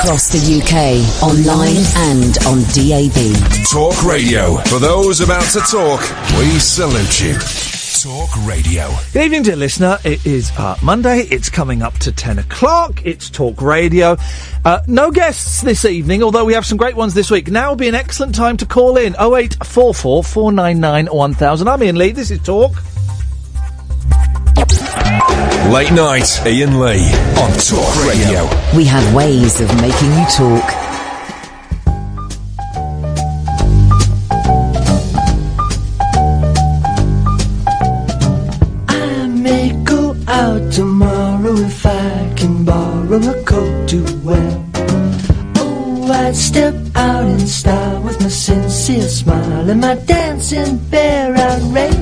across the UK, online and on DAB. Talk Radio. For those about to talk, we salute you. Talk Radio. Good evening, dear listener. It is uh, Monday. It's coming up to 10 o'clock. It's Talk Radio. Uh, no guests this evening, although we have some great ones this week. Now would be an excellent time to call in 0844 499 1000. I'm Iain Lee. This is Talk. Late night, Iain Lee on Talk Radio. We have ways of making you talk. I may go out tomorrow if I can borrow a coat to wear. Oh, I'd step out in style with my sincere smile and my dancing bear outrageous,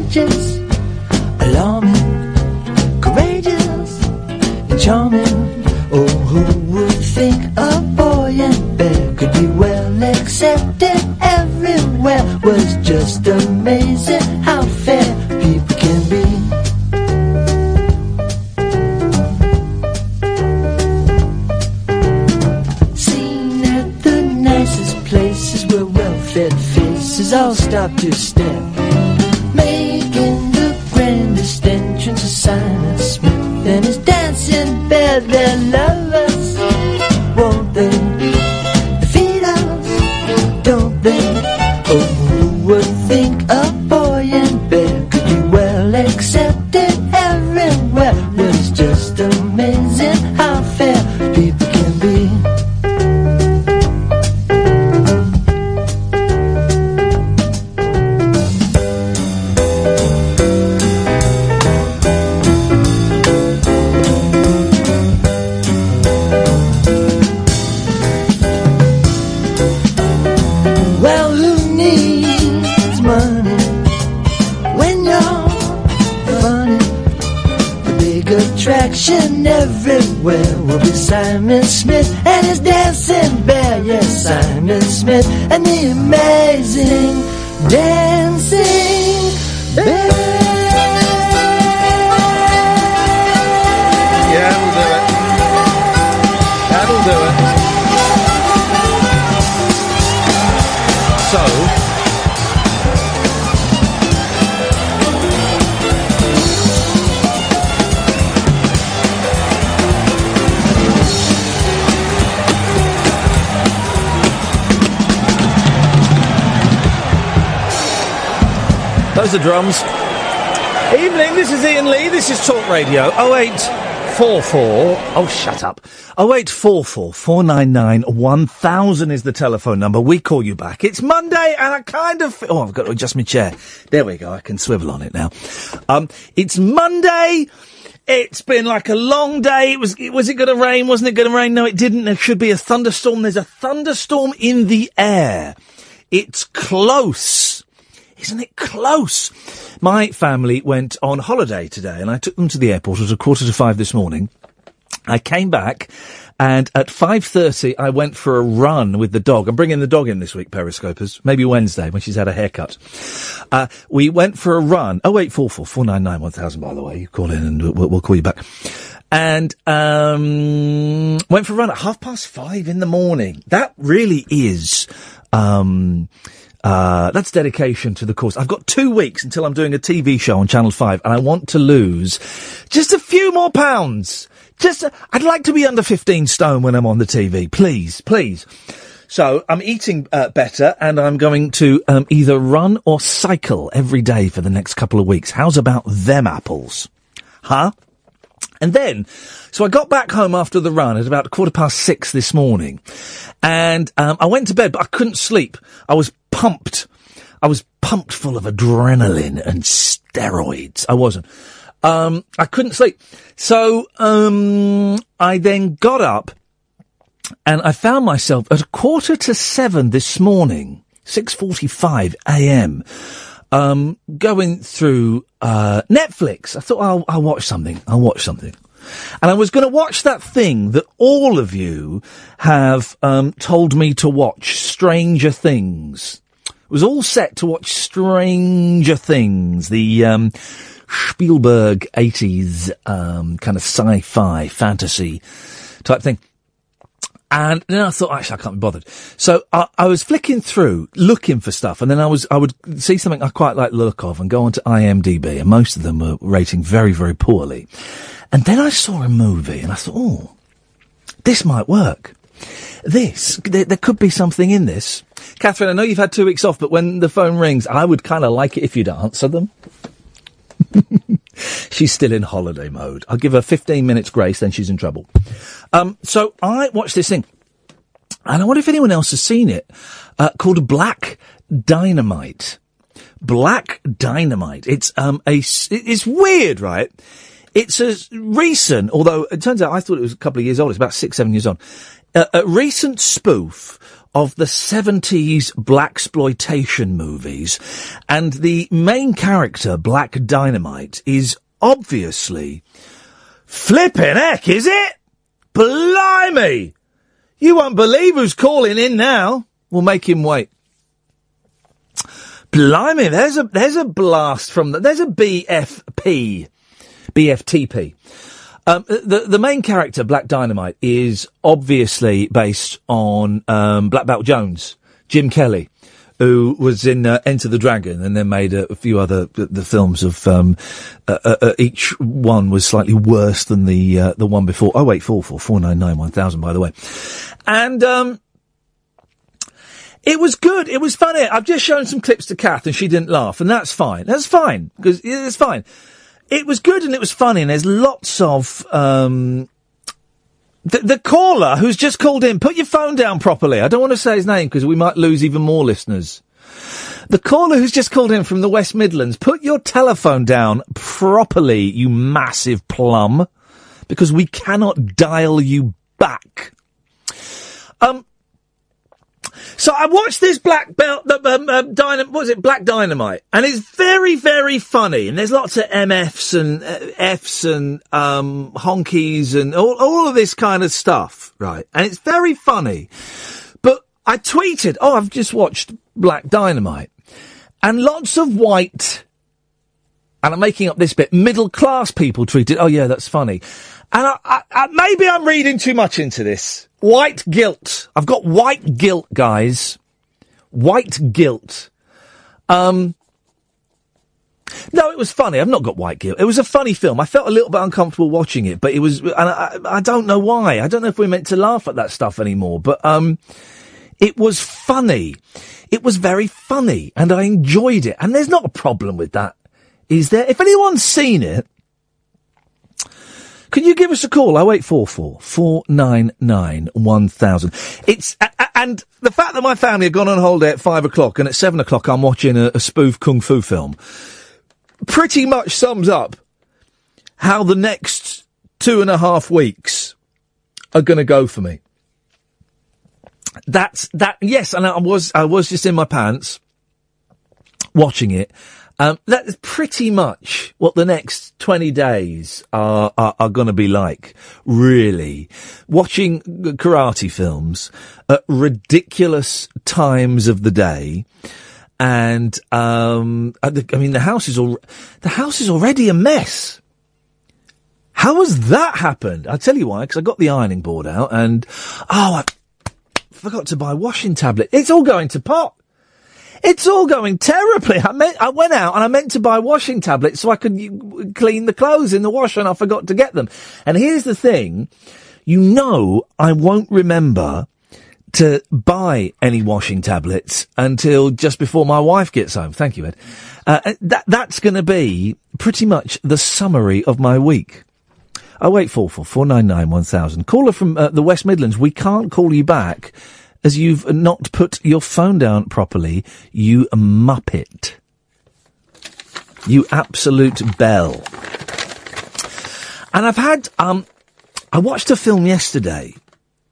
0844. Oh, shut up. 0844 499 1000 is the telephone number. We call you back. It's Monday and I kind of. Oh, I've got to adjust my chair. There we go. I can swivel on it now. Um, it's Monday. It's been like a long day. It was. Was it going to rain? Wasn't it going to rain? No, it didn't. There should be a thunderstorm. There's a thunderstorm in the air. It's close. Isn't it close? My family went on holiday today and I took them to the airport. Was a quarter to five this morning. I came back and at 5.30 I went for a run with the dog. I'm bringing the dog in this week, Periscopers. Maybe Wednesday when she's had a haircut. Uh, we went for a run. Oh, 0844 499 1000, by the way. You call in and we'll, we'll call you back. And, um, went for a run at half past five in the morning. That really is, um, uh, that's dedication to the cause. I've got two weeks until I'm doing a TV show on Channel 5 and I want to lose just a few more pounds. Just, i I'd like to be under 15 stone when I'm on the TV. Please, please. So I'm eating uh, better and I'm going to um, either run or cycle every day for the next couple of weeks. How's about them apples? Huh? And then, so I got back home after the run at about quarter past six this morning, and um, I went to bed, but I couldn't sleep. I was pumped. I was pumped full of adrenaline and steroids. I wasn't. Um, I couldn't sleep. So, um, I then got up and I found myself at a quarter to seven this morning, 6.45 a.m., um, going through, uh, Netflix. I thought I'll, I'll watch something. I'll watch something. And I was going to watch that thing that all of you have, um, told me to watch, Stranger Things. It was all set to watch Stranger Things, the, um, Spielberg 80s, um, kind of sci-fi fantasy type thing. And then I thought, actually, I can't be bothered. So I, I was flicking through, looking for stuff, and then I was, I would see something I quite like the look of and go onto IMDb, and most of them were rating very, very poorly. And then I saw a movie, and I thought, oh, this might work. This, there, there could be something in this. Catherine, I know you've had two weeks off, but when the phone rings, I would kind of like it if you'd answer them. she's still in holiday mode. I'll give her 15 minutes grace, then she's in trouble. Um, so I watched this thing, and I wonder if anyone else has seen it, uh, called Black Dynamite. Black Dynamite. It's, um, a, it's weird, right? It's a recent, although it turns out I thought it was a couple of years old. It's about six, seven years on. A recent spoof of the 70s blaxploitation movies. And the main character, Black Dynamite, is obviously flipping heck, is it? Blimey! You won't believe who's calling in now. We'll make him wait. Blimey, there's a there's a blast from the there's a BFP, BFTP. Um, the the main character, Black Dynamite, is obviously based on um, Black Belt Jones, Jim Kelly, who was in uh, Enter the Dragon, and then made a, a few other the, the films of um, uh, uh, uh, each one was slightly worse than the uh, the one before. Oh wait, four four four nine nine one thousand, by the way, and um, it was good. It was funny. I've just shown some clips to Kath, and she didn't laugh, and that's fine. That's fine because it's fine. It was good and it was funny, and there's lots of um, the, the caller who's just called in. Put your phone down properly. I don't want to say his name because we might lose even more listeners. The caller who's just called in from the West Midlands, put your telephone down properly, you massive plum, because we cannot dial you back. Um, so I watched this Black Belt, the um, um, was it, Black Dynamite, and it's very, very funny. And there's lots of MFs and uh, Fs and um, honkies and all, all of this kind of stuff, right? And it's very funny. But I tweeted, "Oh, I've just watched Black Dynamite," and lots of white, and I'm making up this bit, middle class people tweeted, "Oh yeah, that's funny," and I, I, I, maybe I'm reading too much into this. White guilt. I've got white guilt, guys. White guilt. Um. No, it was funny. I've not got white guilt. It was a funny film. I felt a little bit uncomfortable watching it, but it was, and I, I don't know why. I don't know if we're meant to laugh at that stuff anymore, but, um, it was funny. It was very funny and I enjoyed it. And there's not a problem with that. Is there? If anyone's seen it, can you give us a call? 0844 499 1000. It's, and the fact that my family have gone on holiday at five o'clock and at seven o'clock I'm watching a, a spoof kung fu film pretty much sums up how the next two and a half weeks are going to go for me. That's that. Yes, and I was I was just in my pants watching it. Um, that's pretty much what the next 20 days are, are, are going to be like, really. Watching karate films at ridiculous times of the day. And, um, I mean, the house is al- the house is already a mess. How has that happened? I'll tell you why, because I got the ironing board out and, oh, I forgot to buy washing tablet. It's all going to pot. It's all going terribly. I meant, I went out and I meant to buy washing tablets so I could clean the clothes in the washer and I forgot to get them. And here's the thing. You know, I won't remember to buy any washing tablets until just before my wife gets home. Thank you, Ed. Uh, that, that's going to be pretty much the summary of my week. Oh wait, four four four nine nine one thousand. Caller from uh, the West Midlands. We can't call you back as you've not put your phone down properly. You muppet. You absolute bell. And I've had um, I watched a film yesterday.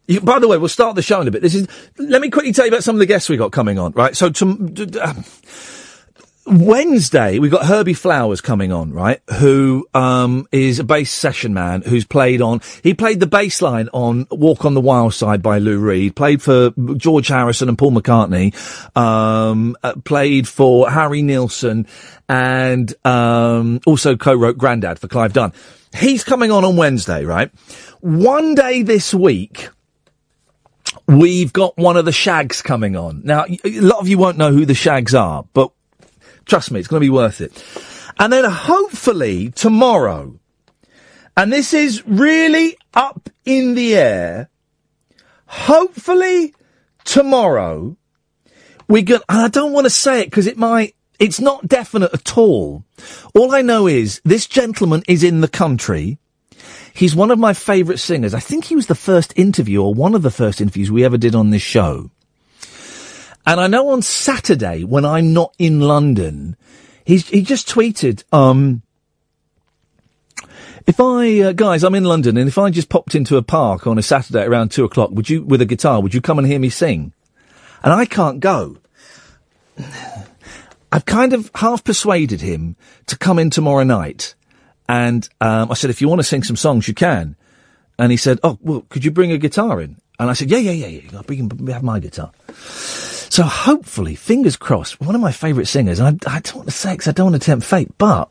You, by the way, we'll start the show in a bit. This is. Let me quickly tell you about some of the guests we got coming on. Right. So to, um, Wednesday, we've got Herbie Flowers coming on, right? Who, um, is a bass session man who's played on, he played the bass line on Walk on the Wild Side by Lou Reed, played for George Harrison and Paul McCartney, um, uh, played for Harry Nilsson and, um, also co-wrote Grandad for Clive Dunn. He's coming on on Wednesday, right? One day this week, we've got one of the Shaggs coming on. Now, a lot of you won't know who the Shaggs are, but trust me, it's going to be worth it. And then hopefully tomorrow, and this is really up in the air, hopefully tomorrow, we get, and I don't want to say it because it might, it's not definite at all. All I know is this gentleman is in the country. He's one of my favourite singers. I think he was the first interview or one of the first interviews we ever did on this show. And I know on Saturday when I'm not in London, he's, he just tweeted, um, if I, uh, guys, I'm in London and if I just popped into a park on a Saturday around two o'clock, would you, with a guitar, would you come and hear me sing? And I can't go. I've kind of half persuaded him to come in tomorrow night. And, um, I said, if you want to sing some songs, you can. And he said, oh, well, could you bring a guitar in? And I said, yeah, yeah, yeah, yeah, I'll bring, have my guitar. So hopefully, fingers crossed, one of my favourite singers, and I, I don't want to say because I don't want to tempt fate, but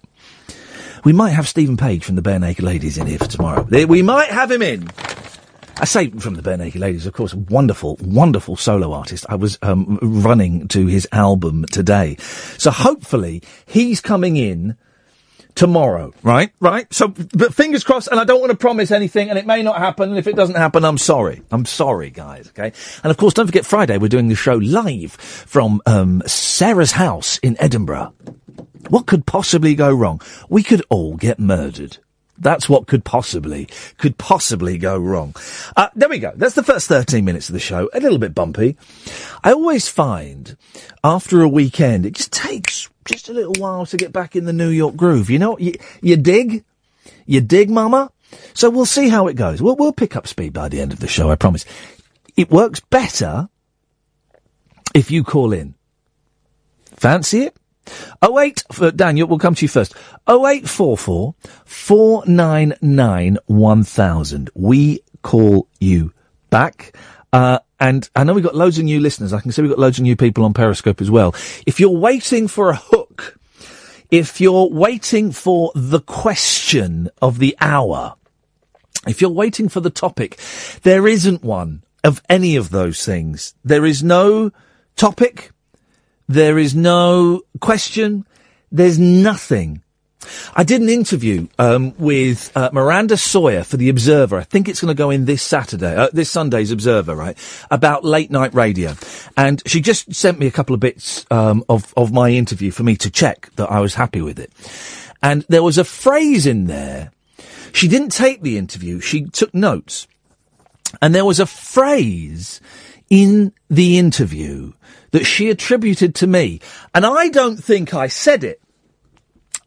we might have Steven Page from the Barenaked Ladies in here for tomorrow. We might have him in. I say from the Barenaked Ladies, of course, wonderful, wonderful solo artist. I was um, running to his album today. So hopefully he's coming in tomorrow, right? Right? So, but fingers crossed, and I don't want to promise anything, and it may not happen, and if it doesn't happen, I'm sorry. I'm sorry, guys, okay? And of course, don't forget Friday, we're doing the show live from, um, Sarah's house in Edinburgh. What could possibly go wrong? We could all get murdered. That's what could possibly, could possibly go wrong. Uh, there we go. That's the first 13 minutes of the show. A little bit bumpy. I always find after a weekend, it just takes just a little while to get back in the New York groove. You know, you, you dig? You dig, mama? So we'll see how it goes. We'll, we'll pick up speed by the end of the show, I promise. It works better if you call in. Fancy it? 08, uh, Daniel, we'll come to you first. 0844 499 1000. We call you back. Uh, and I know we've got loads of new listeners. I can see we've got loads of new people on Periscope as well. If you're waiting for a hook, if you're waiting for the question of the hour, if you're waiting for the topic, there isn't one of any of those things. There is no topic. There is no question. There's nothing. I did an interview um, with uh, Miranda Sawyer for the Observer. I think it's going to go in this Saturday, uh, this Sunday's Observer, right? About late night radio, and she just sent me a couple of bits um, of of my interview for me to check that I was happy with it. And there was a phrase in there. She didn't take the interview. She took notes, and there was a phrase in the interview that she attributed to me, and I don't think I said it.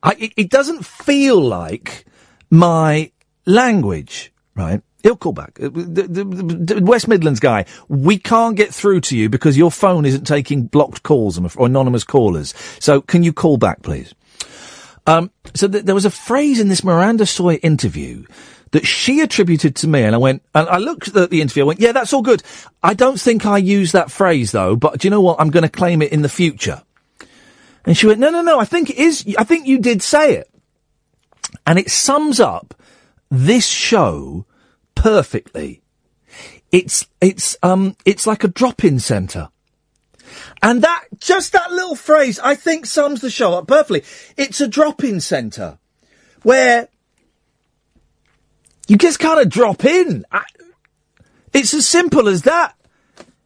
I, it, it doesn't feel like my language, right? He'll call back. The, the, the- West Midlands guy, we can't get through to you because your phone isn't taking blocked calls or anonymous callers. So can you call back, please? Um, so th- there was a phrase in this Miranda Sawyer interview that she attributed to me, and I went, and I looked at the interview, I went, yeah, that's all good. I don't think I use that phrase though, but do you know what? I'm going to claim it in the future. And she went, no, no, no, I think it is, I think you did say it. And it sums up this show perfectly. It's, it's, um, it's like a drop-in centre. And that, just that little phrase, I think sums the show up perfectly. It's a drop-in centre where you just kind of drop in. I, it's as simple as that.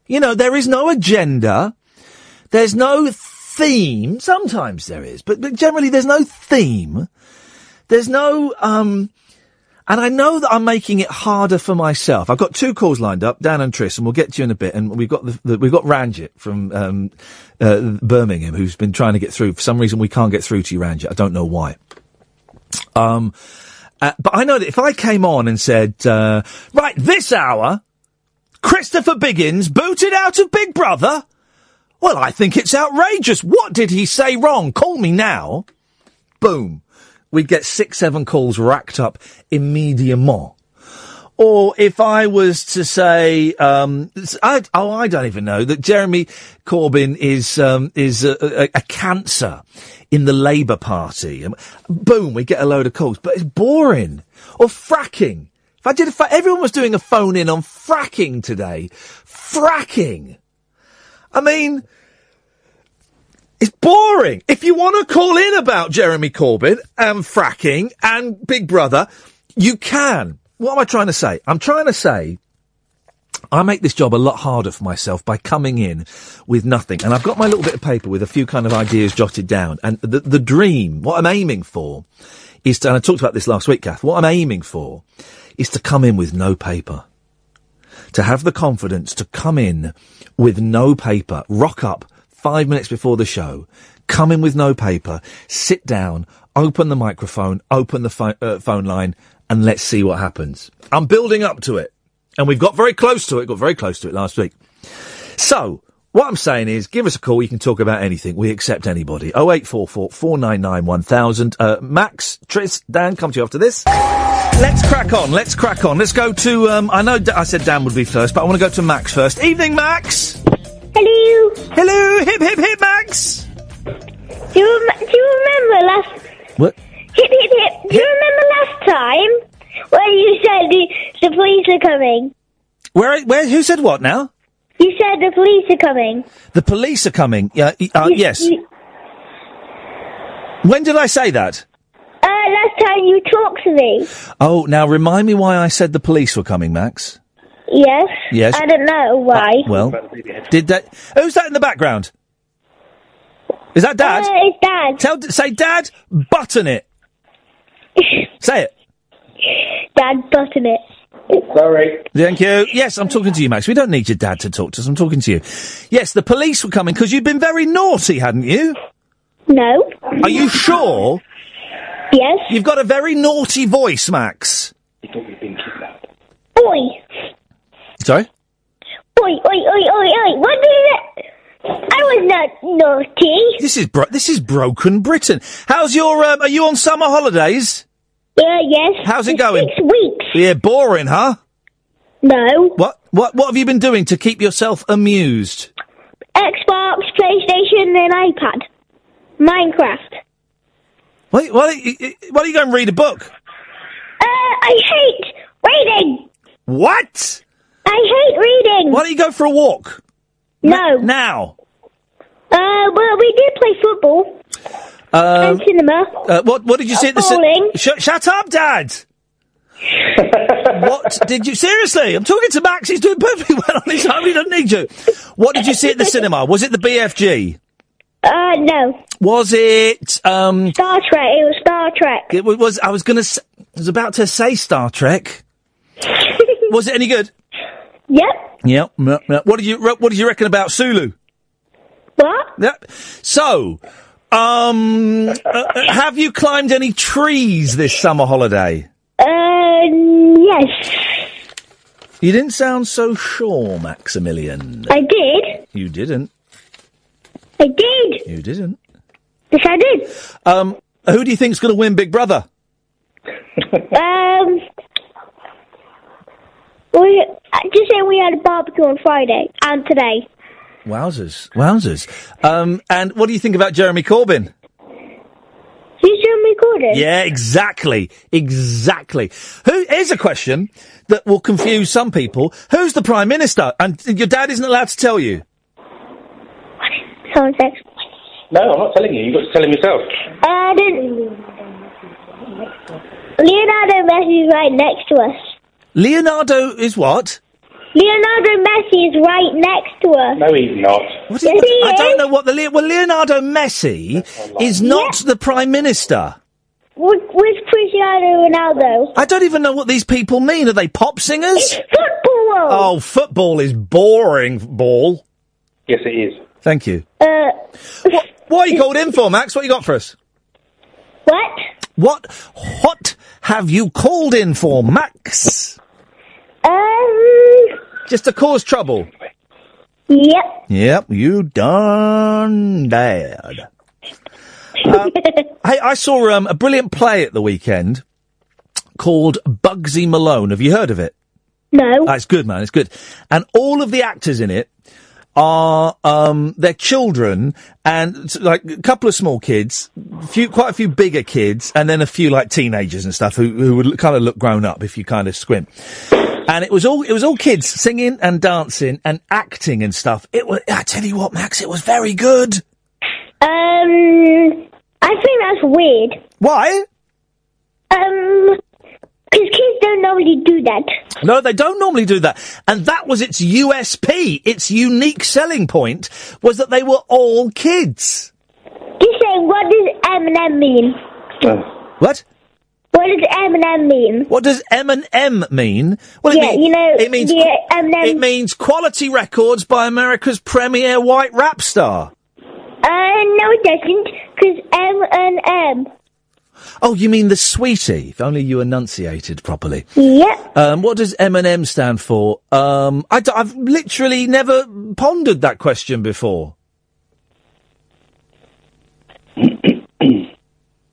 You know, there is no agenda. There's no theme. Sometimes there is, but, but generally there's no theme. There's no, um, and I know that I'm making it harder for myself. I've got two calls lined up, Dan and Tris, and we'll get to you in a bit. And we've got the, the we've got Ranjit from um, uh, Birmingham, who's been trying to get through. For some reason, we can't get through to you, Ranjit. I don't know why. Um, uh, but I know that if I came on and said, uh, right, this hour, Christopher Biggins booted out of Big Brother. Well, I think it's outrageous. What did he say wrong? Call me now. Boom. We'd get six, seven calls racked up immediately. Or if I was to say, um, I, oh, I don't even know that Jeremy Corbyn is um, is a, a, a cancer in the Labour Party. Um, Boom, we get a load of calls, but it's boring. Or fracking. If I did, if everyone was doing a phone in on fracking today, fracking. I mean, it's boring. If you want to call in about Jeremy Corbyn and fracking and Big Brother, you can. What am I trying to say? I'm trying to say I make this job a lot harder for myself by coming in with nothing. And I've got my little bit of paper with a few kind of ideas jotted down. And the, the dream, what I'm aiming for is to, and I talked about this last week, Kath, what I'm aiming for is to come in with no paper. To have the confidence to come in with no paper, rock up five minutes before the show, come in with no paper, sit down, open the microphone, open the uh, phone line, and let's see what happens. I'm building up to it. And we've got very close to it, got very close to it last week. So, what I'm saying is, give us a call. You can talk about anything. We accept anybody. 0844 499 1000. Uh, Max, Tris, Dan, come to you after this. Let's crack on. Let's crack on. Let's go to, um, I know D- I said Dan would be first, but I want to go to Max first. Evening, Max. Hello. Hello. Hip, hip, hip, Max. Do you, rem- do you remember last? What? Hip hip hip. Do you remember last time when you said the, the police are coming? Where, where, who said what now? You said the police are coming. The police are coming. Yeah, uh, You- yes. you- When did I say that? uh, last time you talked to me. Oh, now remind me why I said the police were coming, Max. Yes. Yes. I don't know why. Well, did that? Who's that in the background? Is that Dad? Uh, it's Dad. Tell, say, Dad, button it. say it. Dad button it. Sorry. Thank you. Yes, I'm talking to you, Max. We don't need your dad to talk to us. I'm talking to you. Yes, the police were coming because you've been very naughty, hadn't you? No. Are you sure? Yes. You've got a very naughty voice, Max. Oi. Sorry? Oi, oi, oi, oi, oi. What did it? I was not naughty. This is bro- this is broken Britain. How's your? Um, are you on summer holidays? Yeah, yes. How's it going? Six weeks. Yeah, boring, huh? No. What what what have you been doing to keep yourself amused? Xbox, PlayStation, and iPad. Minecraft. Why, why, don't you- why don't you go and read a book? Uh, I hate reading. What? I hate reading. Why don't you go for a walk? No. Now. Uh, well, we did play football Um, cinema. uh, what what did you see at the cin- Bowling. Sh- Shut up, Dad. what did you seriously? I'm talking to Max. He's doing perfectly well on his own. He doesn't need you. What did you see at the cinema? Was it the BFG? Uh, no. Was it um? Star Trek. It was Star Trek. It wa- was. I was gonna. I was about to say Star Trek. was it any good? Yep. Yep. What did you What did you reckon about Sulu? What? Yep. So, um, uh, uh, have you climbed any trees this summer holiday? Uh, yes. You didn't sound so sure, Maximilian. I did. You didn't. I did. You didn't. Yes, I did. Um, who do you think's going to win Big Brother? Um, we just say we had a barbecue on Friday and today. Wowzers, wowzers. Um, and what do you think about Jeremy Corbyn? Who's Jeremy Corbyn? Yeah, exactly, exactly. Who? Here's a question that will confuse some people. Who's the prime minister? And your dad isn't allowed to tell you. Someone said. No, I'm not telling you. You've got to tell him yourself. Uh, then Leonardo Messi is right next to us. Leonardo is what? Leonardo Messi is right next to us. No, he's not. What Yes, he I don't is. know what the well Leonardo Messi is not the prime minister. With, with Cristiano Ronaldo. I don't even know what these people mean. Are they pop singers? Football. Oh, football is boring. Ball. Yes, it is. Thank you. Uh, What, what are you called in for, Max? What you got for us? what? What? What have you called in for, Max? Um, Just to cause trouble. yep. Yep, you done bad. Um, hey, I saw um, a brilliant play at the weekend called Bugsy Malone. Have you heard of it? No. Ah, it's good, man. It's good. And all of the actors in it are um, their children and like a couple of small kids, few quite a few bigger kids, and then a few like teenagers and stuff who who would kind of look grown up if you kind of squint. And it was all it was all kids singing and dancing and acting and stuff. It was I tell you what, Max, it was very good. Um, I think that's weird. Why? Um, because kids don't normally do that. No, they don't normally do that. And that was its USP. Its unique selling point was that they were all kids. Just saying, what does M&M mean? What? What does M&M mean? What does M and M mean? Well, it Yeah, mean- you know, it means M&M it means quality records by America's premier white rap star. Uh, no, it doesn't, because M and M. Oh, you mean the sweetie? If only you enunciated properly. Yep. Um, what does M and M stand for? Um, I have literally never pondered that question before.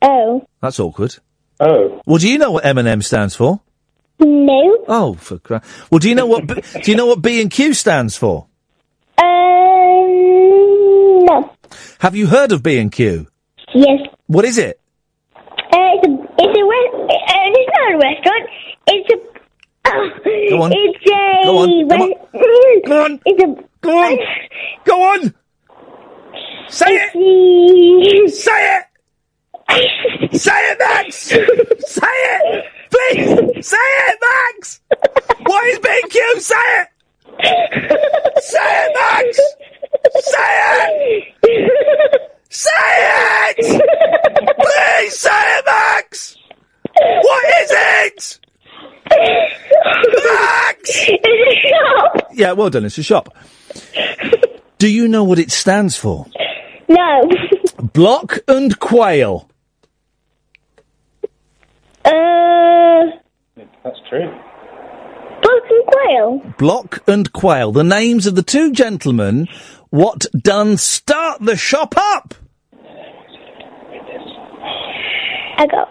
Oh. That's awkward. Oh. Well, do you know what M and M stands for? No. Oh, for cra- Well, do you know what B- do you know what B and Q stands for? Um, no. Have you heard of B and Q? Yes. What is it? Uh, it's a, it's a, re- uh, it's not a restaurant. It's a, uh, Go on. It's a, Go on. Come on. re- Go on. It's a, Go on. Go on. Say it. Say it. Say it, Max. Say it, please. Say it, Max. What is B and Say it. Say it, Max. Say it. Say it. Please say it, Max. What is it? Max. It's a shop. Yeah, well done. It's a shop. Do you know what it stands for? No. Block and Quayle. Uh, That's true. Block and Quayle. Block and Quayle, the names of the two gentlemen what done start the shop up. I got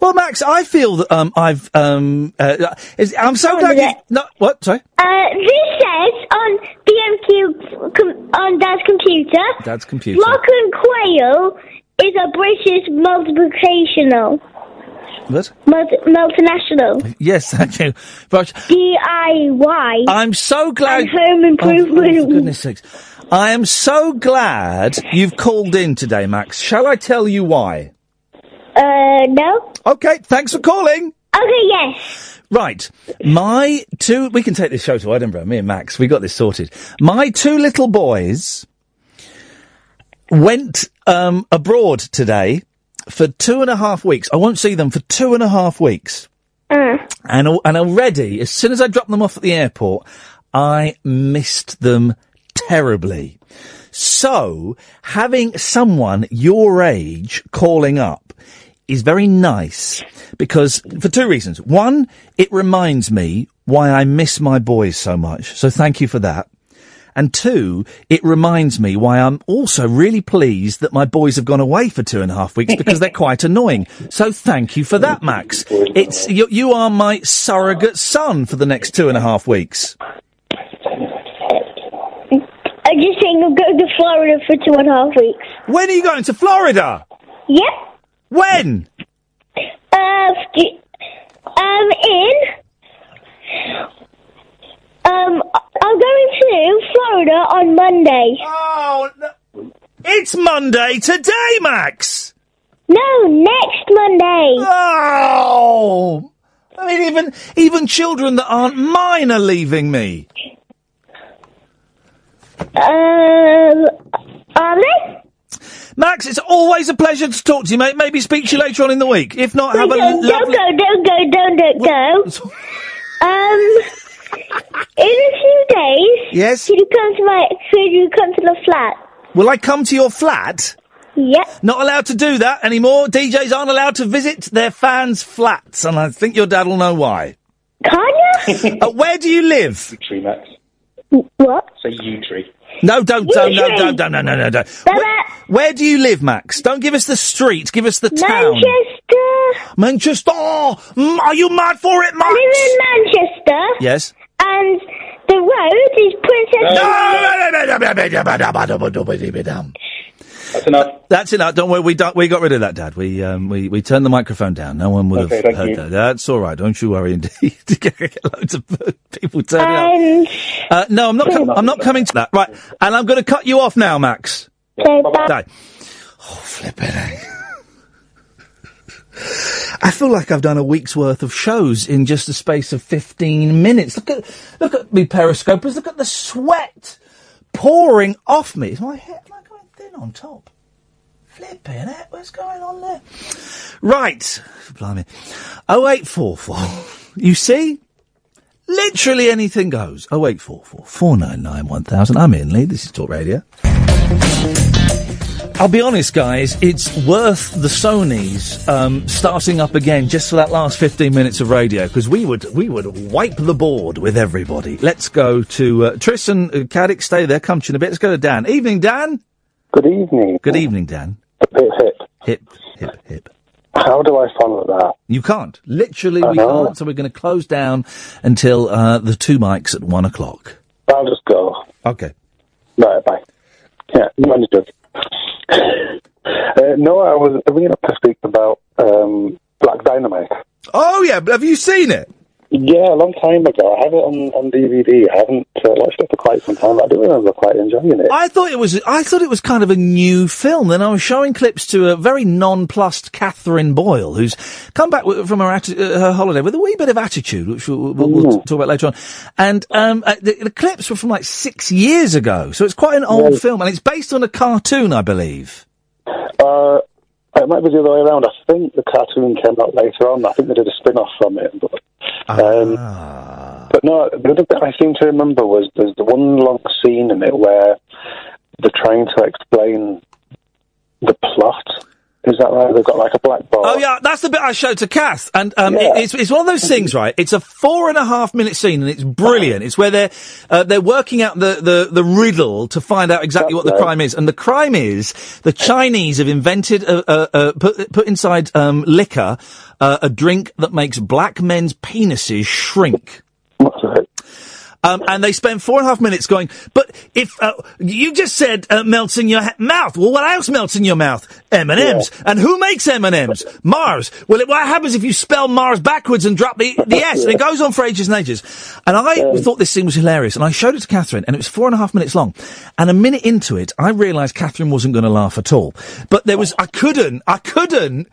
Well, Max, I feel that um, I've um, uh, is, I'm so glad you. No, what? Sorry, Uh, this says on BMQ com- on Dad's computer, Dad's computer. Block and Quayle is a British multiplicational, What? multi- multinational. Yes, thank you. But DIY. I'm so glad. Home improvement. Oh, for goodness sakes. I am so glad you've called in today, Max. Shall I tell you why? Uh, no. Okay, thanks for calling. Okay, yes. Right. My two, we can take this show to Edinburgh, me and Max, we got this sorted. My two little boys went, um, abroad today for two and a half weeks. I won't see them for two and a half weeks. Uh. And, al- and already, as soon as I dropped them off at the airport, I missed them terribly. So, having someone your age calling up is very nice because for two reasons. One, it reminds me why I miss my boys so much. So thank you for that. And two, it reminds me why I'm also really pleased that my boys have gone away for two and a half weeks because they're quite annoying. So thank you for that, Max. It's, you, you are my surrogate son for the next two and a half weeks. I'm just saying I'm going to Florida for two and a half weeks. When are you going to Florida? Yep. When? Uh, um, in. Um, I'm going to Florida on Monday. Oh, no. It's Monday today, Max. No, next Monday. Oh, I mean, even even children that aren't mine are leaving me. Um, are they? Max, it's always a pleasure to talk to you, mate. Maybe speak to you later on in the week. If not, have a don't, don't go, don't go, don't, don't go. Um, in a few days. Yes? Could you come to my? Could you come to the flat? Will I come to your flat? Yep. Not allowed to do that anymore. DJs aren't allowed to visit their fans' flats, and I think your dad will know why. Can you? uh, where do you live? Tree, Max. What? Say U tree. No, don't, You don't, no, don't, don't, no, no, no, no. Where, where do you live, Max? Don't give us the street. Give us the town. Manchester. Manchester. Mm, are you mad for it, Max? I live in Manchester. Yes. And The road is Princess. That's enough. That's enough. Don't worry. We don't, we got rid of that, Dad. We um, we we turned the microphone down. No one would Okay, have thank heard you. that. That's all right. Don't you worry. Indeed, get loads of people turning Um, up. Uh, no, I'm not. Com- I'm not coming to that. Right, and I'm going to cut you off now, Max. Okay, bye. Die. Oh, flip it. eh? I feel like I've done a week's worth of shows in just the space of 15 minutes. Look at, look at me periscopers. Look at the sweat pouring off me. Is my hair am I going thin on top? Flipping it. What's going on there? Right. Blimey. 0844. You see? Literally anything goes. 0844 499 1000. I'm Iain Lee. This is Talk Radio. I'll be honest, guys. It's worth the Sony's um, starting up again just for that last fifteen minutes of radio because we would we would wipe the board with everybody. Let's go to uh, Tristan uh, Caddick. Stay there. Come to you in a bit. Let's go to Dan. Evening, Dan. Good evening. Good evening, Dan. Hip hip. Hip hip hip. How do I follow that? You can't. Literally, I we know. can't. So we're going to close down until uh, the two mics at one o'clock. I'll just go. Okay. Right, bye. Yeah, understood. Uh, no, I was ringing up to speak about um, Black Dynamite. Oh yeah, but have you seen it? Yeah, a long time ago. I have it on, on DVD. I haven't uh, watched it for quite some time. But I do remember quite enjoying it. I thought it was. I thought it was kind of a new film. Then I was showing clips to a very nonplussed Catherine Boyle, who's come back w- from her atti- uh, her holiday with a wee bit of attitude, which we'll, we'll, we'll talk about later on. And um, uh, the, the clips were from like six years ago, so it's quite an old Right. film, and it's based on a cartoon, I believe. Uh, it might be the other way around. I think the cartoon came out later on. I think they did a spin-off from it. But, um, but no, the other bit I seem to remember was there's the one long scene in it where they're trying to explain the plot. Is that right? They've got like a blackboard. Oh yeah, that's the bit I showed to Kath, and um, Yeah. it, it's it's one of those things, right? It's a four and a half minute scene, and it's brilliant. It's where they're uh, they're working out the, the the riddle to find out exactly what the right. crime is, and the crime is the Chinese have invented a, a, a put put inside um, liquor uh, a drink that makes black men's penises shrink. Um, and they spend four and a half minutes going, but if, uh, you just said, uh, melts in your ha- mouth. Well, what else melts in your mouth? M&M's. And who makes M&M's? Mars. Well, it, what happens if you spell Mars backwards and drop the, the S? And it goes on for ages and ages. And I thought this scene was hilarious. And I showed it to Catherine and it was four and a half minutes long. And a minute into it, I realised Catherine wasn't going to laugh at all. But there was, I couldn't, I couldn't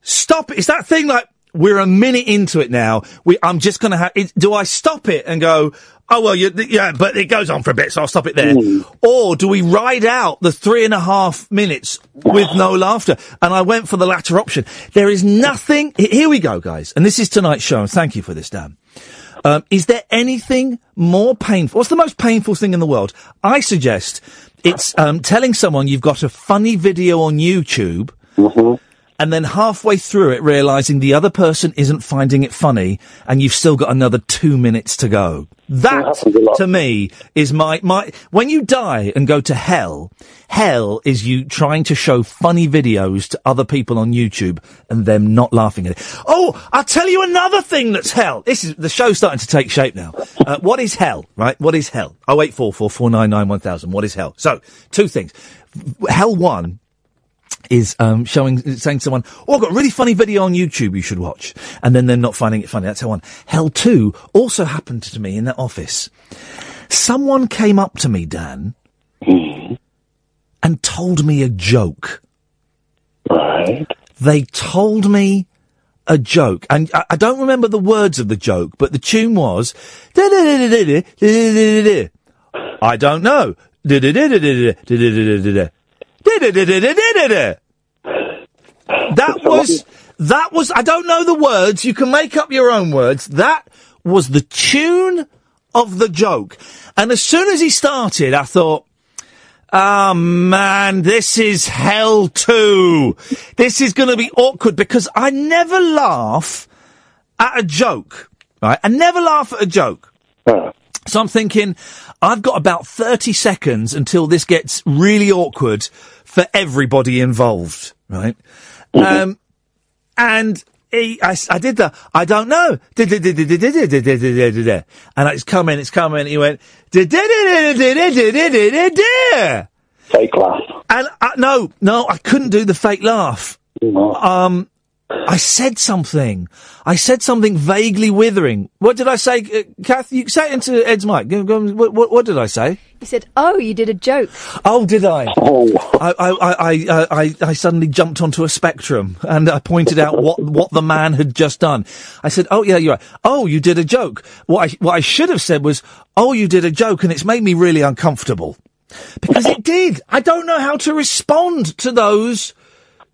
stop it. It's that thing like, we're a minute into it now. We, I'm just going to have, it, do I stop it and go, oh, well, you, yeah, but it goes on for a bit, so I'll stop it there. Or do we ride out the three and a half minutes with no laughter? And I went for the latter option. There is nothing, here we go, guys. And this is tonight's show, and thank you for this, Dan. Um, is there anything more painful? What's the most painful thing in the world? I suggest it's um, telling someone you've got a funny video on YouTube and then halfway through it realizing the other person isn't finding it funny and you've still got another two minutes to go. That, happens a lot. to me, is my, my, when you die and go to hell, hell is you trying to show funny videos to other people on YouTube and them not laughing at it. Oh, I'll tell you another thing that's hell. This is, the show's starting to take shape now. Uh, what is hell, right? What is hell? Oh, 0844 499 1000. What is hell? So, two things. Hell one, is um, showing, saying to someone, "Oh, I've got a really funny video on YouTube you should watch," and then they're not finding it funny. That's how one. Hell two also happened to me in that office. Someone came up to me, Dan, and told me a joke. Right. They told me a joke, and I, I don't remember the words of the joke, but the tune was. I don't know. That was that was I don't know the words. You can make up your own words. That was the tune of the joke. And as soon as he started, I thought, "Ah man, this is hell too. This is going to be awkward because I never laugh at a joke. Right? I never laugh at a joke. So I'm thinking, I've got about 30 seconds until this gets really awkward for everybody involved, right? Um, and he, I, I did the, I don't know. And it's coming, it's coming. He went, Fake laugh. and uh, no, no, I couldn't do the fake laugh. Um, I said something. I said something vaguely withering. What did I say, uh, Kath? You say it into Ed's mic. What, what, what did I say? You said, "Oh, you did a joke." Oh, did I? Oh. I, I, I, I, uh, I, I suddenly jumped onto a spectrum and I pointed out what, what the man had just done. I said, "Oh yeah, you're right. Oh, you did a joke." What I, what I should have said was, "Oh, you did a joke," and it's made me really uncomfortable because it did. I don't know how to respond to those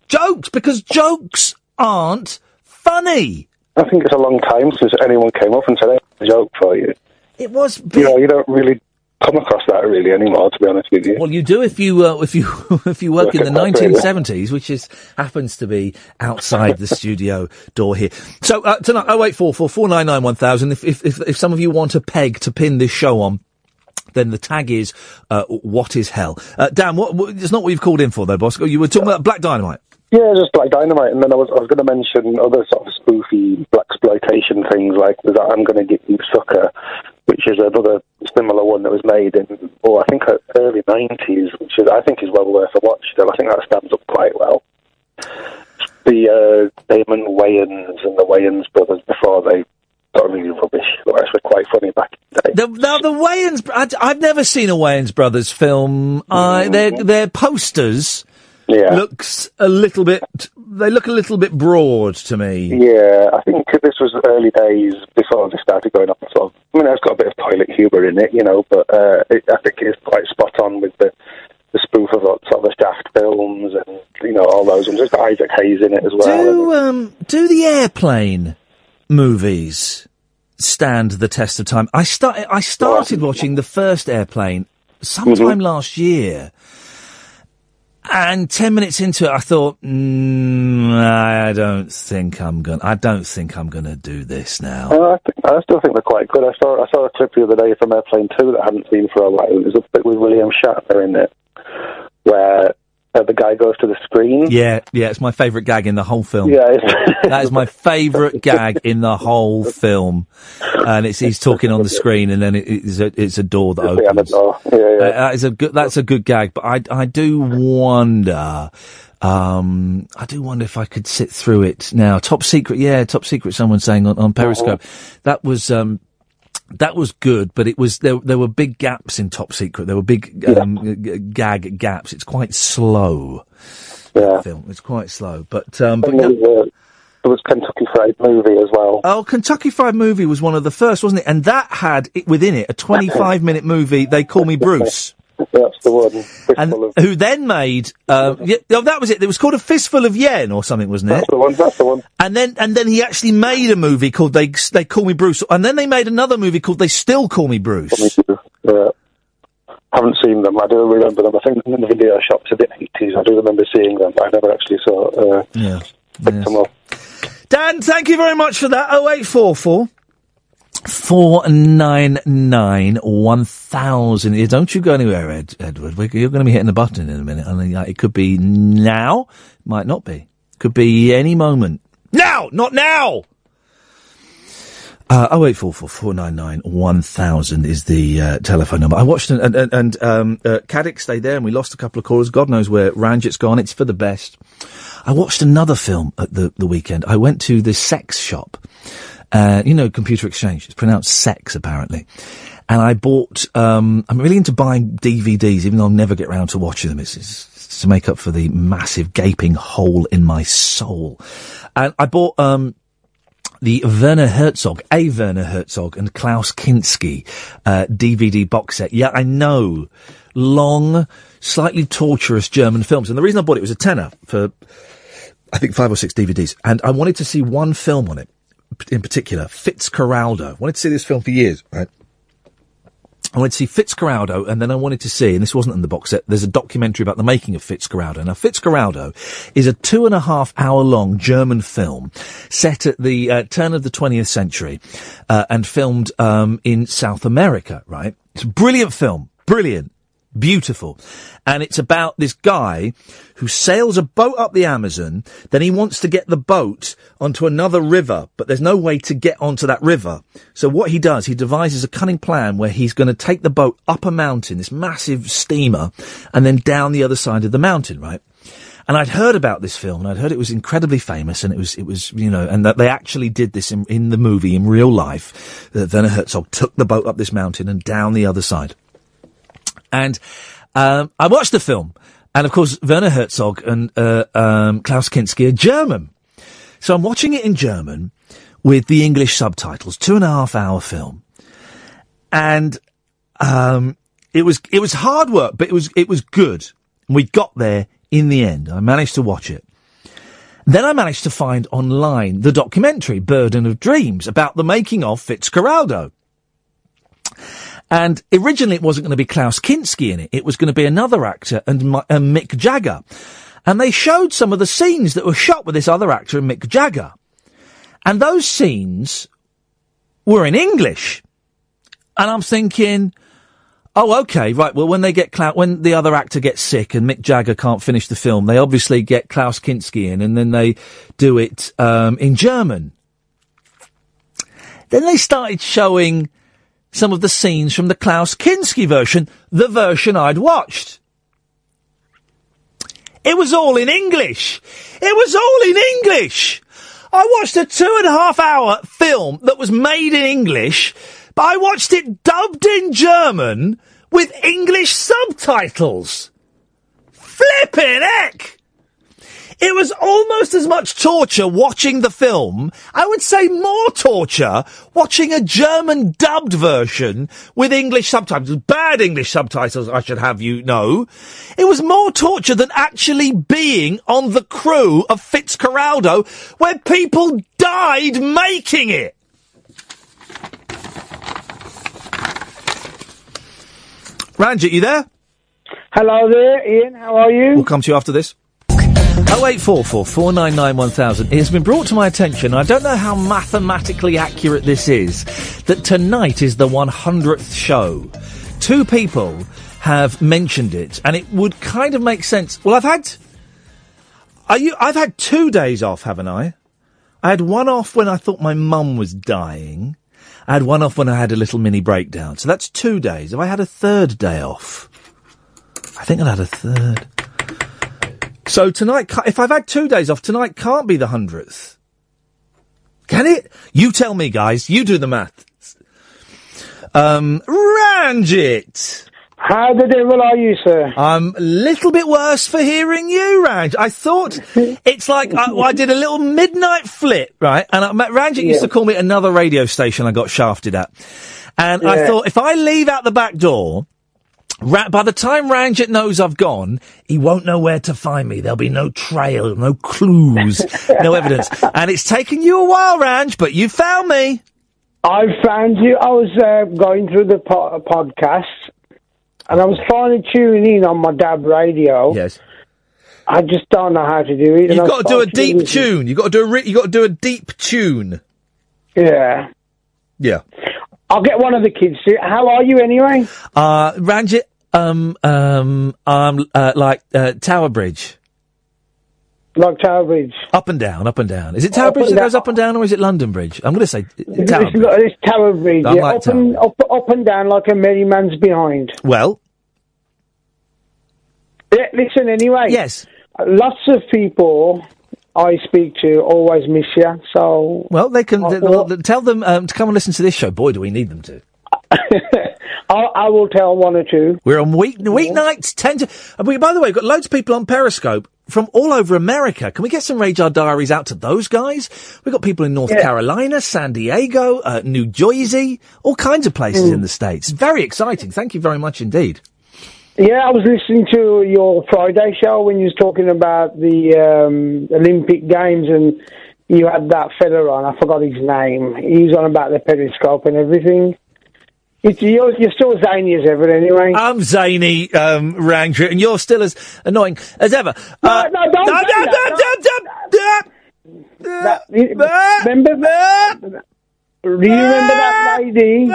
jokes because jokes aren't funny. I think it's a long time since anyone came up and said, "Hey, a joke for you." It was. You know, you don't really come across that really anymore, to be honest with you. Well, you do if you uh, if you if you work Work in the at that rate, yeah. 1970s, which is happens to be outside the studio door here. So uh, tonight, oh wait, four four four nine nine one thousand. If, if if if some of you want a peg to pin this show on. Then the tag is uh, what is hell? Uh, Dan, what, what? It's not what you've called in for, though, Bosco. You were talking about Black Dynamite. Yeah, just like dynamite, and then I was I was going to mention other sort of spoofy blaxploitation things like the I'm going to get you sucker, which is another similar one that was made in oh I think uh, early nineties, which is I think is well worth a watch. Still, I think that stands up quite well. The uh, Damon Wayans and the Wayans brothers before they got really rubbish, were actually quite funny back in the day. The, now the Wayans, I, have never seen a Wayans brothers film. I their their posters Yeah. looks a little bit. They look a little bit broad to me. Yeah, I think this was early days before they started going up. Sort of, I mean, it's got a bit of toilet humour in it, you know, but uh, it, I think it's quite spot on with the the spoof of sort of the Shaft films and you know all those ones. There's got Isaac Hayes in it as well. Do um do the airplane movies stand the test of time? I start I started watching the first airplane sometime last year. And ten minutes into it, I thought, mm, I don't think I'm gonna. I don't think I'm gonna do this now. Uh, I, think, I still think they're quite good. I saw I saw a clip the other day from Airplane Two that I hadn't seen for a while. It was a bit with William Shatner in it, where uh, the guy goes to the screen. Yeah, yeah, it's my favourite gag in the whole film. Yeah, it's- that is my favourite gag in the whole film, and it's he's talking on the screen, and then it, it's a it's a door that opens. Yeah, yeah. Uh, that is a good. That's a good gag, but I I do wonder. Um, I do wonder if I could sit through it now. Top secret, yeah, top secret. Someone saying on, on Periscope that was um, that was good, but it was there. There were big gaps in Top Secret. There were big um, g- gag gaps. It's quite slow. Yeah. film. It's quite slow, but um, but And there, was, uh, there was Kentucky Fried Movie as well. Oh, Kentucky Fried Movie was one of the first, wasn't it? And that had it within it a 25 minute movie. They call me Bruce. That's the one. And who then made? Uh, yeah, oh, that was it. It was called a fistful of yen or something, wasn't it? That's the one. That's the one. And then, and then he actually made a movie called "They They Call Me Bruce," and then they made another movie called "They Still Call Me Bruce." Yeah. haven't seen them. I do remember them. I think in the video shops a bit 80s. I do remember seeing them, but I never actually saw uh, Yeah. them. Dan, thank you very much for that. Oh eight four four. 499 1000. Don't you go anywhere, Ed, Edward. You're going to be hitting the button in a minute. Uh, it could be now, might not be. Could be any moment. Now! Not now! Uh, 0844 499 1000 is the uh, telephone number. I watched, an, and, and, and um, uh, Caddick stayed there and we lost a couple of callers. God knows where Ranjit's gone. It's for the best. I watched another film at the, the weekend. I went to the sex shop. Uh, you know, computer exchange. It's pronounced sex, apparently. And I bought, um, I'm really into buying DVDs, even though I'll never get round to watching them. It's, it's to make up for the massive gaping hole in my soul. And I bought, um, the Werner Herzog, a Werner Herzog and Klaus Kinski uh, DVD box set. Yeah, I know. Long, slightly torturous German films. And the reason I bought it was a tenner for, I think, five or six DVDs. And I wanted to see one film on it in particular, Fitzcarraldo. I wanted to see this film for years, right? I wanted to see Fitzcarraldo, and then I wanted to see, and this wasn't in the box set, there's a documentary about the making of Fitzcarraldo. Now, Fitzcarraldo is a two and a half hour long German film set at the uh, turn of the 20th century, uh, and filmed um, in South America, right? It's a brilliant film. Brilliant. Beautiful. And it's about this guy who sails a boat up the Amazon, then he wants to get the boat onto another river, but there's no way to get onto that river. So what he does, he devises a cunning plan where he's going to take the boat up a mountain, this massive steamer, and then down the other side of the mountain, right? And I'd heard about this film, and I'd heard it was incredibly famous, and it was, it was, you know, and that they actually did this in, in the movie in real life. That Werner Herzog took the boat up this mountain and down the other side. And um, I watched the film, and of course Werner Herzog and uh, um, Klaus Kinski are German, so I'm watching it in German with the English subtitles. Two and a half hour film, and um, it was it was hard work, but it was it was good. We got there in the end. I managed to watch it. Then I managed to find online the documentary Burden of Dreams about the making of Fitzcarraldo. And originally it wasn't going to be Klaus Kinski in it. It was going to be another actor and, and Mick Jagger. And they showed some of the scenes that were shot with this other actor and Mick Jagger. And those scenes were in English. And I'm thinking, oh, okay, right. Well, when they get when the other actor gets sick and Mick Jagger can't finish the film, they obviously get Klaus Kinski in and then they do it, um, in German. Then they started showing some of the scenes from the Klaus Kinski version, the version I'd watched. It was all in English. It was all in English. I watched a two and a half hour film that was made in English, but I watched it dubbed in German with English subtitles. Flippin' heck! It was almost as much torture watching the film. I would say more torture watching a German dubbed version with English subtitles. Bad English subtitles, I should have you know. It was more torture than actually being on the crew of Fitzcarraldo where people died making it. Ranjit, you there? Hello there, Iain. How are you? We'll come to you after this. 0844 499 1000. It has been brought to my attention, I don't know how mathematically accurate this is, that tonight is the 100th show. Two people have mentioned it, and it would kind of make sense. Well, I've had. Are you, I've had two days off, haven't I? I had one off when I thought my mum was dying. I had one off when I had a little mini breakdown. So that's two days. Have I had a third day off? I think I'd had a third. So tonight, if I've had two days off, tonight can't be the hundredth. Can it? You tell me, guys. You do the math. Um, Ranjit. How the devil are you, sir? I'm a little bit worse for hearing you, Ranj. I thought it's like I, I did a little midnight flip, right? And I, Ranjit used to call me another radio station I got shafted at, and I thought if I leave out the back door. Ra- by the time Ranjit knows I've gone, he won't know where to find me. There'll be no trail, no clues, no evidence. And it's taken you a while, Ranj, but you found me. I found you. I was uh, going through the po- podcast, and I was trying tuning in on my DAB radio. Yes. I just don't know how to do it. You've got to do a deep tune. You've got to do a re- you got to do a deep tune. Yeah. Yeah. I'll get one of the kids. to- How are you anyway? Uh, Ranjit, um, um, um, uh, like, uh, Tower Bridge. Like Tower Bridge. Up and down, up and down. Is it Tower Up Bridge that goes up and down, or is it London Bridge? I'm going to say uh, It's, Tower it's, Bridge. it's Tower Bridge. Yeah, like up, and, up, up and down like a merry man's behind. Well, Yeah, listen, anyway. Yes. Lots of people I speak to always miss you, so. well, they can I th- thought- th- tell them um, to come and listen to this show. Boy, do we need them to. I, I will tell one or two. We're on week weeknights, ten to. we, by the way, we've got loads of people on Periscope from all over America. Can we get some Radar Diaries out to those guys? We've got people in North Yeah. Carolina, San Diego, uh, New Jersey, all kinds of places Mm. in the states. Very exciting. Thank you very much indeed. Yeah, I was listening to your Friday show when you was talking about the um, Olympic Games and you had that fella on. I forgot his name. He was on about the periscope and everything. It's, you're, you're still zany as ever, anyway. I'm zany, um, Ranger, and you're still as annoying as ever. Uh, no, don't no, no, that. no, no, no. remember that? Do you remember that lady?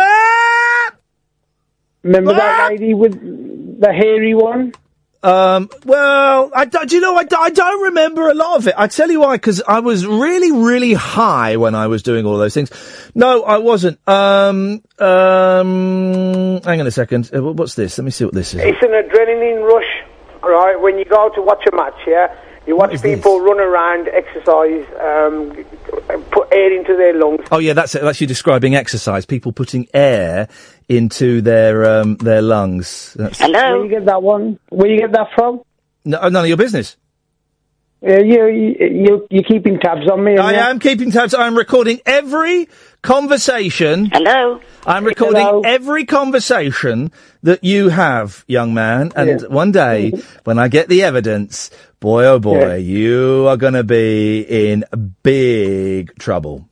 Remember that lady with the hairy one? Um, well, I, do do you know, I, do- I don't remember a lot of it. I tell you why, because I was really, really high when I was doing all those things. No, I wasn't. Um, um, hang on a second. Uh, wh- What's this? Let me see what this is. It's an adrenaline rush, right? When you go to watch a match, yeah, you watch people run around, exercise, um, put air into their lungs. Oh yeah, that's it. That's you describing exercise. People putting air into their um, their lungs. That's Where you get that one? Where you get that from? no, none of your business. Yeah, you you you you're keeping tabs on me. I am keeping tabs. I'm recording every conversation. Hello. I'm recording Hello. every conversation that you have, young man. And one day, when I get the evidence, boy oh boy, Yeah. you are going to be in big trouble.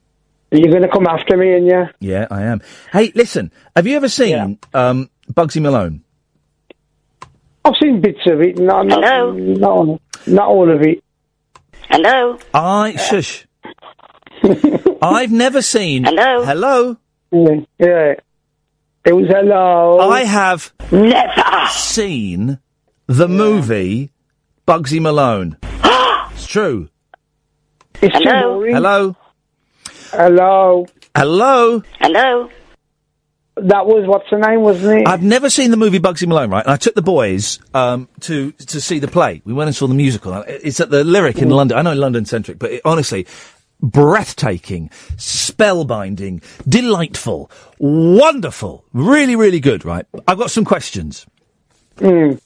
You're going to come after me, and yeah. Yeah, I am. Hey, listen, have you ever seen um, Bugsy Malone? I've seen bits of it. No, not, Hello? not all, not all of it. Hello. I shush. I've never seen. Hello. Hello. Yeah, yeah. It was hello. I have never seen the movie Bugsy Malone. it's true. It's too Hello? Hello. Hello. Hello. Hello. That was what's the name, wasn't it? I've never seen the movie Bugsy Malone, right? And I took the boys um, to to see the play. We went and saw the musical. It's at the Lyric in London. I know London centric, but it, honestly, breathtaking, spellbinding, delightful, wonderful, really, really good. Right? I've got some questions. Mm.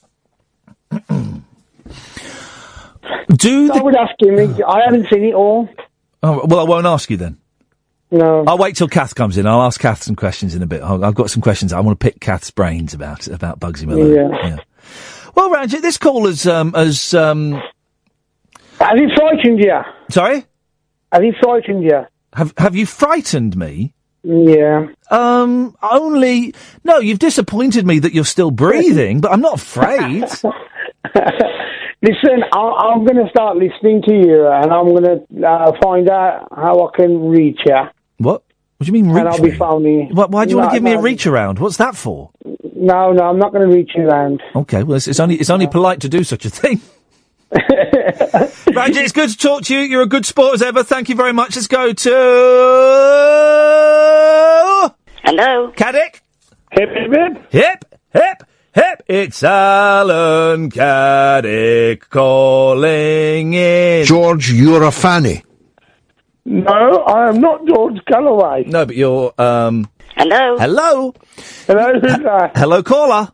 Do I would ask him. I haven't seen it all. Oh, well, I won't ask you then. No. I'll wait till Kath comes in. I'll ask Kath some questions in a bit. I've got some questions. I want to pick Kath's brains about about Bugsy Malone. Yeah. Well, Ranjit, this call has um, has um, Has he frightened you? Sorry? Has he frightened you? Have Have you frightened me? Yeah. Um, only no. You've disappointed me that you're still breathing, but I'm not afraid. Listen, I, I'm going to start listening to you, and I'm going to uh, find out how I can reach you. What? What do you mean reach And I'll be me? phoning. Why, why do you want to give me a reach around? What's that for? No, no, I'm not going to reach you round. Okay, well, it's, it's only it's only polite to do such a thing. Ranjit, it's good to talk to you. You're a good sport as ever. Thank you very much. Let's go to Hello. Caddick. Hip, hip, hip. Hip, hip, hip. It's Alan Caddick calling in. George, you're a fanny. No, I am not George Galloway. No, but you're um. Hello. Hello. Hello, who's that? Hello, caller.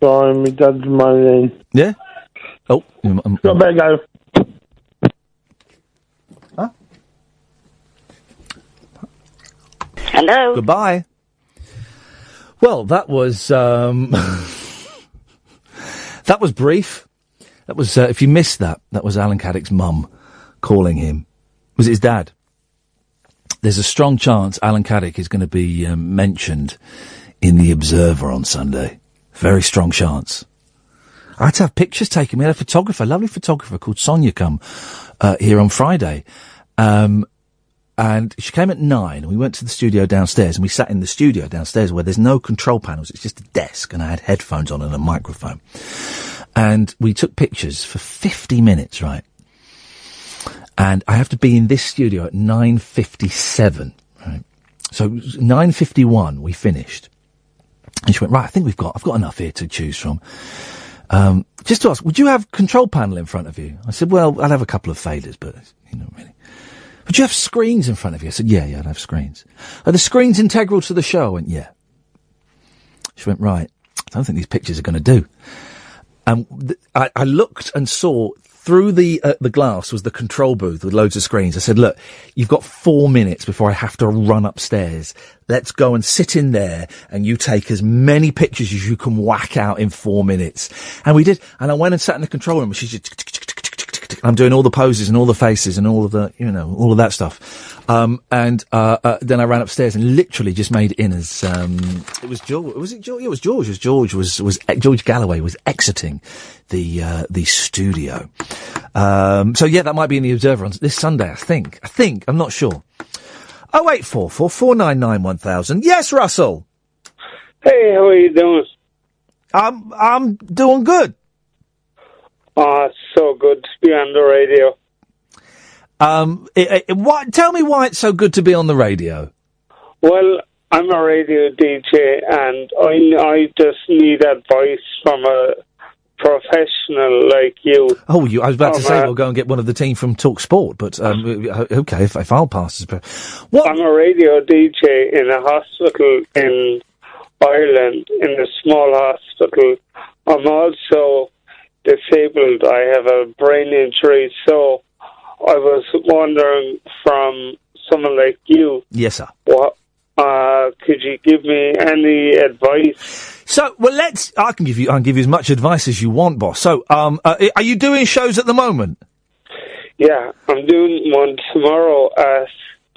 Sorry, my dad's moaning. Yeah. Oh. um, um, I better go. Huh? Hello. Goodbye. Well, that was um, that was brief. That was uh, if you missed that, that was Alan Caddick's mum calling him. Was his dad? There's a strong chance Alan Caddick is going to be um, mentioned in the Observer on Sunday. Very strong chance. I had to have pictures taken. We had a photographer, a lovely photographer called Sonia, come uh, here on Friday. Um, and she came at nine, and we went to the studio downstairs, and we sat in the studio downstairs where there's no control panels. It's just a desk, and I had headphones on and a microphone. And we took pictures for 50 minutes, right? And I have to be in this studio at 9.57, right? So 9.51, we finished. And she went, right, I think we've got, I've got enough here to choose from. Um, just to ask, would you have control panel in front of you? I said, well, I'll have a couple of faders, but, you know, really. Would you have screens in front of you? I said, yeah, yeah, I'd have screens. Are the screens integral to the show? I went, yeah. She went, right. I don't think these pictures are going to do. And th- I, I looked and saw through the uh, the glass was the control booth with loads of screens. I said, look, you've got four minutes before I have to run upstairs. Let's go and sit in there and you take as many pictures as you can whack out in four minutes. And we did. And I went and sat in the control room she's just I'm doing all the poses and all the faces and all of the, you know, all of that stuff. Um, and, uh, uh, then I ran upstairs and literally just made it in as, um, it was George, was it George? It was George. It was George was, was, George Galloway was exiting the, uh, the studio. Um, so yeah, that might be in the Observer on this Sunday, I think. I think, I'm not sure. Oh eight four four four nine nine one thousand. Yes, Russell. Hey, how are you doing? I'm I'm doing good. It's so good to be on the radio. Um, i i what? Tell me why it's so good to be on the radio. Well, I'm a radio DJ, and I I just need advice from a professional like you. Oh, you, I was about to say man. we'll go and get one of the team from Talk Sport, but um, okay, if, if I'll pass this. I'm a radio DJ in a hospital in Ireland, in a small hospital. I'm also disabled. I have a brain injury, so I was wondering from someone like you, Yes, sir. what uh, could you give me any advice? So, well, let's. I can give you. I can give you as much advice as you want, boss. So, um, uh, are you doing shows at the moment? Yeah, I'm doing one tomorrow at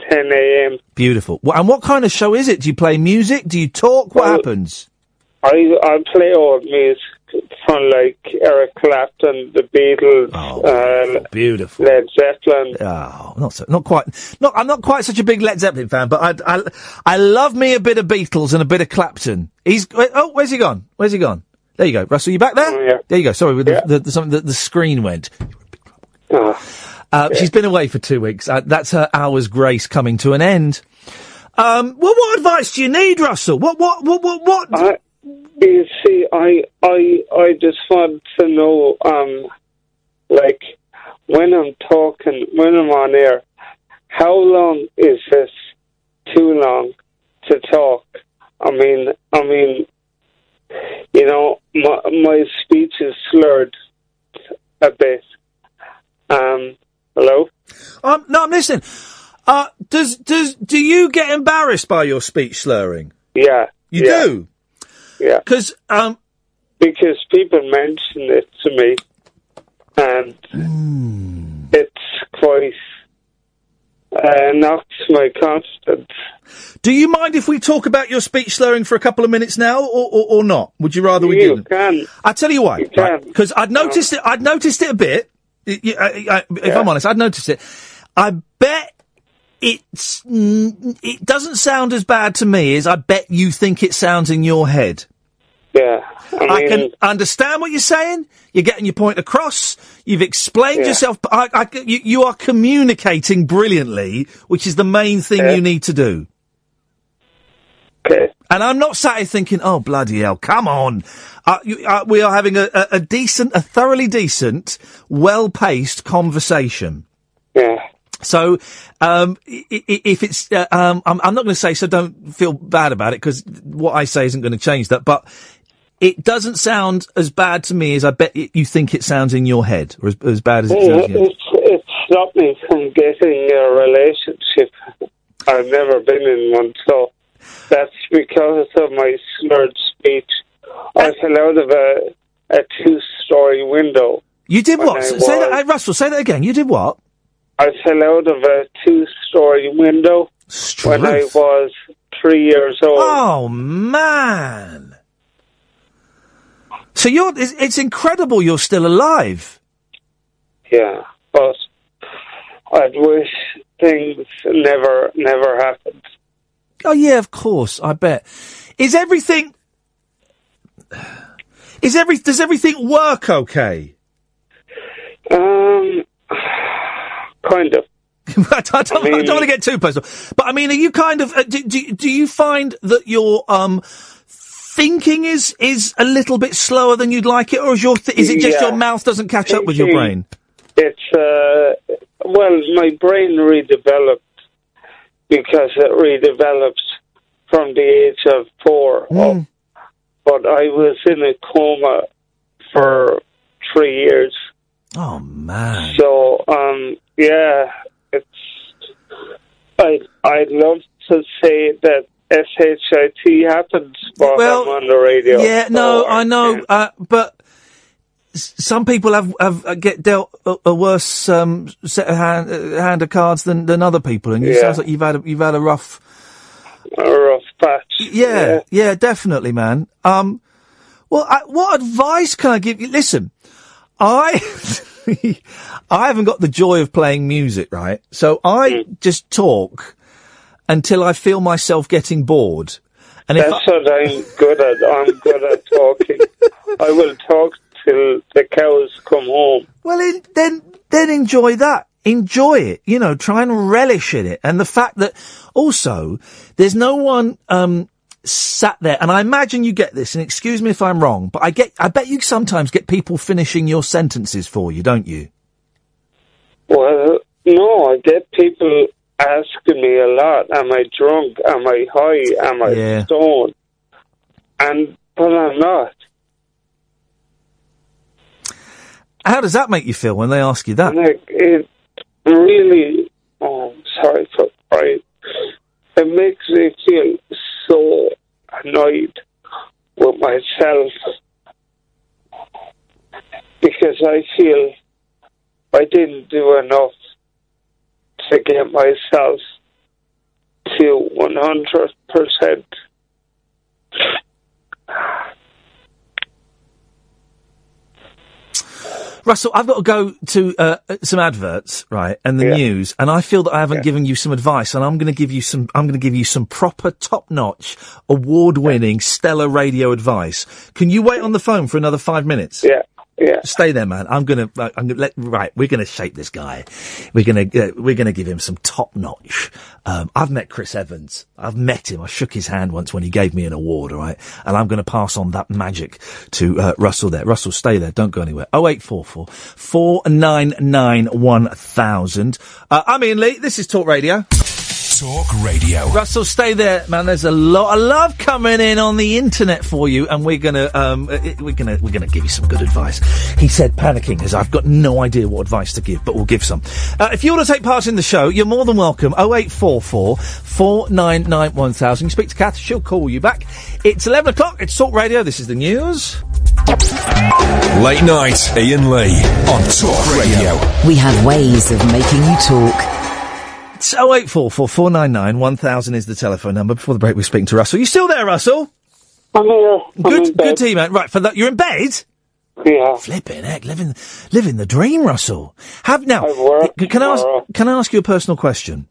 10 a.m. Beautiful. Well, and what kind of show is it? Do you play music? Do you talk? What happens? I I play old music from like Eric Clapton, the Beatles, uh, beautiful, Led Zeppelin. Oh, not so, not quite. Not. I'm not quite such a big Led Zeppelin fan, but I, I, I love me a bit of Beatles and a bit of Clapton. He's. Oh, where's he gone? Where's he gone? There you go, Russell. You back there? There you go. Sorry, with the, the, the, something- the, the screen went. Uh, She's been away for two weeks. Uh, that's her hour's grace coming to an end. Um, well, what advice do you need, Russell? What, what, what, what, what? I, you see, I I I just want to know, um, like when I'm talking, when I'm on air, how long is this too long to talk? I mean, I mean, you know, my my speech is slurred a bit. Um, hello. Um, no, I'm listening. Uh, does does do you get embarrassed by your speech slurring? Yeah. You yeah. do. Yeah. Because um, because people mention it to me, and Hmm. it's quite uh, knocks my confidence. Do you mind if we talk about your speech slurring for a couple of minutes now, or, or, or not? Would you rather we You didn't? can. I tell you why, because I'd noticed it. I'd noticed it a bit. Y- y- I- I- if I'm honest, I'd noticed it. I bet it's mm, it doesn't sound as bad to me as I bet you think it sounds in your head. Yeah, I, can understand what you're saying. You're getting your point across. You've explained Yeah. yourself. I, I, you, you are communicating brilliantly, which is the main thing you need to do. Okay. And I'm not sat here thinking, oh, bloody hell, come on. Uh, you, uh, we are having a, a, a decent, a thoroughly decent, well-paced conversation. Yeah. So, um, i- i- if it's, uh, um, I'm, I'm not going to say so. Don't feel bad about it because what I say isn't going to change that. But it doesn't sound as bad to me as I bet it, you think it sounds in your head, or as, as bad as it sounds. in your head. It's it's stopped me from getting a relationship. I've never been in one, so that's because of my slurred speech. I fell out of a a two-story window. You did what? what? I S- Say that, was- hey, Russell. Say that again. You did what? I fell out of a two-story window when I was three years old. Oh man! So you're, it's, it's incredible you're still alive. Yeah, but I'd wish things never, never happened. Oh yeah, of course. I bet. Is everything? Is every? Does everything work okay? Um, kind of. I don't, I don't want to get too personal, but I mean, are you kind of? Uh, do, do, do you find that your um thinking is is a little bit slower than you'd like it, or is your th- is it just Yeah. your mouth doesn't catch up with your brain? It's uh, well, my brain redeveloped because it redevelops from the age of four. up. But I was in a coma for three years. Oh man! So um, yeah, it's. I I'd love to say that shit happened, but Well, I'm on the radio. Yeah, no, so I know, uh, but some people have, have uh, get dealt a, a worse um, set of hand, uh, hand of cards than, than other people, and it Yeah. sounds like you've had a, you've had a rough. A rough patch. Yeah, yeah, definitely, man. Um, well, I, what advice can I give you? Listen, I I haven't got the joy of playing music, right? So I just talk until I feel myself getting bored. And if That's what I'm good at. I'm good at talking. I will talk till the cows come home. Well, in, then then enjoy that. Enjoy it. You know, try and relish in it. And the fact that also there's no one um, sat there. And I imagine you get this. And excuse me if I'm wrong, but I get. I bet you sometimes get people finishing your sentences for you, don't you? Well, no, I get people asking me a lot, am I drunk? Am I high? Am I Yeah. stoned? And, but I'm not. How does that make you feel when they ask you that? Like, it really, oh, sorry for, right, it makes me feel so annoyed with myself because I feel I didn't do enough to get myself to 100%. Russell, I've got to go to uh, some adverts, right, and the news, and I feel that I haven't given you some advice, and I'm going to give you some. I'm going to give you some proper, top-notch, award-winning, stellar radio advice. Can you wait on the phone for another five minutes? Yeah, yeah. Stay there, man. I'm gonna. Uh, I'm gonna let. Right, we're gonna shape this guy. We're gonna. Uh, we're gonna give him some top-notch. Um, I've met Chris Evans. I've met him. I shook his hand once when he gave me an award. All right, and I'm to pass on that magic to uh, Russell. There, Russell, stay there. Don't go anywhere. Oh eight four four four nine nine one thousand. Uh, I'm Iain Lee. This is Talk Radio. Talk Radio. Russell, stay there, man. There's a lot of love coming in on the internet for you, and we're gonna um, uh, we're gonna we're gonna give you some good advice. He said panicking as I've got no idea what advice to give, but we'll give some. Uh, if you want to take part in the show, you're more than welcome. 0844 499 1000. You speak to Kath, she'll call you back. It's 11 o'clock. It's Talk Radio. This is the news. Late night, Iain Lee on Talk Radio. We have ways of making you talk. It's 0844 499 1000 is the telephone number. Before the break, we're speaking to Russell. You still there, Russell? I'm here. I'm Good, good team, man. Right, for that, you're in bed? Yeah. Flipping heck, living, living the dream, Russell. Have now. can I ask? Can I ask you a personal question?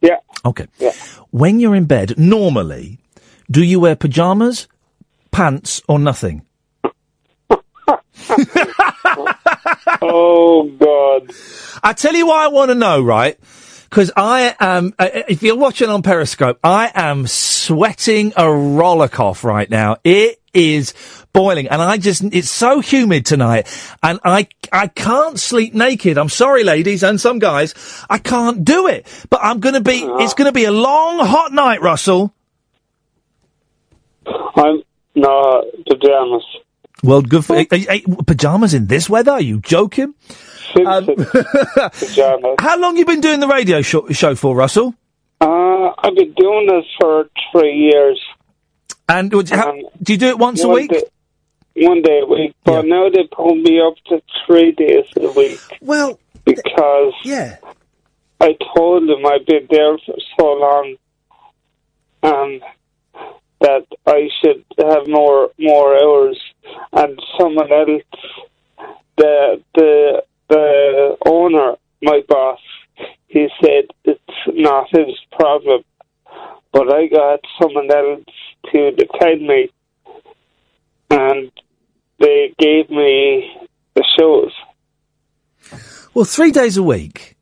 Yeah. Okay. Yeah. When you're in bed, normally, do you wear pajamas, pants, or nothing? oh God! I tell you why I want to know, right? Because I am, uh, if you're watching on Periscope, I am sweating a rollick off right now. It is boiling and I just, it's so humid tonight and I, I can't sleep naked. I'm sorry, ladies and some guys. I can't do it, but I'm going to be, it's going to be a long, hot night, Russell. I'm no pajamas. Well, good for, eh, pajamas in this weather? Are you joking? Um. How long you been doing the radio show, show for, Russell? Uh, I've been doing this for three years. And would Um, do you do it once a week? day- one day a week, but now they pull me up to three days a week. Well, because yeah, I told them I've been there for so long, um, that I should have more more hours, and someone else, the the the owner, my boss, he said it's not his problem, but I got someone else to defend me, and they gave me the shows. Well, three days a week.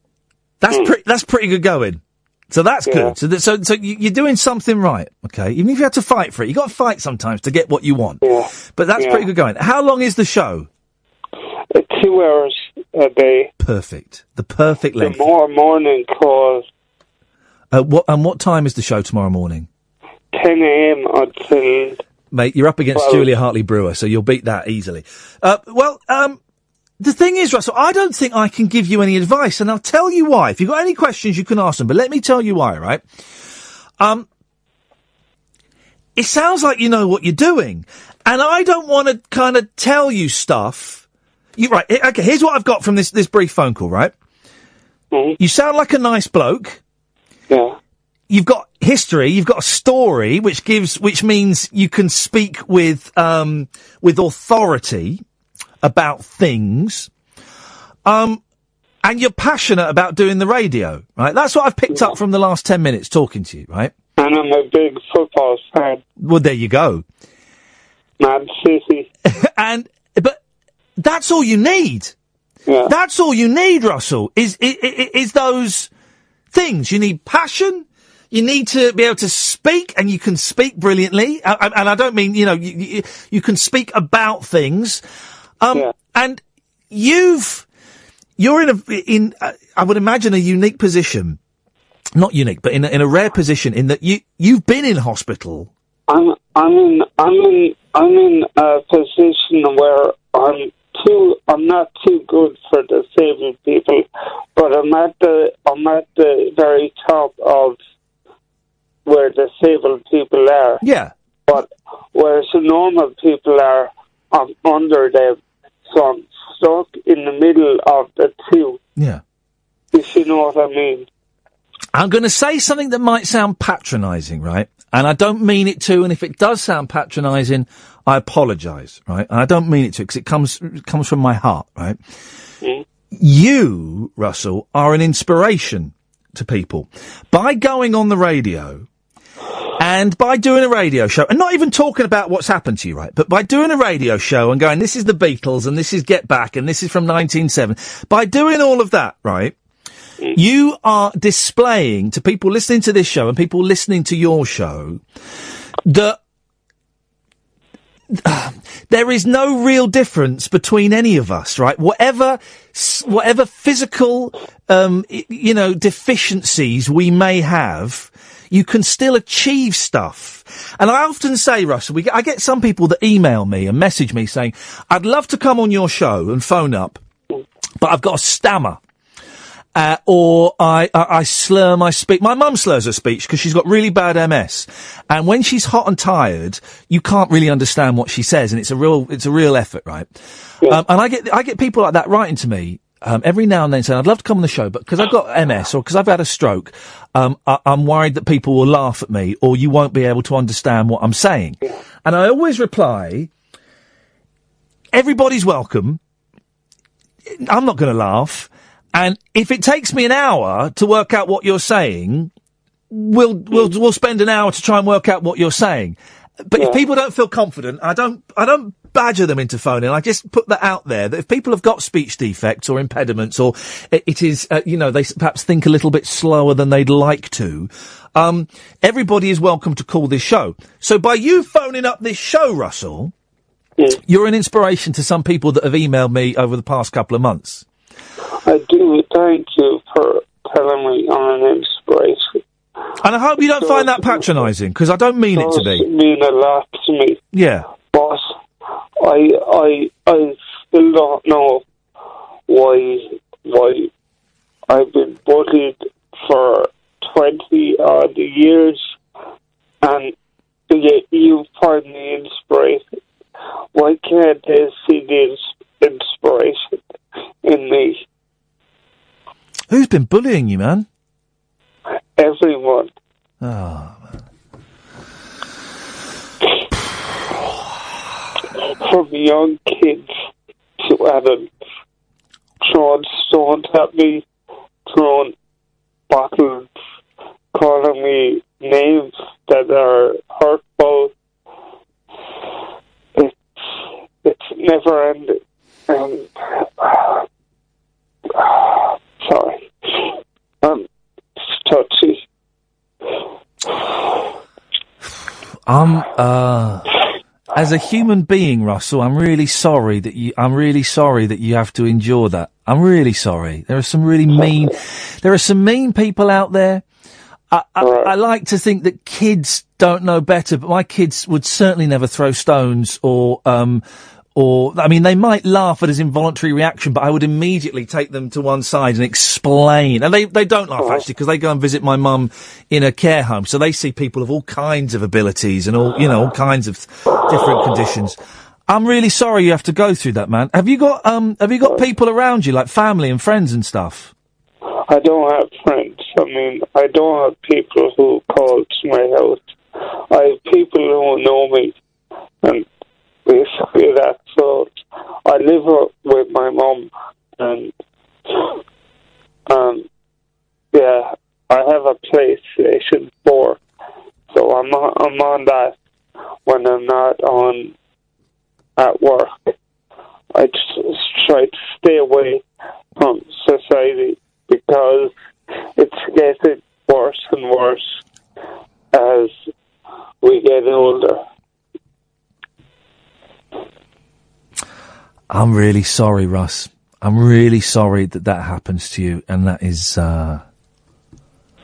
That's pretty. That's pretty good going. So that's Yeah. good. So, that, so, so you- you're doing something right. Okay, even if you have to fight for it, you got to fight sometimes to get what you want. Yeah. But that's Yeah. pretty good going. How long is the show? Uh, two hours a day. Perfect. The perfect length. more morning calls, Uh, what and what time is the show tomorrow morning? 10 a.m. until Mate, you're up against Well- Julia Hartley Brewer, so you'll beat that easily. Uh, well, um, the thing is, Russell, I don't think I can give you any advice, and I'll tell you why. If you've got any questions, you can ask them, but let me tell you why, right? Um, it sounds like you know what you're doing, and I don't want to kind of tell you stuff. You, right, eh, okay, here's what I've got from this, this brief phone call, right? You sound like a nice bloke. Yeah. You've got history, you've got a story, which gives, which means you can speak with, um, with authority about things. Um, and you're passionate about doing the radio, right? That's what I've picked up from the last 10 minutes talking to you, right? and I'm a big football fan. Well, there you go. Man City. and that's all you need. That's all you need, Russell. Is, is is those things you need passion. You need to be able to speak, and you can speak brilliantly. And I don't mean you know you, you, you can speak about things. Um, and you've you're in a in uh, I would imagine a unique position, not unique, but in a, in a rare position in that you you've been in hospital. I'm I'm in I'm in I'm in a position where I'm too I'm not too good for disabled people, but I'm at the I'm at the very top of where disabled people are. Yeah. But whereas the normal people are, I'm under them, so I'm stuck in the middle of the two. Yeah. If you know what I mean. I'm going to say something that might sound patronising, right? And I don't mean it to. And if it does sound patronising, I apologise, right? And I don't mean it to because it comes it comes from my heart, right? Mm. You, Russell, are an inspiration to people by going on the radio and by doing a radio show and not even talking about what's happened to you, right? But by doing a radio show and going, this is the Beatles and this is Get Back and this is from 1907. By doing all of that, right? Mm. You are displaying to people listening to this show and people listening to your show that there is no real difference between any of us, right? Whatever, whatever physical, um, you know, deficiencies we may have, you can still achieve stuff. And I often say, Russell, we, I get some people that email me and message me saying, I'd love to come on your show and phone up, but I've got a stammer. Uh, or I, I, I slur my speech. My mum slurs her speech because she's got really bad MS. And when she's hot and tired, you can't really understand what she says. And it's a real, it's a real effort, right? Um, and I get, I get people like that writing to me. Um, every now and then saying, I'd love to come on the show, but because I've got MS or because I've had a stroke, um, I, I'm worried that people will laugh at me or you won't be able to understand what I'm saying. And I always reply, everybody's welcome. I'm not going to laugh. And if it takes me an hour to work out what you're saying, we'll we'll we'll spend an hour to try and work out what you're saying. But if people don't feel confident, I don't I don't badger them into phoning. I just put that out there that if people have got speech defects or impediments, or it, it is uh, you know they perhaps think a little bit slower than they'd like to, um, everybody is welcome to call this show. So by you phoning up this show, Russell, you're an inspiration to some people that have emailed me over the past couple of months. I do thank you for telling me I'm an inspiration. And I hope you don't find that patronising, because I don't mean it to be. mean a lot to me. Yeah. But I I I still don't know why why I've been bullied for twenty odd years and yet you find me inspiration. Why can't they see the ins- inspiration in me? Who's been bullying you, man? Everyone. Oh, man. From young kids to adults, throwing stones at me, throwing bottles, calling me names that are hurtful. It's it's never ending. And sorry, um, touchy. I'm, uh, as a human being, Russell, I'm really sorry that you, I'm really sorry that you have to endure that. I'm really sorry. There are some really mean, there are some mean people out there. I, I, I like to think that kids don't know better, but my kids would certainly never throw stones or, um, or, I mean, they might laugh at his involuntary reaction, but I would immediately take them to one side and explain. And they, they don't laugh actually, because they go and visit my mum in a care home. So they see people of all kinds of abilities and all, you know, all kinds of different conditions. I'm really sorry you have to go through that, man. Have you got, um, have you got people around you, like family and friends and stuff? I don't have friends. I mean, I don't have people who call to my house. I have people who know me, and basically that's all. I live with my mom, and um, yeah, I have a PlayStation Four, so I'm on, I'm on that when I'm not on at work. I just try to stay away from society because it's getting worse and worse as we get older. I'm really sorry, Russ. I'm really sorry that that happens to you, and that is uh,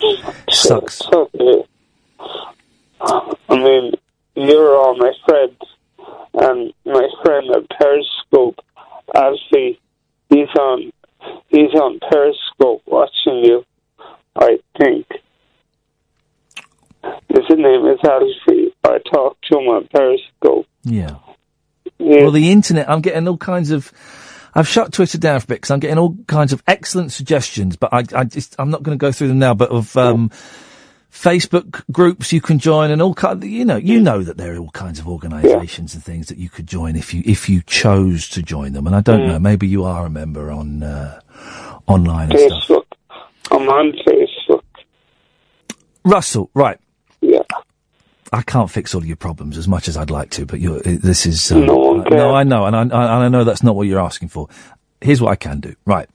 sucks. It's okay. I mean, you're all my friends, and my friend at Periscope, Alfie, he's on, he's on Periscope watching you. I think his name is Alfie. I talk to him on Periscope. Yeah. Well, the internet, I'm getting all kinds of. I've shut Twitter down for a bit because I'm getting all kinds of excellent suggestions, but I, I just, I'm not going to go through them now, but of, um, Facebook groups you can join and all kind, you know, you know that there are all kinds of organisations and things that you could join if you, if you chose to join them. And I don't know, maybe you are a member on, uh, online and stuff. Facebook. I'm on Facebook. Russell, right. Yeah. I can't fix all your problems as much as I'd like to, but you're, uh, this is um, No one uh, no, I know, and I, I, I know that's not what you're asking for. Here's what I can do. Right,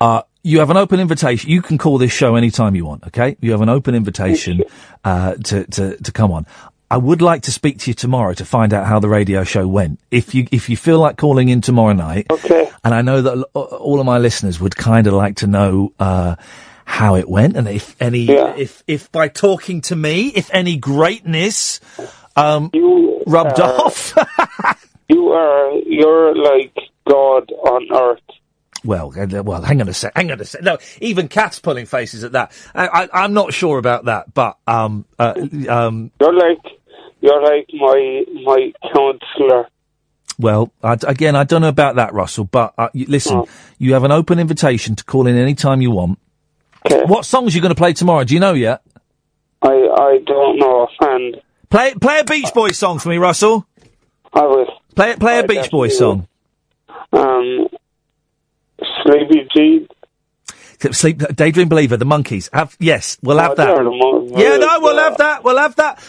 uh, you have an open invitation. You can call this show anytime you want. Okay, you have an open invitation uh, to to to come on. I would like to speak to you tomorrow to find out how the radio show went. If you if you feel like calling in tomorrow night, okay. And I know that all of my listeners would kind of like to know uh, how it went, and if any, if if by talking to me, if any greatness um, rubbed are- off. You are, you're like God on earth. Well, uh, well, hang on a sec. Hang on a sec. No, even cats pulling faces at that. I, I, I'm not sure about that, but um, uh, um, You're like, you're like my my counselor. well, I again, I don't know about that, Russell. But uh, you, listen, Oh. you have an open invitation to call in any time you want. What songs are you going to play tomorrow? Do you know yet? I I don't know offhand. Play play a Beach Boys song for me, Russell. I will. Play play a I Beach Boys song. Um, Sleepy G. Sleep, Daydream Believer, the Monkees. Have yes, we'll have Oh, that. Mon- yeah, no, we'll have that. We'll have that.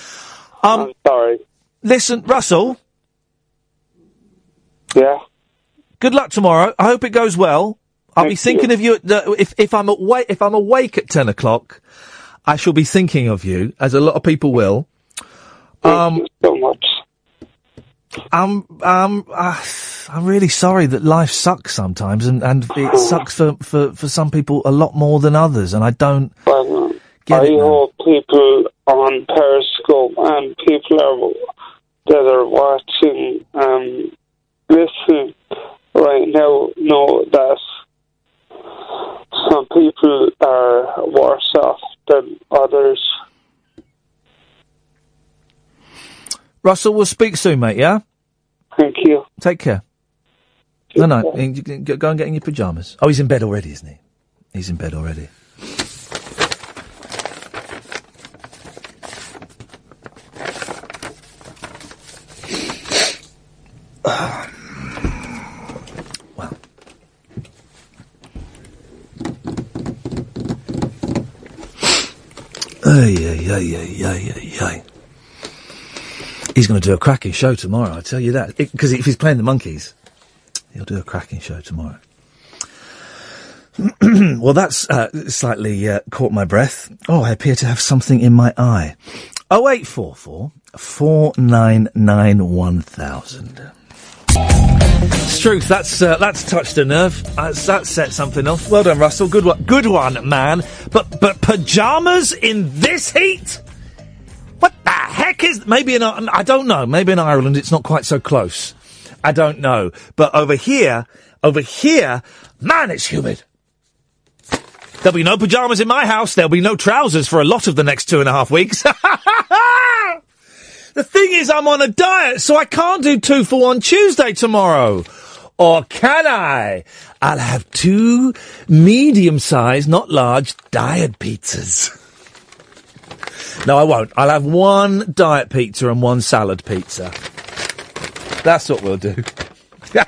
Um, sorry. Listen, Russell. Yeah. Good luck tomorrow. I hope it goes well. I'll be thinking of you at the, if if I'm awake if I'm awake at ten o'clock. I shall be thinking of you, as a lot of people will. Um, so much. I'm um uh, I'm really sorry that life sucks sometimes, and and it sucks for for for some people a lot more than others, and I don't. Well, Get I it now. hope people on Periscope and people are, that are watching, um, listening right now know that some people are worse off than others. Russell, we'll speak soon, mate. Yeah. Thank you. Take care. No, no. you can Go go and get in your pajamas. Oh, he's in bed already, isn't he? He's in bed already. Ay, ay, ay, ay, ay, ay. He's going to do a cracking show tomorrow, I tell you that. Because if he's playing the Monkees, he'll do a cracking show tomorrow. well, that's uh, slightly uh, caught my breath. Oh, I appear to have something in my eye. 0844 499 1000. Struth, that's uh, that's touched a nerve. That's, that set something off. Well done, Russell. Good one, good one, man. But but pajamas in this heat? What the heck is? Maybe in I don't know. Maybe in Ireland it's not quite so close. I don't know. But over here, over here, man, it's humid. There'll be no pajamas in my house. There'll be no trousers for a lot of the next two and a half weeks. the thing is, I'm on a diet, so I can't do two for one Tuesday tomorrow. Or can I? I'll have two medium-sized, not large, diet pizzas. No, I won't. I'll have one diet pizza and one salad pizza. That's what we'll do.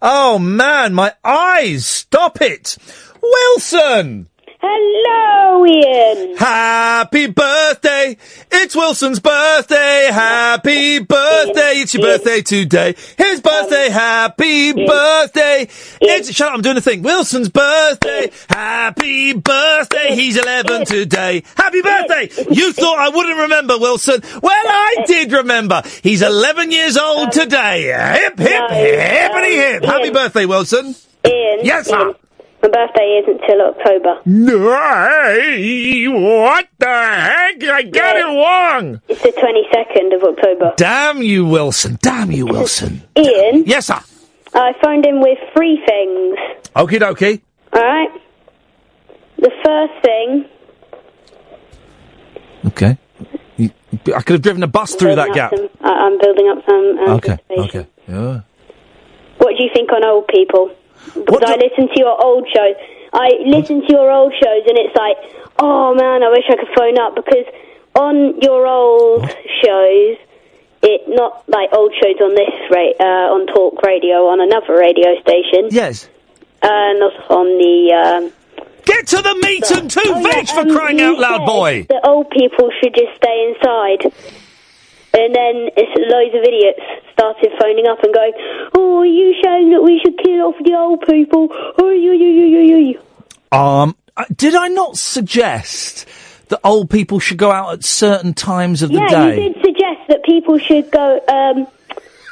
oh man, my eyes! Stop it, Wilson. Hello, Iain. Happy birthday! It's Wilson's birthday! Happy birthday! It's your birthday today. His birthday! Happy birthday! It's shut up! I'm doing a thing. Wilson's birthday! Happy birthday! He's 11 today. Happy birthday! You thought I wouldn't remember, Wilson? Well, I did remember. He's 11 years old today. Hip hip hippity hip! Happy birthday, Wilson! Iain. Yes, sir. My birthday isn't till October. Hey, what the heck? I got it wrong. It's the 22nd of October. Damn you, Wilson. Damn you, Wilson. Iain. Yes, sir. I phoned in with three things. Okie dokie. Alright? The first thing. Okay. I could have driven a bus through that gap. some- I'm building up some. Um, Okay, okay. Yeah. What do you think on old people? Because I listen to your old shows. I listen to your old shows, and it's like, oh man, I wish I could phone up because on your old shows, it not like old shows on this ra- uh, on Talk Radio on another radio station. Yes. Uh, not on the. Um, Get to the meat and two Oh, veg yeah, for um, crying out loud, boy. The old people should just stay inside. And then it's loads of idiots started phoning up and going, "Oh, are you saying that we should kill off the old people?" Oh, you, you, you, you, you, you. Um, did I not suggest that old people should go out at certain times of the Yeah, day? you did suggest that people should go. Um,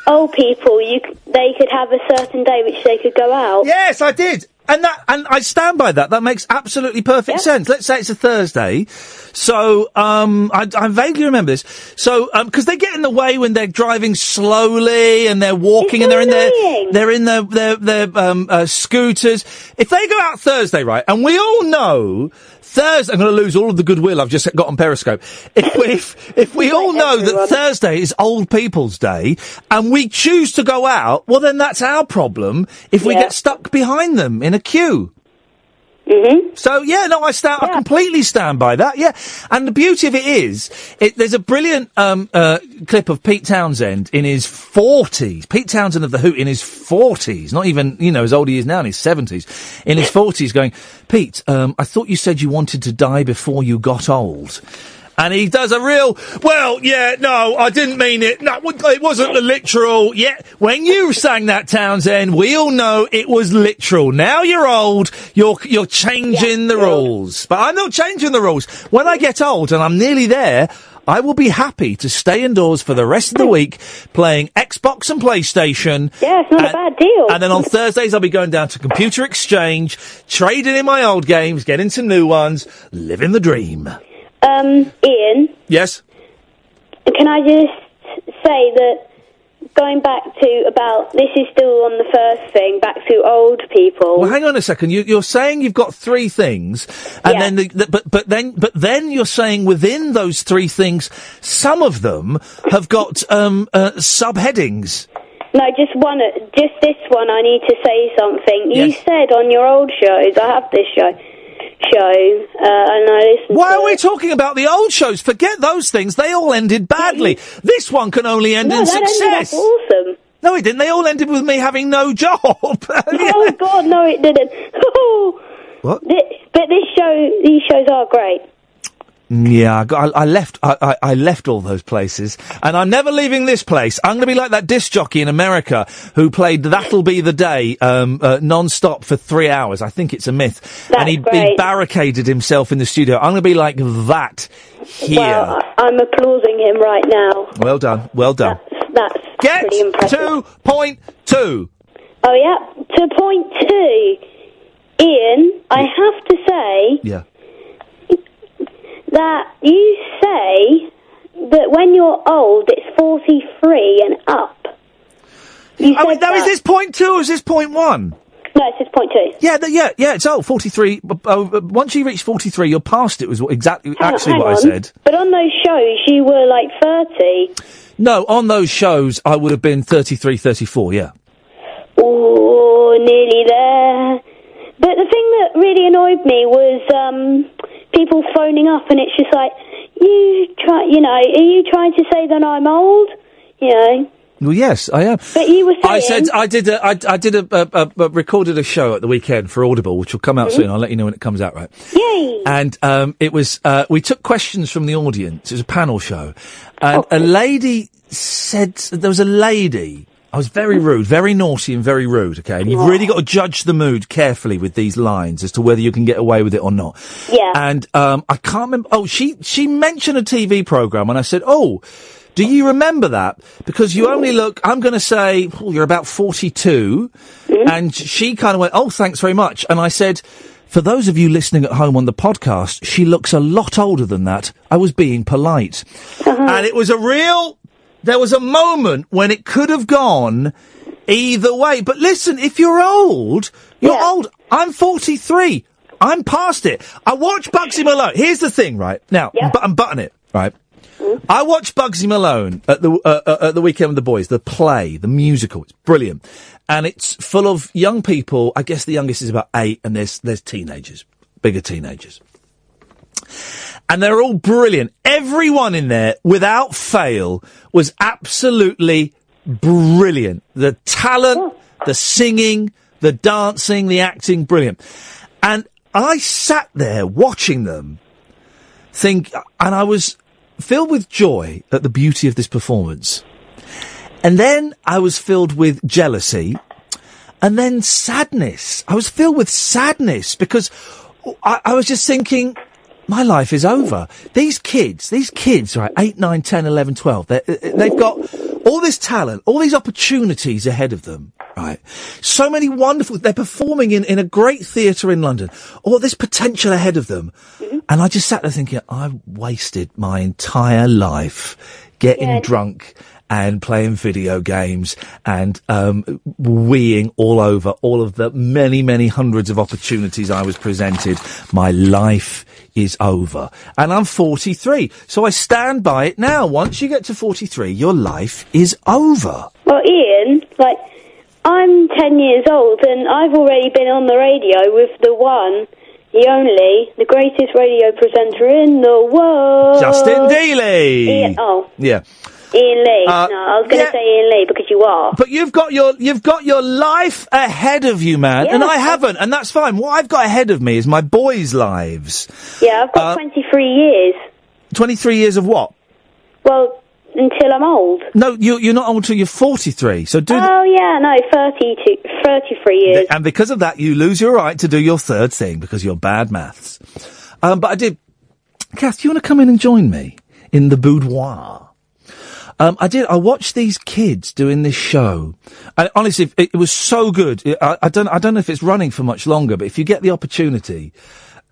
old people, you they could have a certain day which they could go out. Yes, I did. And that, and I stand by that. That makes absolutely perfect sense. Let's say it's a Thursday. So, um, I, I vaguely remember this. So, um 'cause because they get in the way when they're driving slowly and they're walking and they're in their, they're in their, their, their, um, uh, scooters. If they go out Thursday, right, and we all know Thursday, I'm going to lose all of the goodwill I've just got on Periscope. If we, if, if we all know that Thursday is Old People's Day and we choose to go out, well then that's our problem if we Yeah. get stuck behind them in a queue. Mm-hmm. So yeah, no, I stand. I completely stand by that. Yeah, and the beauty of it is, it, there's a brilliant um, uh, clip of Pete Townshend in his forties. Pete Townshend of the Who in his forties, not even you know as old he is now in his seventies. In his forties, going, Pete, um, I thought you said you wanted to die before you got old. And he does a real, well, yeah, no, I didn't mean it. No, it wasn't the literal. Yeah, when you sang that Townshend, we all know it was literal. Now you're old, you're, you're changing the rules. But I'm not changing the rules. When I get old and I'm nearly there, I will be happy to stay indoors for the rest of the week playing Xbox and PlayStation. Yeah, it's not a bad deal. And then on Thursdays, I'll be going down to Computer Exchange, trading in my old games, getting some new ones, living the dream. Um, Iain, Yes? can I just say that going back to about this is still on the first thing, back to old people. Well, hang on a second. You, you're saying you've got three things, and then the, the, but but then but then you're saying within those three things, some of them have got um, uh, subheadings. No, just one. Just this one. I need to say something. You Yes. said on your old shows. I have this show. Show, uh, and I. Why are we talking about the old shows? Forget those things. They all ended badly. This one can only end No, in success. awesome. No, it didn't. They all ended with me having no job. Oh God, no, it didn't. What? But this show, these shows are great. Yeah, I, got, I, I left. I, I, I left all those places, and I'm never leaving this place. I'm going to be like that disc jockey in America who played "That'll Be the Day" um, uh, non-stop for three hours. I think it's a myth, and he, he barricaded himself in the studio. I'm going to be like that here. Well, I'm applauding him right now. well done, well done. That's Get pretty impressive. to point two. Oh yeah, to point two, Iain. I have to say Yeah. That you say that when you're old, it's forty-three and up. You Oh, wait, now is this point two or is this point one? No, it's just point two. Yeah, th- yeah, yeah. It's oh, 43. Uh, uh, once you reach 43, you're past it. Was exactly Hang actually what I said. But on those shows, you were like thirty. No, on those shows, I would have been 33, 34, yeah. Oh, nearly there. But the thing that really annoyed me was um, people phoning up, and it's just like, you try, you know, are you trying to say that I'm old? You know, Well, yes, I am. But you were saying. I said I did. A, I, I did a, a, a, a recorded a show at the weekend for Audible, which will come out Mhm. soon. I'll let you know when it comes out. Right. Yay! And um, it was uh, we took questions from the audience. It was a panel show, and a lady said there was a lady. I was very rude, very naughty, and very rude. Okay, and you've really got to judge the mood carefully with these lines as to whether you can get away with it or not. Yeah. And um, I can't remember. Oh, she she mentioned a TV program, and I said, "Oh, do you remember that? Because you only look. I'm going to say oh, you're about 42." And she kind of went, "Oh, thanks very much." And I said. For those of you listening at home on the podcast, she looks a lot older than that. I was being polite. And it was a real, there was a moment when it could have gone either way. But listen, if you're old, you're old. I'm 43. I'm past it. I watch Bugsy Malone. Here's the thing, right? Now, but I'm button it, right? I watched Bugsy Malone at the uh, uh, at the weekend with the boys. The play, the musical, it's brilliant, and it's full of young people. I guess the youngest is about eight, and there's there's teenagers, bigger teenagers, and they're all brilliant. Everyone in there, without fail, was absolutely brilliant. The talent, the singing, the dancing, the acting, brilliant. And I sat there watching them, think, and I was filled with joy at the beauty of this performance. And then I was filled with jealousy and then sadness. I was filled with sadness because I, I was just thinking, my life is over. These kids, these kids, right, 8, 9, 10, 11, 12, they- uh, uh, they've got all this talent, all these opportunities ahead of them, right? So many wonderful, they're performing in, in a great theatre in London, all this potential ahead of them. Mm-hmm. And I just sat there thinking, I've wasted my entire life getting Yeah. drunk and playing video games and um, weeing all over all of the many, many hundreds of opportunities I was presented. My life is over. And I'm 43. So I stand by it now. Once you get to 43, your life is over. Well, Iain, like, I'm 10 years old and I've already been on the radio with the one, the only, the greatest radio presenter in the world. Justin Dealey. Ian, oh, Yeah. Iain Lee. Uh, no, I was going to yeah. say Iain Lee because you are. But you've got your you've got your life ahead of you, man, and I haven't, and that's fine. What I've got ahead of me is my boys' lives. Yeah, I've got Uh, 23 years. Twenty three years of what? Well, until I'm old. No, you you're not old until you're forty three. So do. Oh, yeah, no, 32, 33 years. and because of that, you lose your right to do your third thing because you're bad maths. Um, but I did. Kath, do you want to come in and join me in the boudoir? Um, I did. I watched these kids doing this show, and honestly, it, it was so good. I, I don't. I don't know if it's running for much longer, but if you get the opportunity,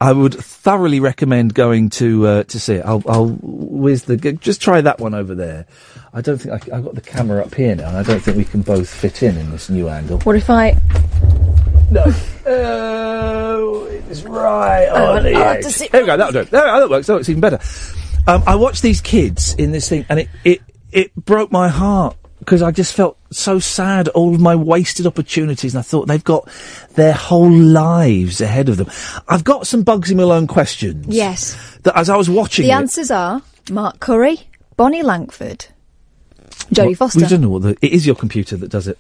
I would thoroughly recommend going to uh, to see it. I'll, I'll whiz the. Just try that one over there. I don't think I, have got the camera up here now, and I don't think we can both fit in in this new angle. What if I? No. Oh, it's right Oh, on the I'll edge. There we go. That'll do. There, that works. That works even better. Um, I watched these kids in this thing, and it it it broke my heart because I just felt so sad. All of my wasted opportunities, and I thought they've got their whole lives ahead of them. I've got some Bugsy Malone questions. Yes. That as I was watching The it, answers are Mark Curry, Bonnie Langford, Jodie Foster. We don't know what the. It is your computer that does it.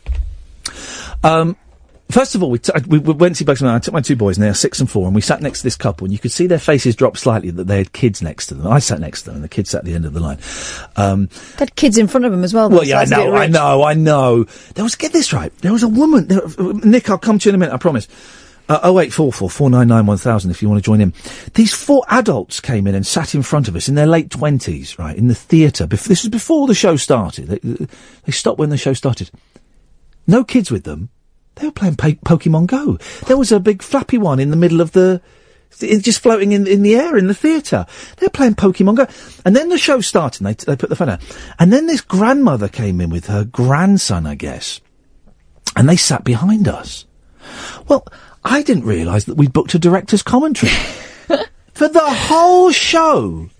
Um, first of all, we, t- we, we went to see Bugs Malone. I took my two boys, and they are six and four, and we sat next to this couple, and you could see their faces drop slightly that they had kids next to them. I sat next to them, and the kids sat at the end of the line. Um, They had kids in front of them as well. well, yeah, I that's a bit know, I know, I know. There was get this right. There was a woman. There, Nick, I'll come to you in a minute. I promise. Uh, 0844 499 1000 if you want to join in. These four adults came in and sat in front of us in their late 20s, right, in the theatre. Bef- this was before the show started. They, they stopped when the show started. No kids with them. They were playing Pokemon Go. There was a big flappy one in the middle of the, just floating in, in the air in the theatre. They were playing Pokemon Go. And then the show started and they, they put the phone out. And then this grandmother came in with her grandson, I guess. And they sat behind us. Well, I didn't realise that we'd booked a director's commentary. For the whole show.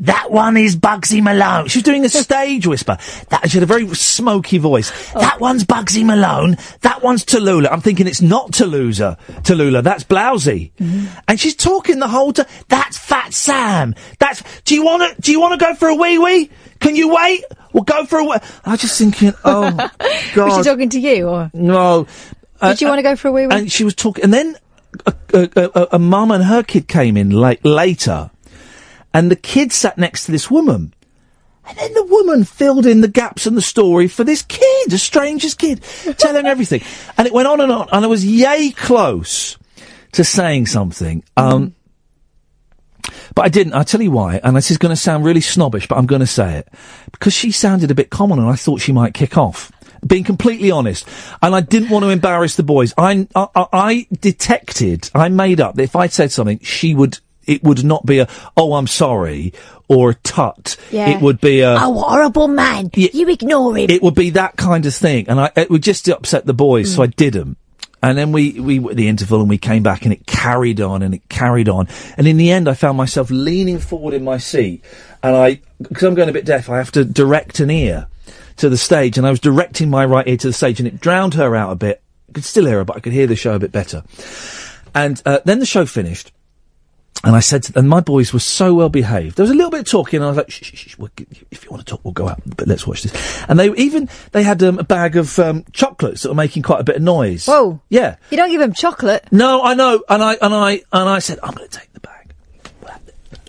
That one is Bugsy Malone. She was doing a stage whisper. That she had a very smoky voice. Oh. That one's Bugsy Malone. That one's Tallulah. I'm thinking it's not Tallulah. Tallulah. That's Blousey. Mm-hmm. And she's talking the whole time. That's Fat Sam. That's. Do you want to? Do you want to go for a wee wee? can you wait? We'll go for a wee. I was just thinking, oh God. Was she talking to you, or No. did uh, you want to go for a wee wee? And she was talking, and then a, a, a, a mum and her kid came in late, later, and the kid sat next to this woman. And then the woman filled in the gaps in the story for this kid, a stranger's kid, telling everything. And it went on and on, and I was yay close to saying something. Um, but I didn't. I'll tell you why. And this is going to sound really snobbish, but I'm going to say it. Because she sounded a bit common and I thought she might kick off. Being completely honest. And I didn't want to embarrass the boys. I, I, I detected, I made up that if I'd said something, she would, it would not be a, oh, I'm sorry, or a tut. Yeah. It would be a, Oh, horrible man! You ignore him. it would be that kind of thing, and I, it would just upset the boys, so I didn't. And then we, we were at the interval and we came back and it carried on and it carried on. And in the end, I found myself leaning forward in my seat and I, because I'm going a bit deaf, I have to direct an ear to the stage and I was directing my right ear to the stage and it drowned her out a bit. I could still hear her, but I could hear the show a bit better. And, uh, then the show finished. And I said to and my boys were so well behaved. There was a little bit of talking, and I was like, shh, shh, shh, we'll if you want to talk, we'll go out, but let's watch this. And they even, they had um, a bag of um, chocolates that were making quite a bit of noise. Whoa! Yeah. You don't give them chocolate. No, I know, and I, and I, and I said, I'm going to take the bag.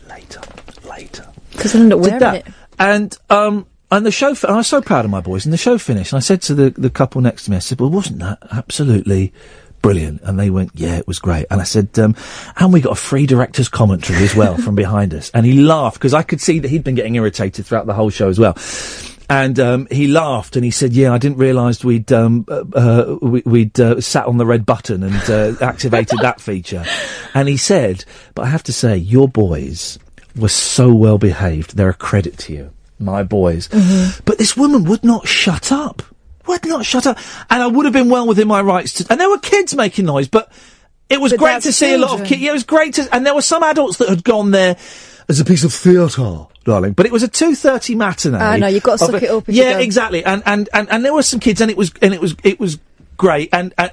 Later, later. Because end up wearing that. it. And, um, and the show, and I was so proud of my boys, and the show finished, and I said to the, the couple next to me, I said, well, wasn't that absolutely brilliant? And they went, yeah, it was great. And I said, um, and we got a free director's commentary as well from behind us. And he laughed, because I could see that he'd been getting irritated throughout the whole show as well. And um, he laughed and he said, "Yeah, I didn't realise we'd um, uh, uh, we, we'd uh, sat on the red button and uh, activated that feature." And he said, "But I have to say, your boys were so well behaved. They're a credit to you, my boys." But this woman would not shut up. Would not shut up. And I would have been well within my rights to. And there were kids making noise, but it was But great to see a lot of kids. Yeah, it was great to. And there were some adults that had gone there as a piece of theatre. Darling, but it was a two thirty matinee. Ah, I know, you've got to suck a- it up Yeah, exactly. And, and and and there were some kids, and it was and it was it was great. And, and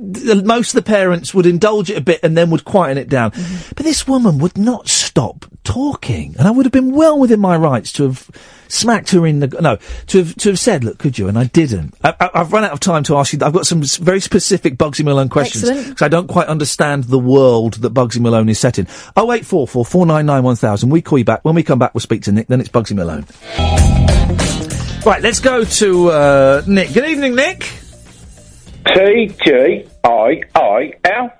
the- most of the parents would indulge it a bit and then would quieten it down. Mm-hmm. But this woman would not stop talking, and I would have been well within my rights to have smacked her in the no to have to have said, "Look, could you?" And I didn't. I, I, I've run out of time to ask you. I've got some very specific Bugsy Malone questions because I don't quite understand the world that Bugsy Malone is set in. Oh eight four four four nine nine one thousand. We call you back when we come back. We'll speak to Nick. Then it's Bugsy Malone. Right, let's go to uh, Nick. Good evening, Nick. T G I I L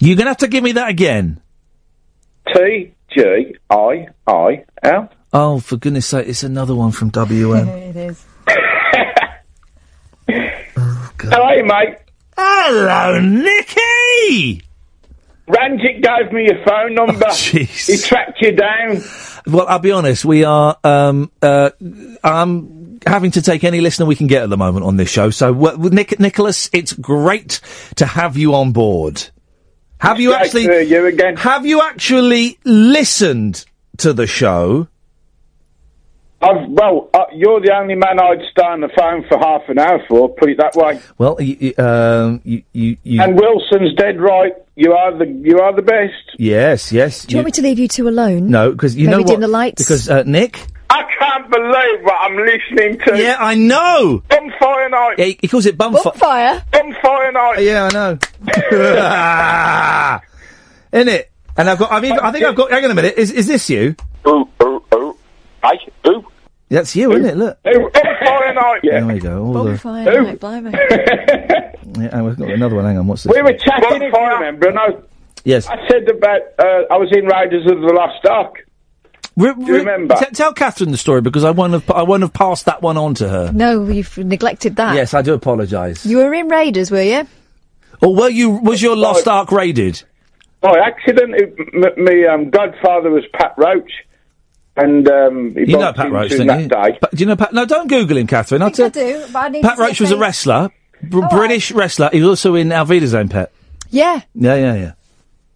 You're gonna have to give me that again. T G I I L. Oh, for goodness sake, it's another one from WM. it is. oh, Hello, mate. Hello, Nicky. Ranjit gave me your phone number. Oh, he tracked you down. Well, I'll be honest. We are. Um, uh, I'm having to take any listener we can get at the moment on this show. So, w- with Nick, Nicholas, it's great to have you on board. Have you Great actually? to hear you again. Have you actually listened to the show? I've, well, uh, you're the only man I'd stay on the phone for half an hour for. Put it that way. Well, you, you, um, you, you, you And Wilson's dead right. You are the you are the best. yes, yes. Do you want me to leave you two alone? No, because you Maybe know what? dim the lights? Because uh, Nick. I can't believe what I'm listening to. Yeah, I know. Bonfire night. Yeah, he, he calls it bumfire. Fire. Bonfire night. Yeah, I know. In it, and I've got. I've even, I think I've got. Hang on a minute. Is is this you? Ooh, ooh, ooh. Hey, ooh. That's you, isn't it? Look. Ooh, bonfire night. There we go. All the, Bonfire night, blimey. yeah, and we've got another one. Hang on. What's this? We were chatting, if you remember, and I, Yes. I said about uh, I was in Raiders of the Lost Ark. Re- Do you remember? T- tell Catherine the story because I won't have. I won't have passed that one on to her. No, you've neglected that. Yes, I do apologise. You were in Raiders, were you? Or were you? Was your Lost Ark raided? By accident, it, m- me um, godfather was Pat Roach, and um, he You know Pat Roach, into don't him you? Pa- do you know Pat? No, don't Google him, Catherine. I'll I think tell. I do, but I need Pat to Roach see was a face. wrestler, Br- British wrestler. He was also in Auf Wiedersehen Pet. Yeah. Yeah, yeah, yeah.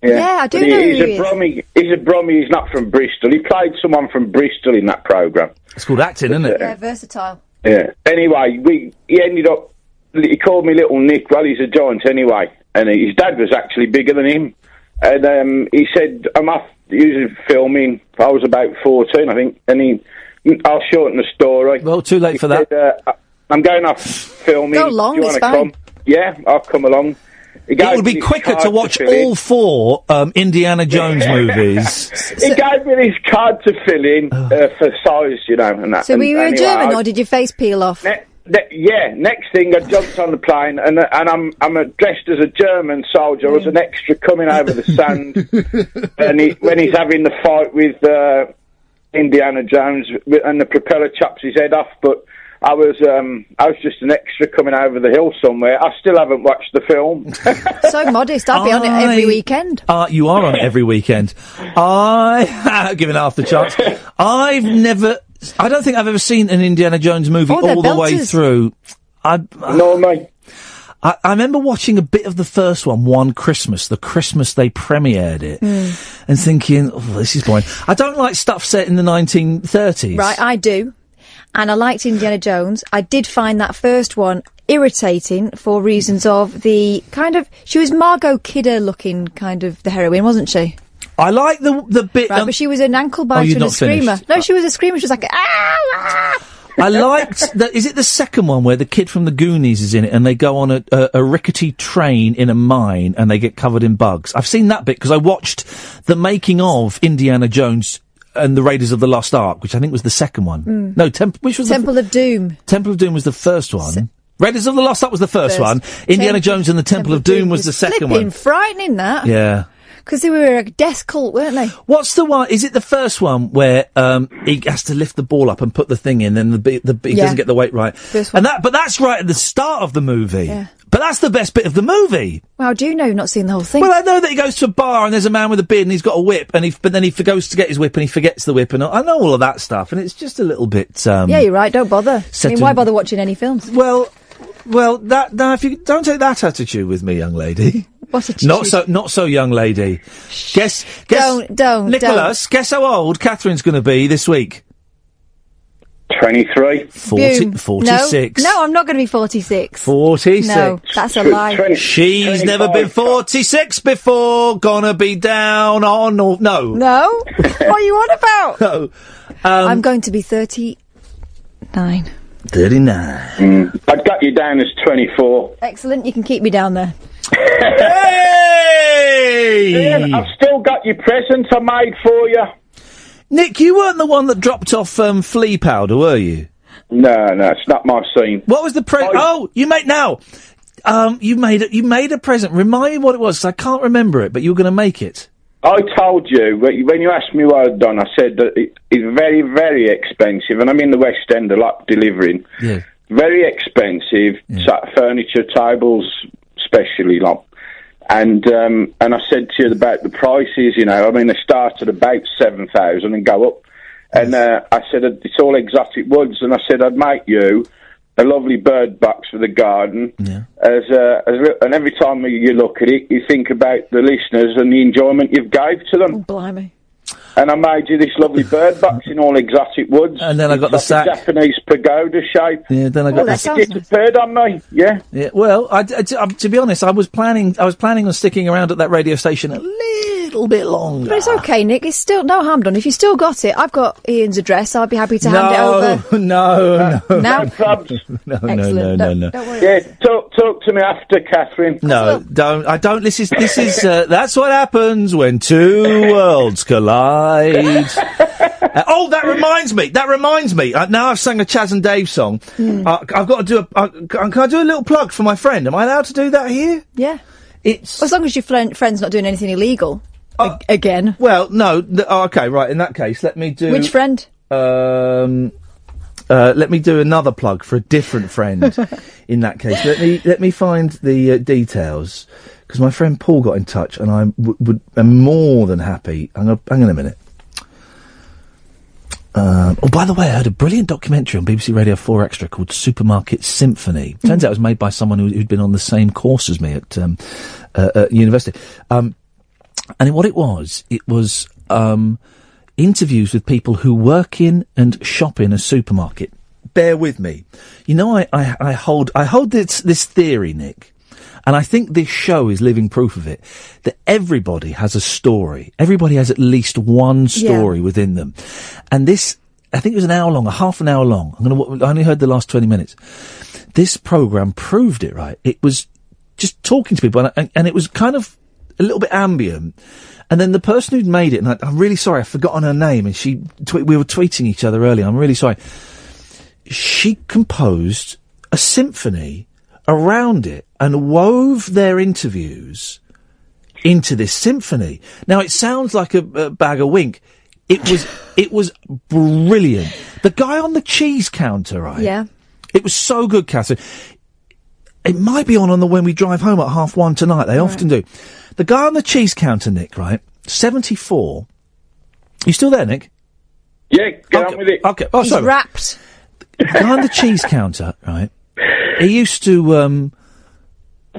Yeah, I do But he- know who he's he a is. Brummy. He's a Brummy. He's not from Bristol. He played someone from Bristol in that program. It's called acting, isn't it? Yeah, versatile. Yeah. Anyway, we he ended up. He called me Little Nick. Well, he's a giant anyway, and his dad was actually bigger than him. and um, he said, "I'm off using filming." I was about fourteen, I think, and he. I'll shorten the story. Well, too late He for that. uh, I'm going off filming. Go along, Do you it's fine. come? Yeah, I'll come along. He It would be quicker to watch fill in. all four um, Indiana Jones movies. He gave me this card to fill in uh, for size, you know, and that. So were and you a German I- or did your face peel off? Ne- yeah, next thing I jumped on the plane and uh, and I'm I'm uh, dressed as a German soldier. I was an extra coming over the sand, and he, when he's having the fight with uh, Indiana Jones and the propeller chops his head off, but. I was um, I was just an extra coming over the hill somewhere. I still haven't watched the film. so modest. I'd be on it every weekend. Uh, you are on it every weekend. I given half the chance. I've never. I don't think I've ever seen an Indiana Jones movie Oh, they're all the way through. I, no, mate. I, I remember watching a bit of the first one one Christmas, the Christmas they premiered it, Hmm. and thinking, "Oh, this is boring." I don't like stuff set in the 1930s. Right, I do. And I liked Indiana Jones. I did find that first one irritating for reasons of the kind of she was Margot Kidder looking kind of the heroine, wasn't she? I like the the bit. Right, um, but she was an ankle Oh, biter you'd and a not screamer. finished. No, she was a screamer. She was like, ah, ah. I liked that. Is it the second one where the kid from the Goonies is in it and they go on a, a, a rickety train in a mine and they get covered in bugs? I've seen that bit because I watched the making of Indiana Jones and the Raiders of the Lost Ark, which I think was the second one. Mm. No, Temp- which was Temple of Doom. Temple of Doom was the first one. Raiders of the Lost Ark was the first, First. one. Indiana Temple- Jones and the Temple, of Doom, was, the second one. frightening that. Yeah. Because they were a death cult, weren't they? What's the one? Is it the first one where um, he has to lift the ball up and put the thing in, and the, the he Yeah. doesn't get the weight right? First And that, but that's right at the start of the movie. Yeah. But that's the best bit of the movie. Wow, do you know not seeing the whole thing? Well, I know that he goes to a bar and there's a man with a beard and he's got a whip, and he, but then he goes to get his whip and he forgets the whip, and I know all of that stuff, and it's just a little bit. Um, yeah, you're right. Don't bother. I mean, why bother watching any films? Well, well, that now if you don't take that attitude with me, young lady. What attitude? Not so, not so, young lady. Guess, guess, Don't, don't, Nicholas. Guess how old Catherine's going to be this week. 23. 40, 46. No, no, I'm not going to be 46. 46. No, that's a lie. She's never been 46 before. Gonna be down on or no. No? what are you on about? No. Um, I'm going to be 39. 39. I'd got you down as 24. Excellent. You can keep me down there. Hey! Iain, I've still got your presents I made for you. Nick, you weren't the one that dropped off um, flea powder, were you? No, no, it's not my scene. What was the present? Oh, you made now. Um, you made a, you made a present. Remind me what it was. 'cause I can't remember it, but you were going to make it. I told you when you- when you asked me what I'd done. I said that it, it's very, very expensive, and I'm in the West End a lot delivering. Yeah. Very expensive furniture, tables, especially like. And um, and I said to you about the prices. You know, I mean, they start at about seven thousand and go up. And uh, I said it's all exotic woods, and I said I'd make you a lovely bird box for the garden. As, uh, as li- and every time you look at it, you think about the listeners and the enjoyment you've gave to them. Oh, Blimey. And I made you this lovely bird box in all exotic woods. And then I got the It's like a sack. Japanese pagoda shape. Yeah, then I got the You disappeared on me. Yeah. Yeah, well, I, I- to, um, to be honest, I was planning. I was planning on sticking around at that radio station a little bit longer. But it's okay, Nick. It's still no harm done. If you still got it, I've got Iain's address. I'll be happy to hand it over. no, no, Now? no, no, no, no, no. Yeah, talk talk to me after, Catherine. No, don't. I don't. This is this is. Uh, that's what happens when two worlds collide. Uh, oh, that reminds me. That reminds me. Uh, now I've sung a Chas and Dave song. Uh, I've got to do a. Uh, can I do a little plug for my friend? Am I allowed to do that here? Yeah. It's as long as your friend, friend's not doing anything illegal. Uh, again. Well, no. Th- oh, okay, right. In that case, let me do. Which friend? Um, uh, let me do another plug for a different friend. in that case, let me let me find the uh, details because my friend Paul got in touch, and I w- would am more than happy. Hang on, hang on a minute. Um, oh, by the way, I heard a brilliant documentary on BBC Radio 4 Extra called Supermarket Symphony. Turns out it was made by someone who, who'd been on the same course as me at, um, uh, at university. Um, and what it was, it was um, interviews with people who work in and shop in a supermarket. Bear with me. You know, I, I, I hold I hold this this theory, Nick, And I think this show is living proof of it. That everybody has a story. Everybody has at least one story within them. And this, I think it was an hour long, a half an hour long. I'm gonna, I only heard the last 20 minutes. This program proved it, right? It was just talking to people and, and, and it was kind of a little bit ambient. And then the person who'd made it, and I, I'm really sorry, I've forgotten her name, and she, twe- we were tweeting each other earlier, I'm really sorry. She composed a symphony around it and wove their interviews into this symphony. Now it sounds like a, a bag of wink. It was, it was brilliant. The guy on the cheese counter, right? Yeah. It was so good, Catherine. It might be on on the when we drive home at half one tonight. They often do. The guy on the cheese counter, Nick, right? Seventy four. You still there, Nick? Yeah, get on with it. Okay. Oh, He's sorry. wrapped. The guy on the cheese counter, right? He used to. um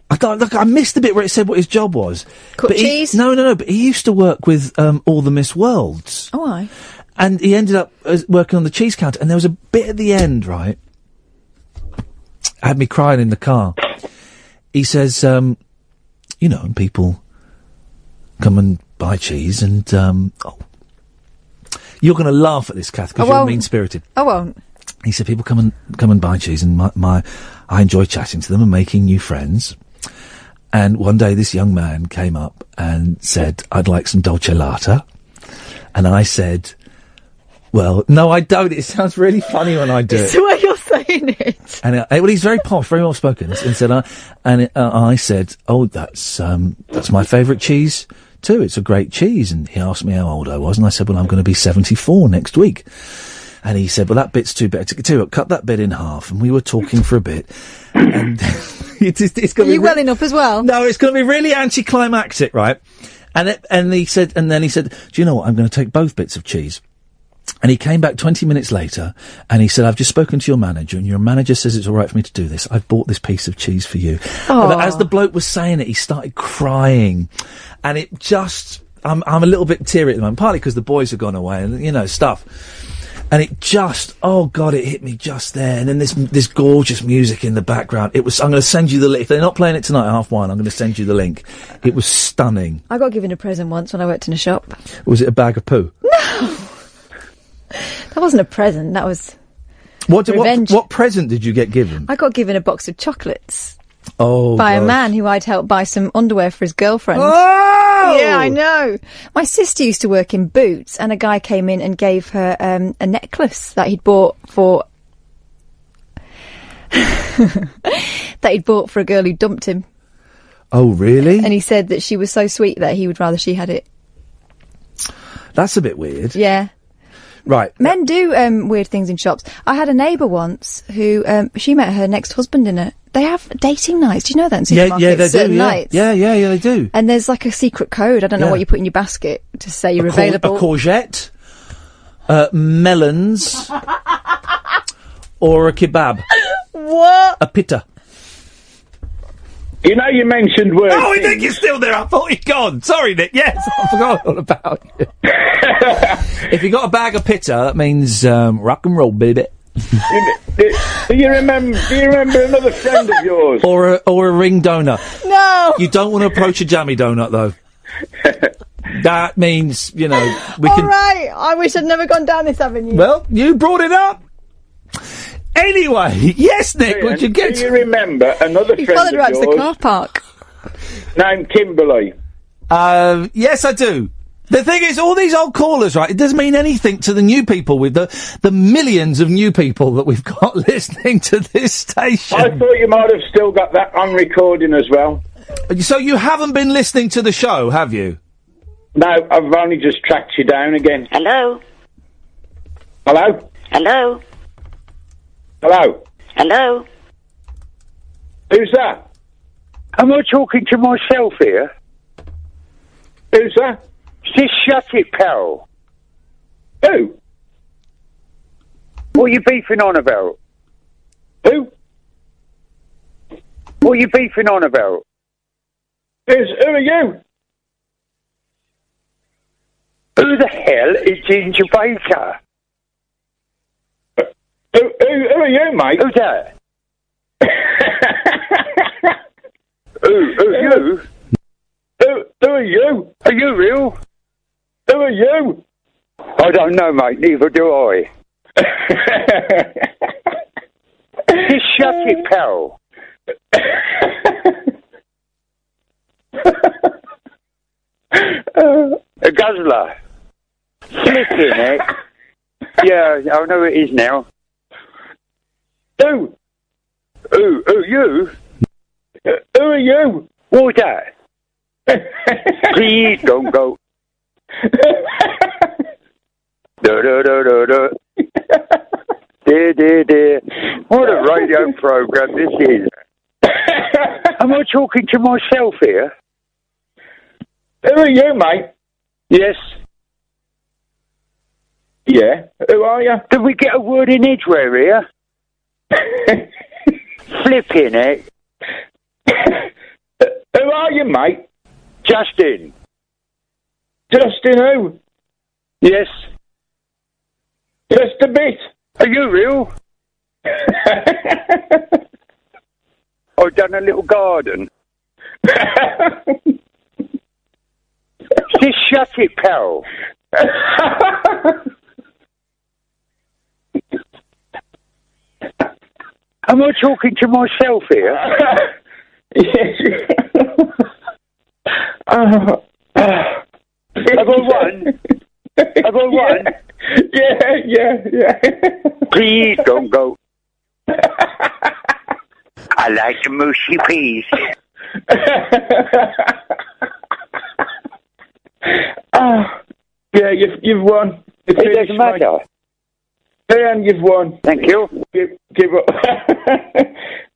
I don't look. I missed the bit where it said what his job was. Cook But he- cheese? no, no, no. But he used to work with um, all the Miss Worlds. Oh, I. And he ended up uh, working on the cheese counter. And there was a bit at the end, right? Had me crying in the car. He says, um, you know, and people come and buy cheese and, um, oh, you're going to laugh at this, Kath, because you're mean spirited. I won't. He said people come and come and buy cheese, and my, my I enjoy chatting to them and making new friends. And one day, this young man came up and said, "I'd like some dolce latte," and I said, "Well, no, I don't. It sounds really funny when I do it." The way you're saying it. And uh, well, he's very posh, very well spoken, and said, uh, and uh, I said, "Oh, that's um, that's my favourite cheese too. It's a great cheese." And he asked me how old I was, and I said, "Well, I'm going to be 74 next week." And he said, "Well, that bit's too big. Tell you what, cut that bit in half." And we were talking for a bit, and it's, it's, going to you be re- welling up as well? no, it's going to be really anticlimactic, right? And it, and he said, and then he said, "Do you know what? I'm going to take both bits of cheese." And he came back 20 minutes later and he said, I've just spoken to your manager and your manager says it's all right for me to do this. I've bought this piece of cheese for you. As the bloke was saying it, he started crying and it just, I'm, I'm a little bit teary at the moment, partly because the boys have gone away and, you know, stuff. And it just, oh god, it hit me just there. And then this, this gorgeous music in the background. It was, I'm going to send you the link. If they're not playing it tonight at half one, I'm going to send you the link. It was stunning. I got given a present once when I worked in a shop. Was it a bag of poo? That wasn't a present. That was. What, what, Revenge. what present did you get given? I got given a box of chocolates Oh, by a man who I'd helped buy some underwear for his girlfriend. Oh! Yeah, I know. My sister used to work in Boots, and a guy came in and gave her um, a necklace that he'd bought for. that he'd bought for a girl who dumped him. Oh, really? And he said that she was so sweet that he would rather she had it. That's a bit weird. Yeah. Right. Men do um, weird things in shops. I had a neighbour once who um, she met her next husband in a. They have dating nights. Do you know that in Yeah, supermarkets? yeah, yeah, they do. Yeah. nights. yeah, yeah, yeah, they do. And there's like a secret code. I don't know Yeah. what you put in your basket to say you're a, available. a courgette, uh, melons, or a kebab, what? a pitta. You know, you mentioned words. Oh, Nick, you're still there. I thought you'd gone. Sorry, Nick. Yes, I forgot all about you. if you got a bag of pitta, that means um, rock and roll, baby. do, do you remember? Do you remember another friend of yours? Or a, or a ring donut. No. You don't want to approach a jammy donut, though. that means, you know, we All can. right. I wish I'd never gone down this avenue. Well, you brought it up. Anyway, yes, Nick, would you get Do you remember another he friend followed of her out the car park. named Kimberly? Um, yes, I do. The thing is, all these old callers, right? It doesn't mean anything to the new people with the the millions of new people that we've got listening to this station. I thought you might have still got that on recording as well. So you haven't been listening to the show, have you? No, I've only just tracked you down again. Hello? Hello? Hello? Hello? Hello? Who's that? Am I talking to myself here? Who's that? Just shut it, pal. Who? What are you beefing on about? Who? What are you beefing on about? Who's, who are you? Who the hell is Ginger Baker? Who, who, who are you, mate? Who's that? Who, who, you? Who, who are you? Are you real? Who are you? I don't know, mate. Neither do I. Just shut it, pal. A guzzler. Flipping it. Yeah, I know it is now. Who? Who? Who? You? Who are you? What's that? Please don't go. da da da da da. Dear, dear, dear. What a radio program this is. Am I talking to myself here? Who are you, mate? Yes. Yeah. Who are you? Did we get a word in Edgware here? Flipping it. who are you, mate? Justin. Justin who? Yes. Just a bit. Are you real? I've done a little garden. Just shut it, pal. Am I talking to myself here? yes. Uh, Have I won? Have I won? Yeah, yeah, yeah. Please don't go. I like the mushy peas. Ah, yeah, you've, you've won. It doesn't matter. Dan, you've won. Thank you. Give, give up.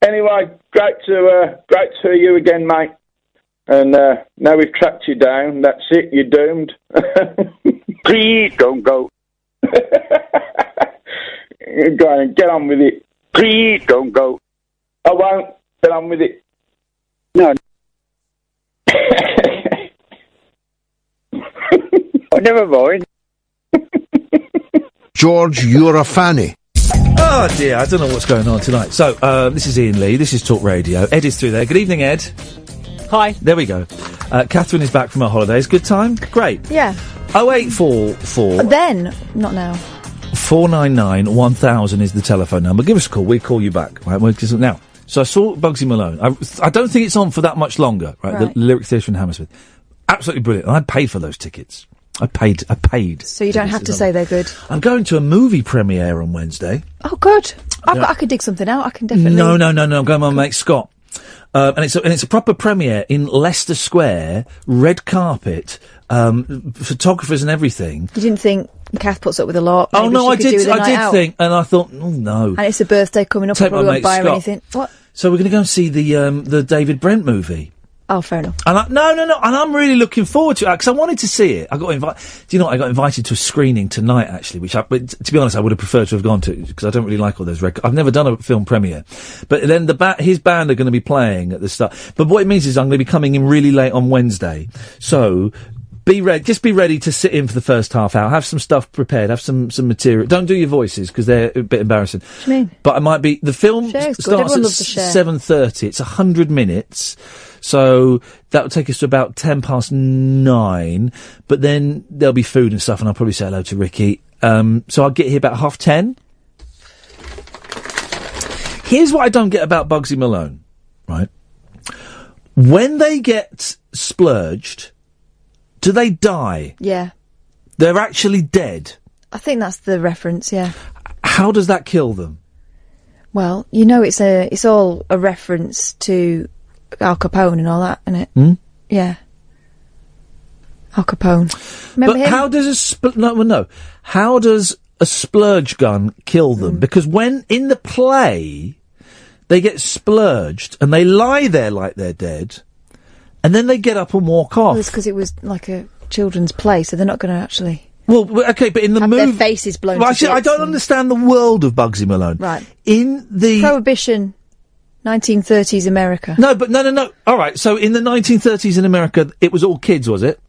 anyway, great to uh, great to hear you again, mate. And uh, now we've tracked you down. That's it. You're doomed. Please don't go. go on, get on with it. Please don't go. I won't. Get on with it. No. oh, never mind. George, you're a fanny. Oh dear, I don't know what's going on tonight. So, uh, this is Iain Lee, this is Talk Radio. Ed is through there. Good evening, Ed. Hi. There we go. Uh, Catherine is back from her holidays. Good time? Great. Yeah. 0844 Then, not now. 499 1000 is the telephone number. Give us a call. We'll call you back. Right? We'll- 'cause now, so I saw Bugsy Malone. I, I don't think it's on for that much longer, right? Right. The Lyric Theatre in Hammersmith. Absolutely brilliant. And I paid for those tickets. I paid. I paid. So you don't have to say they're good. I'm going to a movie premiere on Wednesday. Oh, good. I. I could dig something out. I can definitely. No, no, no, no. I'm going with my mate Scott. Uh, and it's a, and it's a proper premiere in Leicester Square, red carpet, um, photographers and everything. You didn't think Kath puts up with a lot. oh maybe no, she I could do did. a I night did out. think, and I thought, oh no. And it's a birthday coming up. Take I probably my won't mate buy her Scott. anything. What? So we're going to go and see the um, the David Brent movie. Oh, fair enough. And I, no, no, no, and I'm really looking forward to it because I wanted to see it. I got invited. Do you know? what? I got invited to a screening tonight, actually. Which, I, but to be honest, I would have preferred to have gone to because I don't really like all those records. I've never done a film premiere, but then the ba- his band are going to be playing at the start. But what it means is I'm going to be coming in really late on Wednesday, so. Be ready. Just be ready to sit in for the first half hour. Have some stuff prepared. Have some some material. Don't do your voices because they're a bit embarrassing. What do you mean? But I might be. The film starts at loves a share. seven thirty. It's hundred minutes, so that will take us to about ten past nine. But then there'll be food and stuff, and I'll probably say hello to Ricky. Um, so I'll get here about half ten. Here's what I don't get about Bugsy Malone, right? When they get splurged, do they die? Yeah. They're actually dead. I think that's the reference. Yeah. How does that kill them? Well, you know, it's a it's all a reference to Al Capone and all that, isn't it? Hmm? Yeah. Al Capone. Remember but him? how does a spl- no, well, no? How does a splurge gun kill them? Hmm. Because when in the play they get splurged and they lie there like they're dead, and then they get up and walk Well, off. it's because it was like a children's play, so they're not going to actually Well, okay, but in the movie, their faces blown. Well, actually, I don't and- understand the world of Bugsy Malone. Right. In the Prohibition, 1930s America. no, but no, no, no. All right. So in the 1930s in America, it was all kids, was it?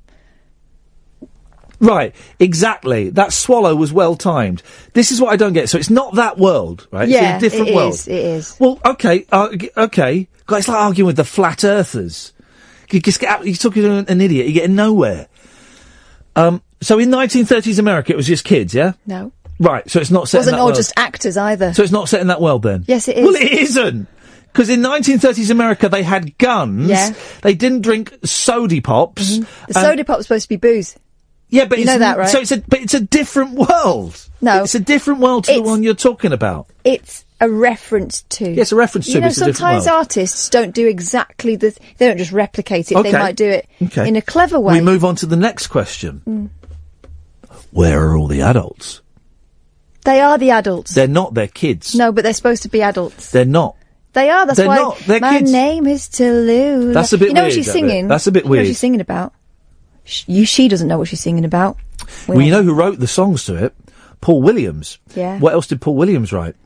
Right, exactly. That swallow was well timed. This is what I don't get. So it's not that world, right? Yeah, it's a different it world. is, it is. Well, okay, uh, okay. It's like arguing with the flat earthers. You just get you're talking to an, idiot. You're getting nowhere. Um, so in 1930s America, it was just kids, yeah? No. Right. So it's not set Wasn't in that all world. just actors either. So it's not set in that world then. Yes, it is. Well, it isn't. Because in 1930s America, they had guns. Yeah. They didn't drink sody pops. The and- soda pop's supposed to be booze. Yeah, but you know that, right? So it's a, but it's a different world. No. it's a different world to the one you're talking about. It's a reference to. Yes, a reference to, You know, sometimes artists don't do exactly the. They don't just replicate it. Okay. They might do it Okay. in a clever way. We move on to the next question. Mm. Where are all the adults? They are the adults. They're not. They're kids. No, but they're supposed to be adults. They're not. They are. That's They're why not. They're my kids. name is Tallulah. That's a bit You know weird, what she's singing? That's a bit You know weird. what she's singing about. Sh- you, she doesn't know what she's singing about. Well, you know who wrote the songs to it? Paul Williams. Yeah. What else did Paul Williams write?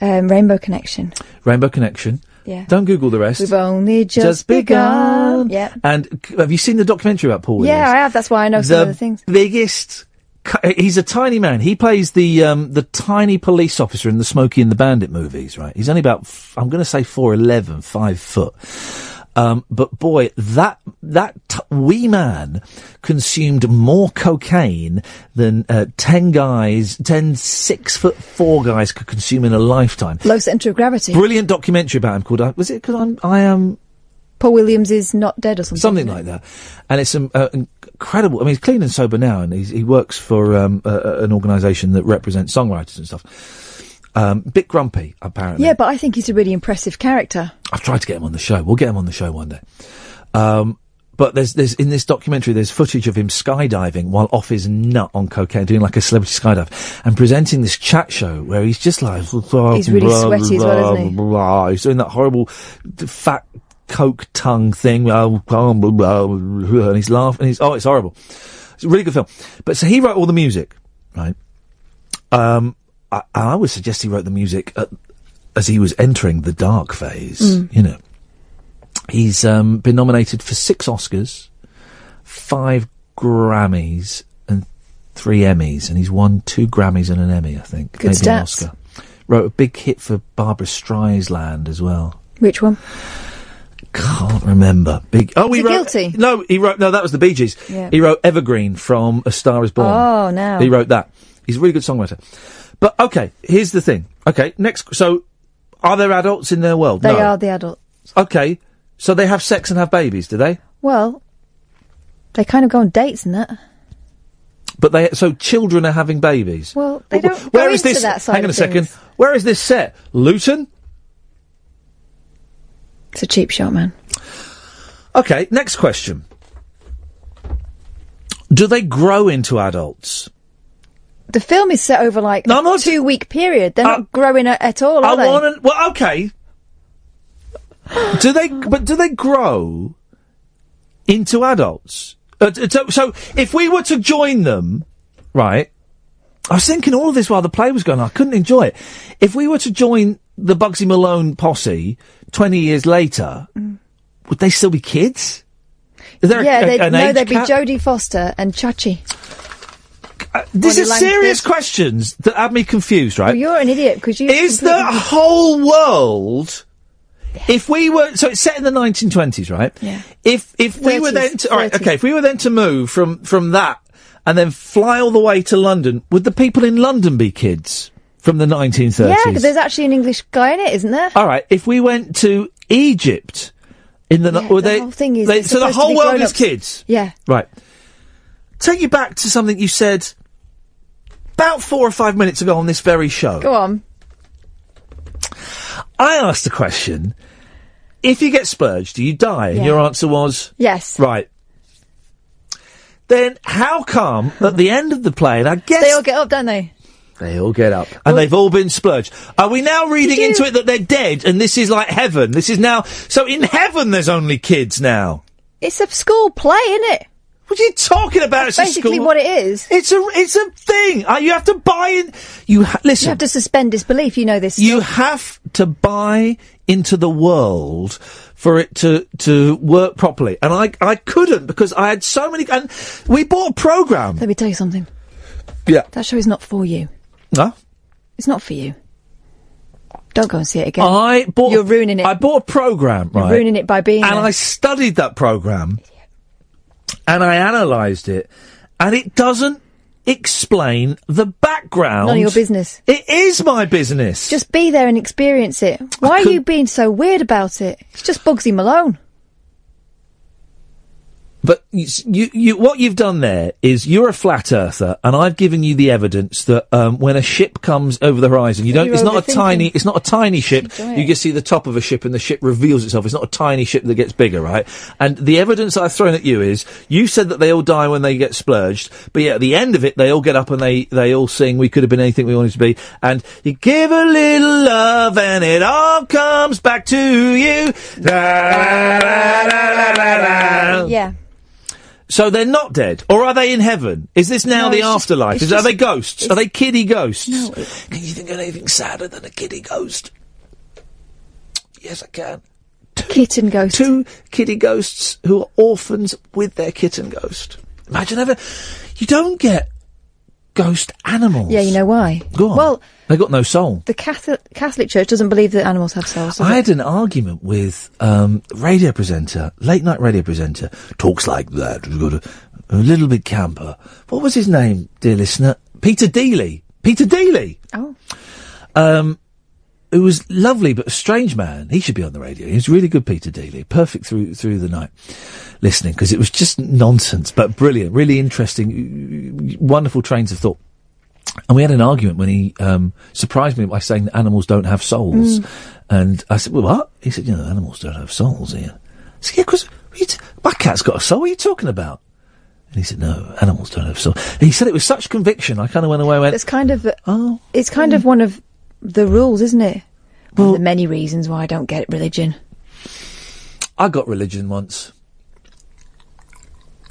Um, Rainbow Connection. Rainbow Connection. Yeah. Don't Google the rest. We've only just, Just begun. Yeah. And have you seen the documentary about Paul Williams? Yeah, I have. That's why I know some of the things. biggest. He's a tiny man. He plays the um, the tiny police officer in the Smokey and the Bandit movies. Right. He's only about f- I'm going to say four eleven, five foot. Um, but boy, that that t- wee man consumed more cocaine than uh, ten guys, ten six foot four guys could consume in a lifetime. Low centre of gravity. Brilliant documentary about him called. Uh, was it because I'm I am Paul Williams is not dead or something. something like that. And it's um, uh, incredible. I mean, he's clean and sober now, and he's, he works for um, uh, an organisation that represents songwriters and stuff. Um, bit grumpy, apparently. Yeah, but I think he's a really impressive character. I've tried to get him on the show. We'll get him on the show one day. Um, but there's, there's in this documentary, there's footage of him skydiving while off his nut on cocaine, doing like a celebrity skydive, and presenting this chat show where he's just like He's really sweaty as well, isn't he? blah, blah. He's doing that horrible fat coke tongue thing, blah, blah, blah, blah, and he's laughing. And he's oh, it's horrible. It's a really good film. But so he wrote all the music, right? Um, I, I would suggest he wrote the music at, as he was entering the dark phase. Mm. You know, he's um, been nominated for six Oscars, five Grammys, and three Emmys, and he's won two Grammys and an Emmy, I think. Good maybe an. Oscar. Wrote a big hit for Barbra Streisand as well. Which one? Can't remember. Big. Oh, he wrote. guilty? No, he wrote. No, that was the Bee Gees. Yeah. He wrote Evergreen from A Star Is Born. Oh, no. He wrote that. He's a really good songwriter. But okay, here's the thing. Okay, next. So, are there adults in their world? They no. are the adults. Okay, so they have sex and have babies, do they? Well, they kind of go on dates and that. But they so children are having babies. Well, they don't Where go is this? that side hang on a of second. Where is this set? Luton. It's a cheap shot, man. Okay, next question. Do they grow into adults? The film is set over like no, a two week period. They're not growing a- at all, are I they? want to. Well, okay. do they? But do they grow into adults? Uh, so, so if we were to join them, right? I was thinking all of this while the play was going. on. I couldn't enjoy it. If we were to join the Bugsy Malone posse twenty years later, mm. would they still be kids? Is there yeah, a, they'd, no, they'd be? Jodie Foster and Chachi. These Bonnie are serious Langford. questions that have me confused, right? Well, you're an idiot because you. Is the whole world? If we were, so it's set in the 1920s, right? Yeah. If if we were then, to, all right, 30s. okay, if we were then to move from from that and then fly all the way to London, would the people in London be kids from the 1930s? Yeah, because there's actually an English guy in it, isn't there? all right, if we went to Egypt in the, Yeah, were the they, whole thing is they- so the whole world is kids, Yeah. right? Take you back to something you said about four or five minutes ago on this very show. Go on. I asked the question: If you get splurged, do you die? And your answer was Yes. right. Then how come at the end of the play, and I guess They all get up, don't they? They all get up and they've all been splurged? Are we now reading into it that they're dead and this is like heaven? This is now so in heaven. There's only kids now. It's a school play, isn't it? What are you talking about? It's a basically school- what it is. It's a it's a thing. Uh, you have to buy in. You ha- listen. You have to suspend disbelief. You know this. You have to buy into the world for it to to work properly, and I I couldn't because I had so many. And we bought a program. Let me tell you something. Yeah. That show is not for you. Huh? It's not for you. Don't go and see it again. I bought. You're ruining it. I bought a program. You're Right. ruining it by being and there. I studied that program, and I analysed it, and it doesn't explain the background. None of your business. It is my business. Just be there and experience it. Why are you being so weird about it? It's just Bugsy Malone. But you, you, what you've done there is you're a flat earther, and I've given you the evidence that um, when a ship comes over the horizon, you don't. You're It's not a tiny. It's not a tiny ship. You just see the top of a ship, and the ship reveals itself. It's not a tiny ship that gets bigger, right? And the evidence I've thrown at you is you said that they all die when they get splurged, but yeah, at the end of it, they all get up and they they all sing. We could have been anything we wanted to be, and you give a little love, and it all comes back to you. Yeah. So they're not dead, or are they in heaven? Is this now No, the it's just- afterlife? it's Is, are they ghosts? Are they kiddie ghosts? No. Can you think of anything sadder than a kiddie ghost? Yes, I can. Kitten ghost. Two kiddie ghosts who are orphans with their kitten ghost. Imagine ever. You don't get ghost animals. Yeah, you know why? Go on. Well, they got no soul. the Catholic, Catholic Church doesn't believe that animals have souls. I it? had an argument with um, radio presenter, late night radio presenter, talks like that. He's got a, a little bit camper. What was his name, dear listener? Peter Deeley. Peter Deeley. Oh. Um, who was lovely but a strange man. He should be on the radio. He was really good, Peter Deeley. Perfect through through the night, listening because it was just nonsense but brilliant, really interesting, wonderful trains of thought. And we had an argument when he um, surprised me by saying that animals don't have souls. Mm. And I said, "Well, what?" He said, "You know, animals don't have souls." Iain. I said, "Yeah, because my cat's got a soul. What are you talking about?" And he said, "No, animals don't have souls." And he said it with such conviction. I kind of went away and went, It's kind of. Oh. It's kind of one of the rules, isn't it? One of the many reasons why I don't get religion. I got religion once.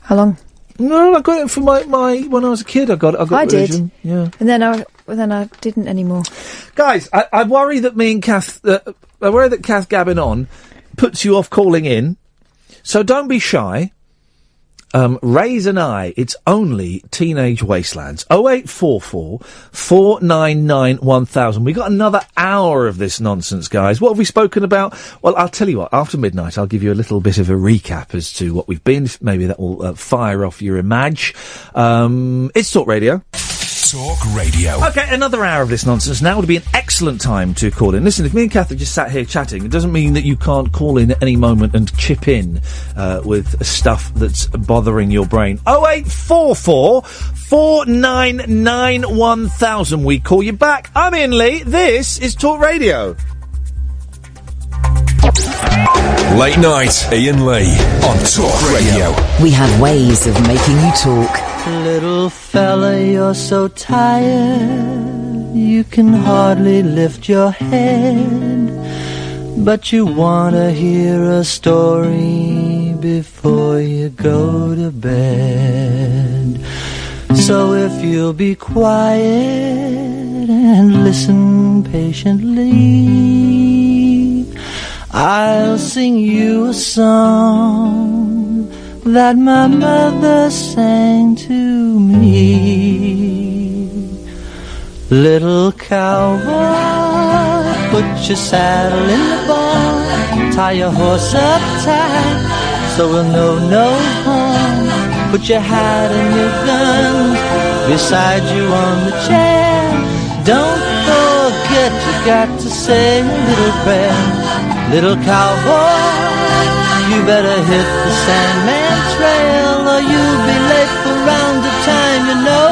How long? No, I got it for my, my when I was a kid. I got I got I did. Yeah, And then I, well, then I didn't anymore. guys, I, I worry that me and Kath, uh, I worry that Kath gabbing on puts you off calling in. So don't be shy. Um, raise an eye. It's only Teenage Wastelands. 0844 499 1000. We got another hour of this nonsense, guys. What have we spoken about? Well, I'll tell you what. After midnight, I'll give you a little bit of a recap as to what we've been. Maybe that will uh, fire off your image. Um, it's Talk Radio. Talk Radio. Okay, another hour of this nonsense. Now would be an excellent time to call in. Listen, if me and Kath are just sat here chatting, it doesn't mean that you can't call in at any moment and chip in uh, with stuff that's bothering your brain. 0844 499 1000. We call you back. I'm Iain Lee. This is Talk Radio. Late night, Iain Lee on Talk Radio. We have ways of making you talk. Little fella, you're so tired, you can hardly lift your head. But you wanna hear a story before you go to bed. So if you'll be quiet and listen patiently, I'll sing you a song that my mother sang to me. Little cowboy, put your saddle in the barn, tie your horse up tight, so we'll know no harm. Put your hat and your gun beside you on the chair. Don't forget you got to say a little prayer. Little cowboy, you better hit the Sandman you'll be late for round the time you know.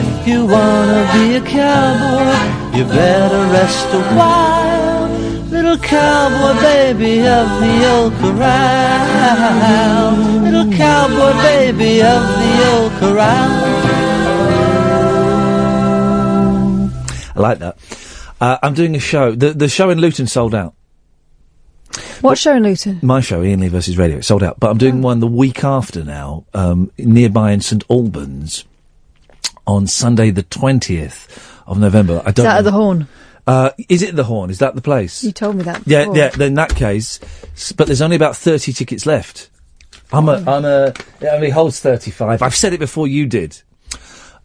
If you wanna be a cowboy, you better rest a while. Little cowboy baby of the old corral. Little cowboy baby of the old corral. I like that. Uh, I'm doing a show. The, the show in Luton sold out. What show in Luton? My show, Iain Lee versus Radio, it's sold out. But I'm doing one the week after now, um, nearby in St Albans, on Sunday the twentieth of November. I Is don't. that know- at the Horn? Uh, is it the Horn? Is that the place? You told me that. Yeah, before. yeah. Then in that case, but there's only about thirty tickets left. I'm a, I'm a. It only holds thirty-five. I've said it before you did.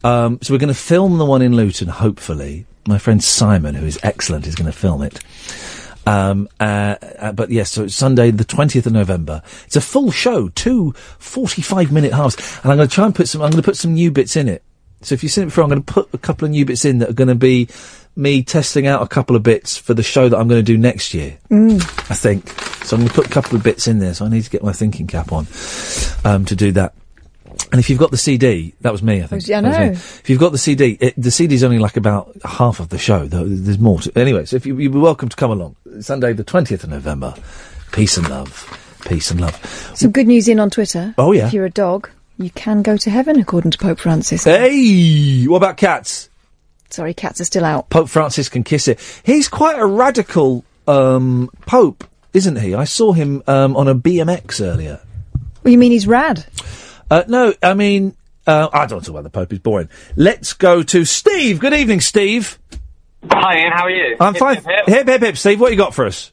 Um, so we're going to film the one in Luton. Hopefully, my friend Simon, who is excellent, is going to film it. Um, uh, uh, but yes, so it's Sunday, the 20th of November. It's a full show, two 45 minute halves. And I'm going to try and put some, I'm going to put some new bits in it. So if you've seen it before, I'm going to put a couple of new bits in that are going to be me testing out a couple of bits for the show that I'm going to do next year. Mm. I think. So I'm going to put a couple of bits in there. So I need to get my thinking cap on um, to do that. And if you've got the CD, that was me, I think. Yeah, I know. If you've got the CD, it, the CD's only like about half of the show. Though there's more. To, anyway, so if you, you'd be welcome to come along Sunday, the twentieth of November. Peace and love. Peace and love. Some good news in on Twitter. Oh, yeah. If you're a dog, you can go to heaven, according to Pope Francis. Hey, what about cats? Sorry, cats are still out. Pope Francis can kiss it. He's quite a radical um, pope, isn't he? I saw him um, on a BMX earlier. Well, you mean he's rad? Uh, no, I mean, uh, I don't want to talk about the Pope. He's boring. Let's go to Steve. Good evening, Steve. Hi, Iain. How are you? I'm Hip, fine. hip, hip. Hip, hip, hip. Steve, what you got for us?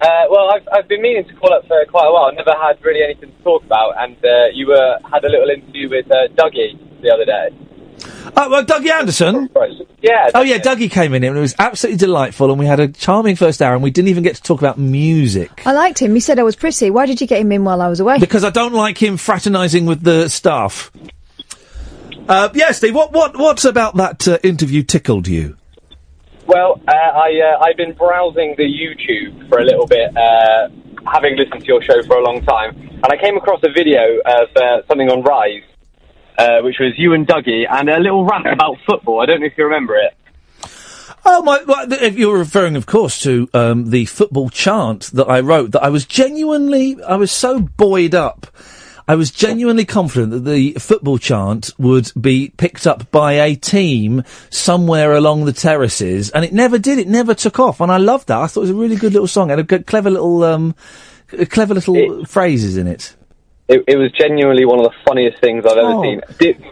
Uh, well, I've, I've been meaning to call up for quite a while. I never had really anything to talk about, and uh, you were had a little interview with uh, Dougie the other day. Oh, well, Dougie Anderson. Yeah. Oh, yeah, Dougie came in here and it was absolutely delightful, and we had a charming first hour, and we didn't even get to talk about music. I liked him. He said I was pretty. Why did you get him in while I was away? Because I don't like him fraternising with the staff. Uh, yeah, Steve, what, what, what's about that uh, interview tickled you? Well, uh, I uh, I've been browsing the YouTube for a little bit, uh, having listened to your show for a long time, and I came across a video of uh, something on Rise, uh, which was you and Dougie, and a little rant about football. I don't know if you remember it. Oh my! Well, if you're referring, of course, to um, the football chant that I wrote, that I was genuinely, I was so buoyed up. I was genuinely confident that the football chant would be picked up by a team somewhere along the terraces, and it never did. It never took off, and I loved that. I thought it was a really good little song. It had a good, clever little, um, clever little phrases in it. It. It was genuinely one of the funniest things I've ever Oh. seen. Did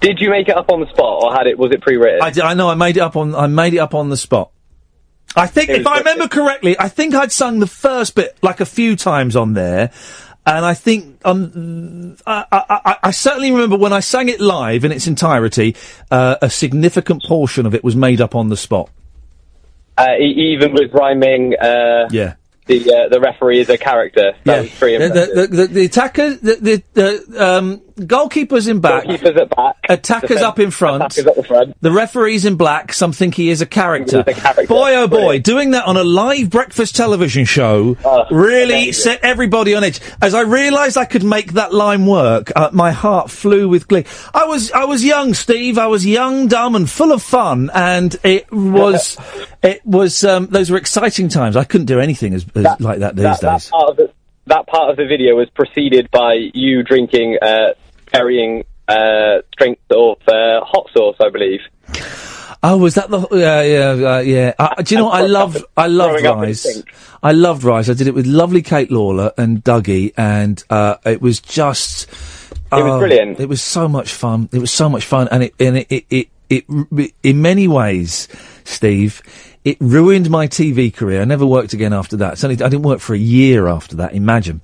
Did you make it up on the spot, or had it? Was it pre-written? I, did- I know. I made it up on. I made it up on the spot. I think, if I remember correctly, I think I'd sung the first bit like a few times on there, and I think um, I, I, I, I certainly remember when I sang it live in its entirety, uh, a significant portion of it was made up on the spot. Uh, even with rhyming. Uh, Yeah. The uh, the referee is a character. That was pretty The, the, the, the attacker, the, the, the um, goalkeeper's in back. Goalkeeper's at back. Attackers Defend- up in front. attackers up the front. The referee's in black. Some think he is a character. A character. Boy, oh boy, doing that on a live breakfast television show really set everybody on edge. As I realised I could make that line work, uh, my heart flew with glee. I was, I was young, Steve. I was young, dumb, and full of fun, and it was, it was. Um, those were exciting times. I couldn't do anything as, as like that these that, that days. part of the that part of the video was preceded by you drinking uh, varying uh, strengths of uh, hot sauce, I believe. Oh, was that the? Yeah, yeah, uh, yeah. Uh, do you know what? I loved, I loved Throwing up in Rise. sync. I loved rice. I did it with lovely Kate Lawler and Dougie, and uh, it was just. It was oh, brilliant. It was so much fun. It was so much fun, and it and it it, it, it, it in many ways, Steve. It ruined my TV career. I never worked again after that. Only, I didn't work for a year after that. Imagine.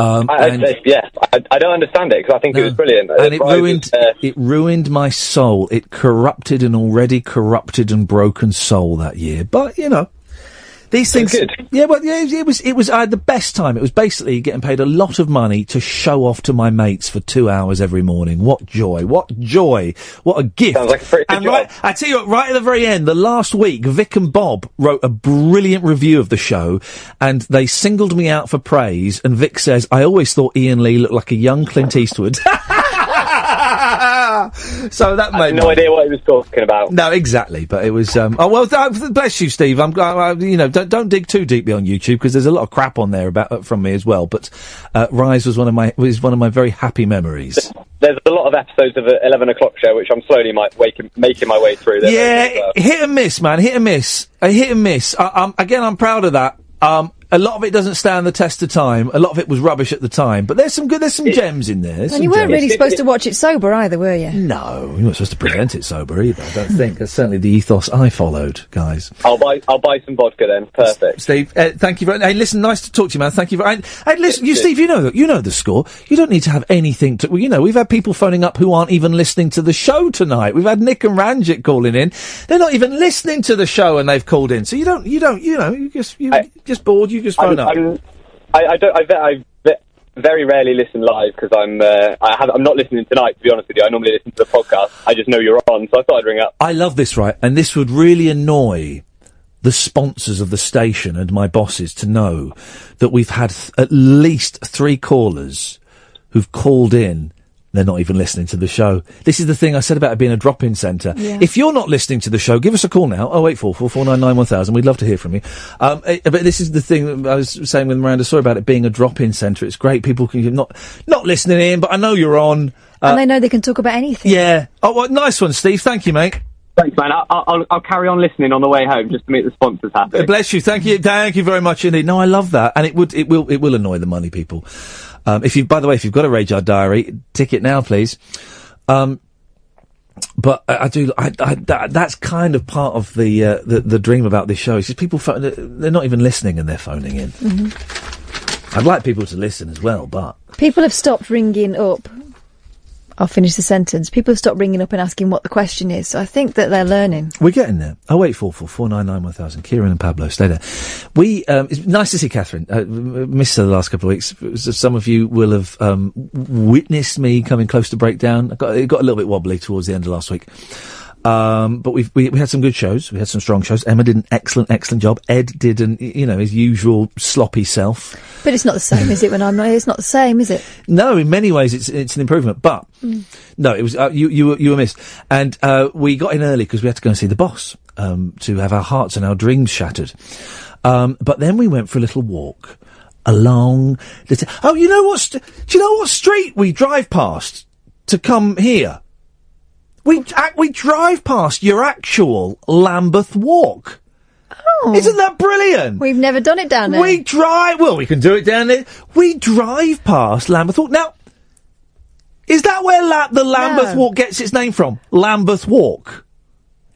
Um, I, I, yeah, I, I don't understand it because I think it was brilliant. and it was, ruined uh, it ruined my soul. It corrupted an already corrupted and broken soul that year. But you know, these things. Yeah, well, yeah, it was it was I had the best time. It was basically getting paid a lot of money to show off to my mates for two hours every morning. What joy! What joy! What a gift! Sounds like a pretty and right, I tell you what, right at the very end, the last week, Vic and Bob wrote a brilliant review of the show, and they singled me out for praise. And Vic says, "I always thought Iain Lee looked like a young Clint Eastwood." so that I made no my- idea what he was talking about. no, exactly. But it was. Um, oh well, th- bless you, Steve. I'm. I, I- you know, don't, don't dig too deeply on YouTube because there's a lot of crap on there about uh, from me as well. But uh, Rise was one of my was one of my very happy memories. There's a lot of episodes of the 11 o'clock show which I'm slowly might waking, making my way through. Good, yeah, uh, hit and miss, man. Hit and miss. A hit and miss. I, um, again, I'm proud of that. Um, A lot of it doesn't stand the test of time. A lot of it was rubbish at the time, but there's some good. There's some gems in there. And you weren't gems. really supposed to watch it sober either, were you? No, you weren't supposed to present it sober either. I don't think that's certainly the ethos I followed, guys. I'll buy. I'll buy some vodka then. Perfect. Steve, uh, thank you very. Much. Hey, listen, nice to talk to you, man. Thank you very. Much. Hey, listen, you, Steve, you know you know the score. You don't need to have anything to. Well, you know, we've had people phoning up who aren't even listening to the show tonight. We've had Nick and Ranjit calling in. They're not even listening to the show, and they've called in. So you don't, you don't, you know, you just, you just bored. You just phone I'm, up. I'm, I, I don't. I, I ve- very rarely listen live because I'm. Uh, I have. I'm not listening tonight. To be honest with you, I normally listen to the podcast. I just know you're on, so I thought I'd ring up. I love this, right? And this would really annoy the sponsors of the station and my bosses to know that we've had th- at least three callers who've called in. They're not even listening to the show. This is the thing I said about it being a drop-in centre. Yeah. If you're not listening to the show, give us a call now. Oh eight four four four nine nine one thousand. We'd love to hear from you. Um, eh, but this is the thing I was saying with Miranda Saw about it being a drop-in centre. It's great. People can not not listening in, but I know you're on. Uh, and they know they can talk about anything. yeah. Oh, well, nice one, Steve. Thank you, mate. Thanks, man. I'll, I'll, I'll carry on listening on the way home just to make the sponsors happy. Bless you. Thank you. Thank you very much indeed. No, I love that, and it would it will it will annoy the money people. Um, if you, by the way, if you've got a RAJAR Diary, tick it now, please. Um, but I, I do. I, I, that, that's kind of part of the, uh, the the dream about this show. Is just people phone, they're not even listening and they're phoning in. hmm I'd like people to listen as well, but People have stopped ringing up. I'll finish the sentence. People have stopped ringing up and asking what the question is. So I think that they're learning. We're getting there. Oh wait, four four four nine nine one thousand. Kieran and Pablo, stay there. We. Um, it's nice to see Catherine. Uh, missed her the last couple of weeks. Some of you will have um, witnessed me coming close to breakdown. I got, it got a little bit wobbly towards the end of last week. Um, but we've, we we had some good shows. We had some strong shows. Emma did an excellent, excellent job. Ed did an you know his usual sloppy self. But it's not the same, is it? When I'm not here, it's not the same, is it? No, in many ways it's it's an improvement, but Mm. no, it was uh, you you were, you were missed, and uh, we got in early because we had to go and see the boss um, to have our hearts and our dreams shattered. Um, but then we went for a little walk along. The t- oh, you know what? St- do you know what street we drive past to come here? We ac we drive past your actual Lambeth Walk. Oh. Isn't that brilliant? We've never done it down there. We drive. Well, we can do it down there. We drive past Lambeth Walk. Now, is that where La- the Lambeth No. Walk gets its name from? Lambeth Walk.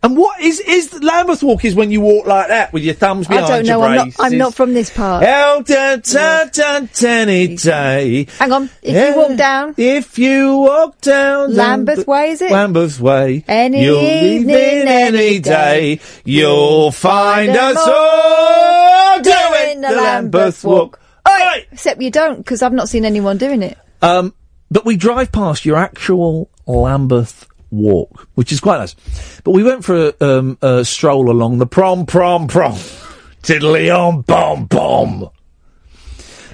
And what is is Lambeth Walk? Is when you walk like that with your thumbs behind I behind don't know. your I'm not. I'm not from this part. El da da da any day. Hang on. If you walk down. If you walk down Lambeth Way, is it? Lambeth Way. Any you'll evening, any day. You'll find us all doing the Lambeth Walk. Except you don't, because I've not seen anyone doing it. Um, but we drive past your actual Lambeth Walk, which is quite nice. But we went for a, um, a stroll along the prom, prom, prom, tiddly on, bom, bom.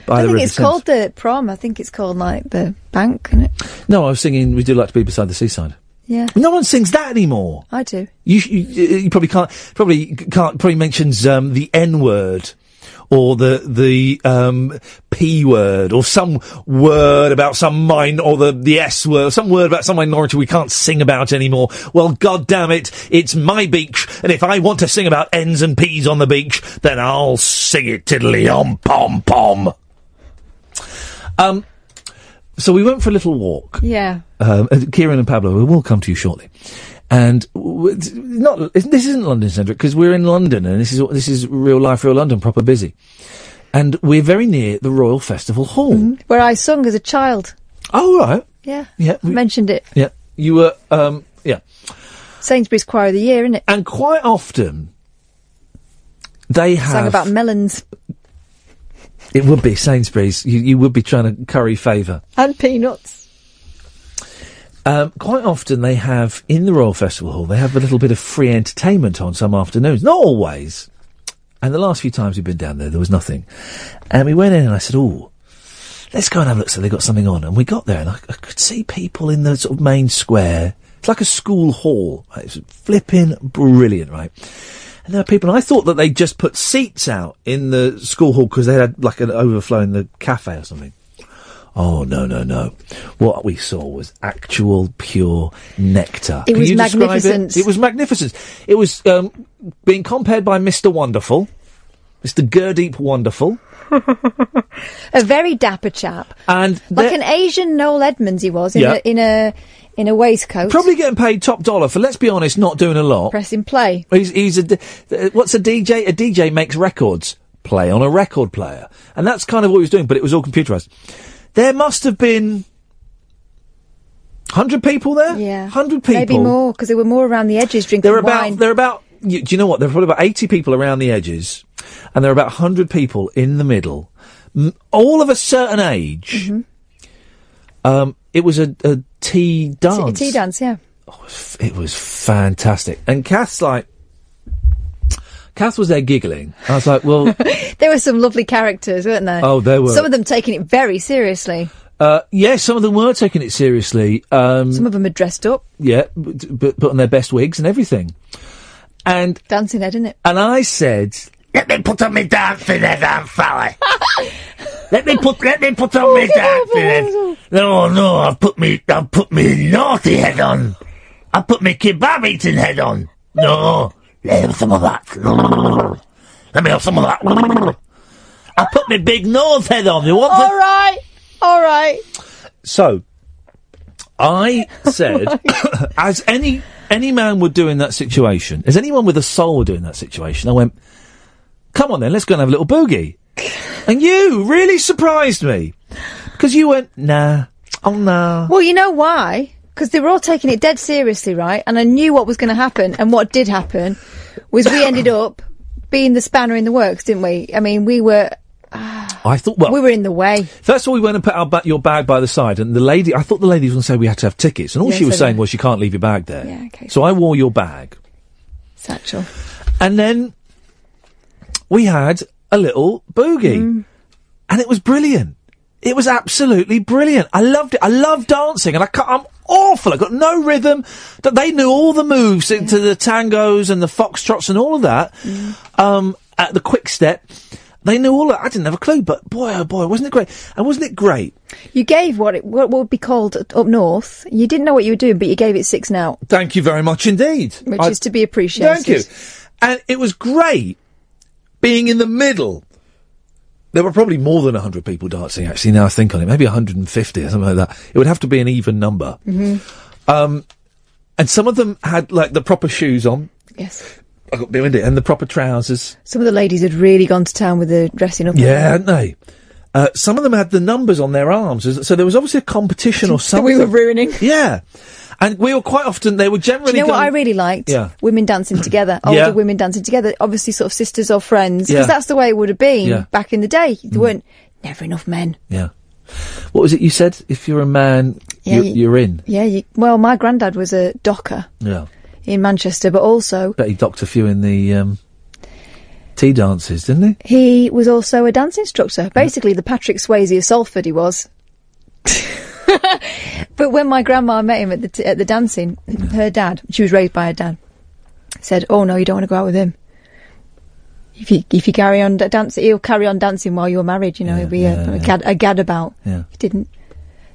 By I the think it's Thames. called the prom. I think it's called like the bank, isn't it? No, I was singing. We do like to be beside the seaside. Yeah, No one sings that anymore. I do. You, you, you probably can't. Probably can't. Probably mentions um, the N word. Or the the um, p word, or some word about some mine or the the s word, some word about some minority we can't sing about anymore. Well, god damn it, it's my beach, and if I want to sing about n's and p's on the beach, then I'll sing it tiddly om pom pom. Um, so we went for a little walk. Yeah. Um, uh, Kieran and Pablo, we will come to you shortly. And not this isn't London centric because we're in London and this is this is real life, real London, proper busy. And we're very near the Royal Festival Hall. Where I sung as a child. Oh right, Yeah. yeah, I mentioned it. yeah. You were um, yeah. Sainsbury's Choir of the Year, isn't it? And quite often they have Sang about melons it would be Sainsbury's. You, you would be trying to curry favour. and peanuts. Um, quite often they have in the Royal Festival Hall they have a little bit of free entertainment on some afternoons. Not always. And the last few times we've been down there, there was nothing. And we went in and I said, "Oh, let's go and have a look." So they got something on, and we got there and I, I could see people in the sort of main square. It's like a school hall. Right? It's flipping brilliant, right? And there are people. And I thought that they just put seats out in the school hall because they had like an overflow in the cafe or something. Oh no no no! What we saw was actual pure nectar. It Can was you describe magnificent. It? it was magnificent. It was um, being compared by Mister Wonderful. Mr. Gurdeep Wonderful. A very dapper chap. And Like an Asian Noel Edmonds he was in Yeah. a in a in a waistcoat. probably getting paid top dollar for, let's be honest, not doing a lot. pressing play. He's, he's a, uh, what's a DJ? A DJ makes records. Play on a record player. And that's kind of what he was doing, but it was all computerized. There must have been 100 people there? Yeah. 100 people. Maybe more because there were more around the edges drinking There are about, wine. there are about, do you know what? There are probably about 80 people around the edges, and there are about 100 people in the middle, m- all of a certain age. Mm-hmm. Um, it was a, a tea dance. Tea dance, yeah. It was fantastic. And Kath's like, Kath was there giggling. I was like, well, There were some lovely characters, weren't there? Oh, there were. Some of them taking it very seriously. uh, yeah, some of them were taking it seriously. Um, Some of them had dressed up, yeah, but, but put on their best wigs and everything. And dancing head, innit? and I said, let me put on my dancing head on, fella. let me put let me put on my dancing head. No, no, I've put me I've put me naughty head on. I put me kebab eating head on. No, let me have some of that. Let me have some of that. I put my big nose head on. You want All right, all right. so, I said, as any any man would do in that situation, as anyone with a soul would do in that situation, I went, "Come on then, let's go and have a little boogie." and you really surprised me because you went, "Nah, oh nah." Well, you know why? Because they were all taking it dead seriously, right? And I knew what was going to happen, and what did happen was we ended up being the spanner in the works, didn't we? I mean, we were I thought, well, we were in the way. First of all, we went and put our ba- your bag by the side, and the lady, I thought the lady was going to say we had to have tickets, and all she was saying was you can't leave your bag there. Yeah, okay. So I wore your bag, Satchel. and then we had a little boogie, Mm. and it was brilliant. It was absolutely brilliant. I loved it. I love dancing, and I can't, I'm awful. I got no rhythm. But they knew all the moves into the tangos and the foxtrots and all of that. Mm. Um, at the quick step, they knew all that. I didn't have a clue, but boy, oh boy, wasn't it great? And wasn't it great? You gave what it what would be called up north. You didn't know what you were doing, but you gave it six now, Thank you very much indeed. which I- is to be appreciated. Thank you. And it was great being in the middle. There were probably more than 100 people dancing, actually, now I think on it. Maybe 150 or something like that. It would have to be an even number. hmm Um, and some of them had, like, the proper shoes on. Yes. I got behind it. And the proper trousers. Some of the ladies had really gone to town with the dressing up. Yeah, hadn't they? Uh, some of them had the numbers on their arms. So there was obviously a competition or something. we were ruining. Yeah. And we were quite often, they were Do generally you know what I really liked? Yeah. Women dancing together, older Yeah. women dancing together, obviously sort of sisters or friends, Yeah. because that's the way it would have been Yeah. Mm. back in the day. There weren't never enough men. Yeah. What was it you said? If you're a man, Yeah, you're, you- you're in. Yeah, you, well, my granddad was a docker Yeah. in Manchester, but also Bet he docked a few in the um, tea dances, didn't he? he was also a dance instructor. Basically, the Patrick Swayze of Salford, he was. but when my grandma met him at the t- at the dancing, her dad, she was raised by her dad, said, "Oh no, you don't want to go out with him. If you if you carry on dancing, he'll carry on dancing while you're married. You know, he'll be a, a, gad, a gad about." Yeah. He didn't.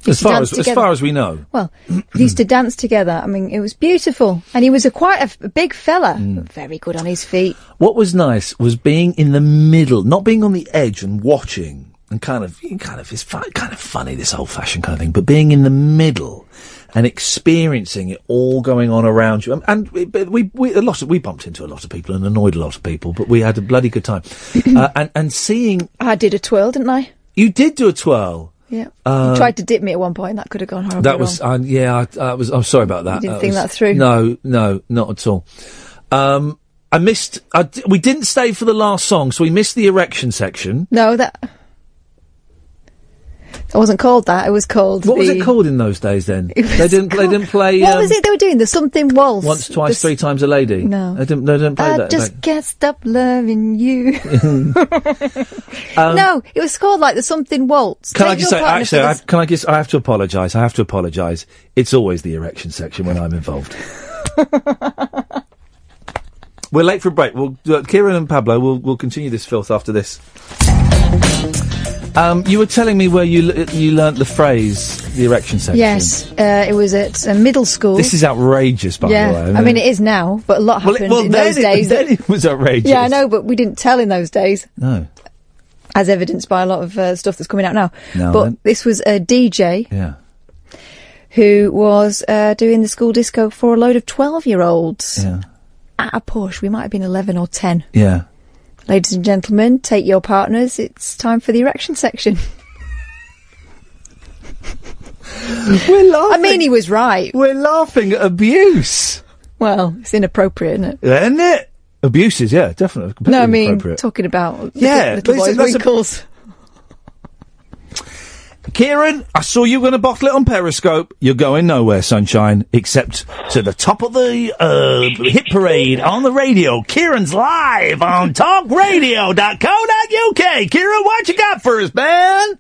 As far as, as far as we know. Well, used to dance together. I mean, it was beautiful, and he was a quite a big fella, Mm. very good on his feet. What was nice was being in the middle, not being on the edge and watching and kind of, kind of, it's kind of funny, this old fashioned kind of thing, but being in the middle and experiencing it all going on around you. And, and we, we, we, a lot of, we bumped into a lot of people and annoyed a lot of people, but we had a bloody good time. uh, and, and seeing, I did a twirl, didn't I? you did do a twirl. Yeah. Uh, you tried to dip me at one point. That could have gone horribly That was, uh, yeah, I, I was, I'm sorry about that. You didn't That think was- that through? No, no, not at all. Um, I missed, I we didn't stay for the last song, so we missed the erection section. No, that that wasn't called that. It was called. What was it called in those days then? They didn't, they didn't play, What um, was it they were doing? The something waltz. once, twice, The three times a lady? No. They didn't, they didn't play I that. just back- can't stop loving you. Um, no, it was called like the something waltz. Can I just say, actually, I, can I just, I have to apologise. I have to apologise. It's always the erection section when I'm involved. We're late for a break. We'll, uh, Kieran and Pablo, we'll, we'll continue this filth after this. Um, you were telling me where you l- you learnt the phrase the erection section. Yes, uh, it was at uh, middle school. This is outrageous, by yeah, the way. I mean it is now, but a lot Well, it- happened well, in those it- days. then it was outrageous. Yeah, I know, but we didn't tell in those days, No. as evidenced by a lot of uh, stuff that's coming out now. No, but then- this was a DJ Yeah. who was uh, doing the school disco for a load of twelve-year-olds Yeah. at a push. We might have been eleven or ten. Yeah. Ladies and gentlemen, take your partners. It's time for the erection section. We're laughing. I mean, he was right. We're laughing at abuse. Well, it's inappropriate, isn't it? Isn't it? Abuses, yeah, definitely. completely No, I mean talking about Yeah, little boys' that's a-. Kieran, I saw you going to bottle it on Periscope. You're going nowhere, sunshine, except to the top of the uh, hit parade on the radio. Kieran's live on talkradio.co.uk. Kieran, what you got for us, man?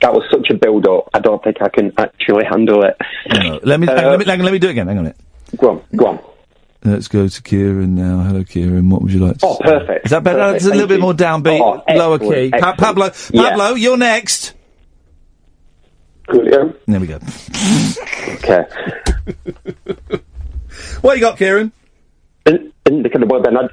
That was such a build up. I don't think I can actually handle it. No, let me, hang let me hang on, let me do it again. Hang on a minute. Go on, go on. Let's go to Kieran now. Hello, Kieran. What would you like to Oh, say? perfect. Is that better? Perfect, It's a little thank bit you. more downbeat, Oh, lower key. Pa- excellent. Pablo, Yeah. Pablo, you're next. Coolio. There we go. Okay. What you got, Kieran? In, in the kind of well then, I,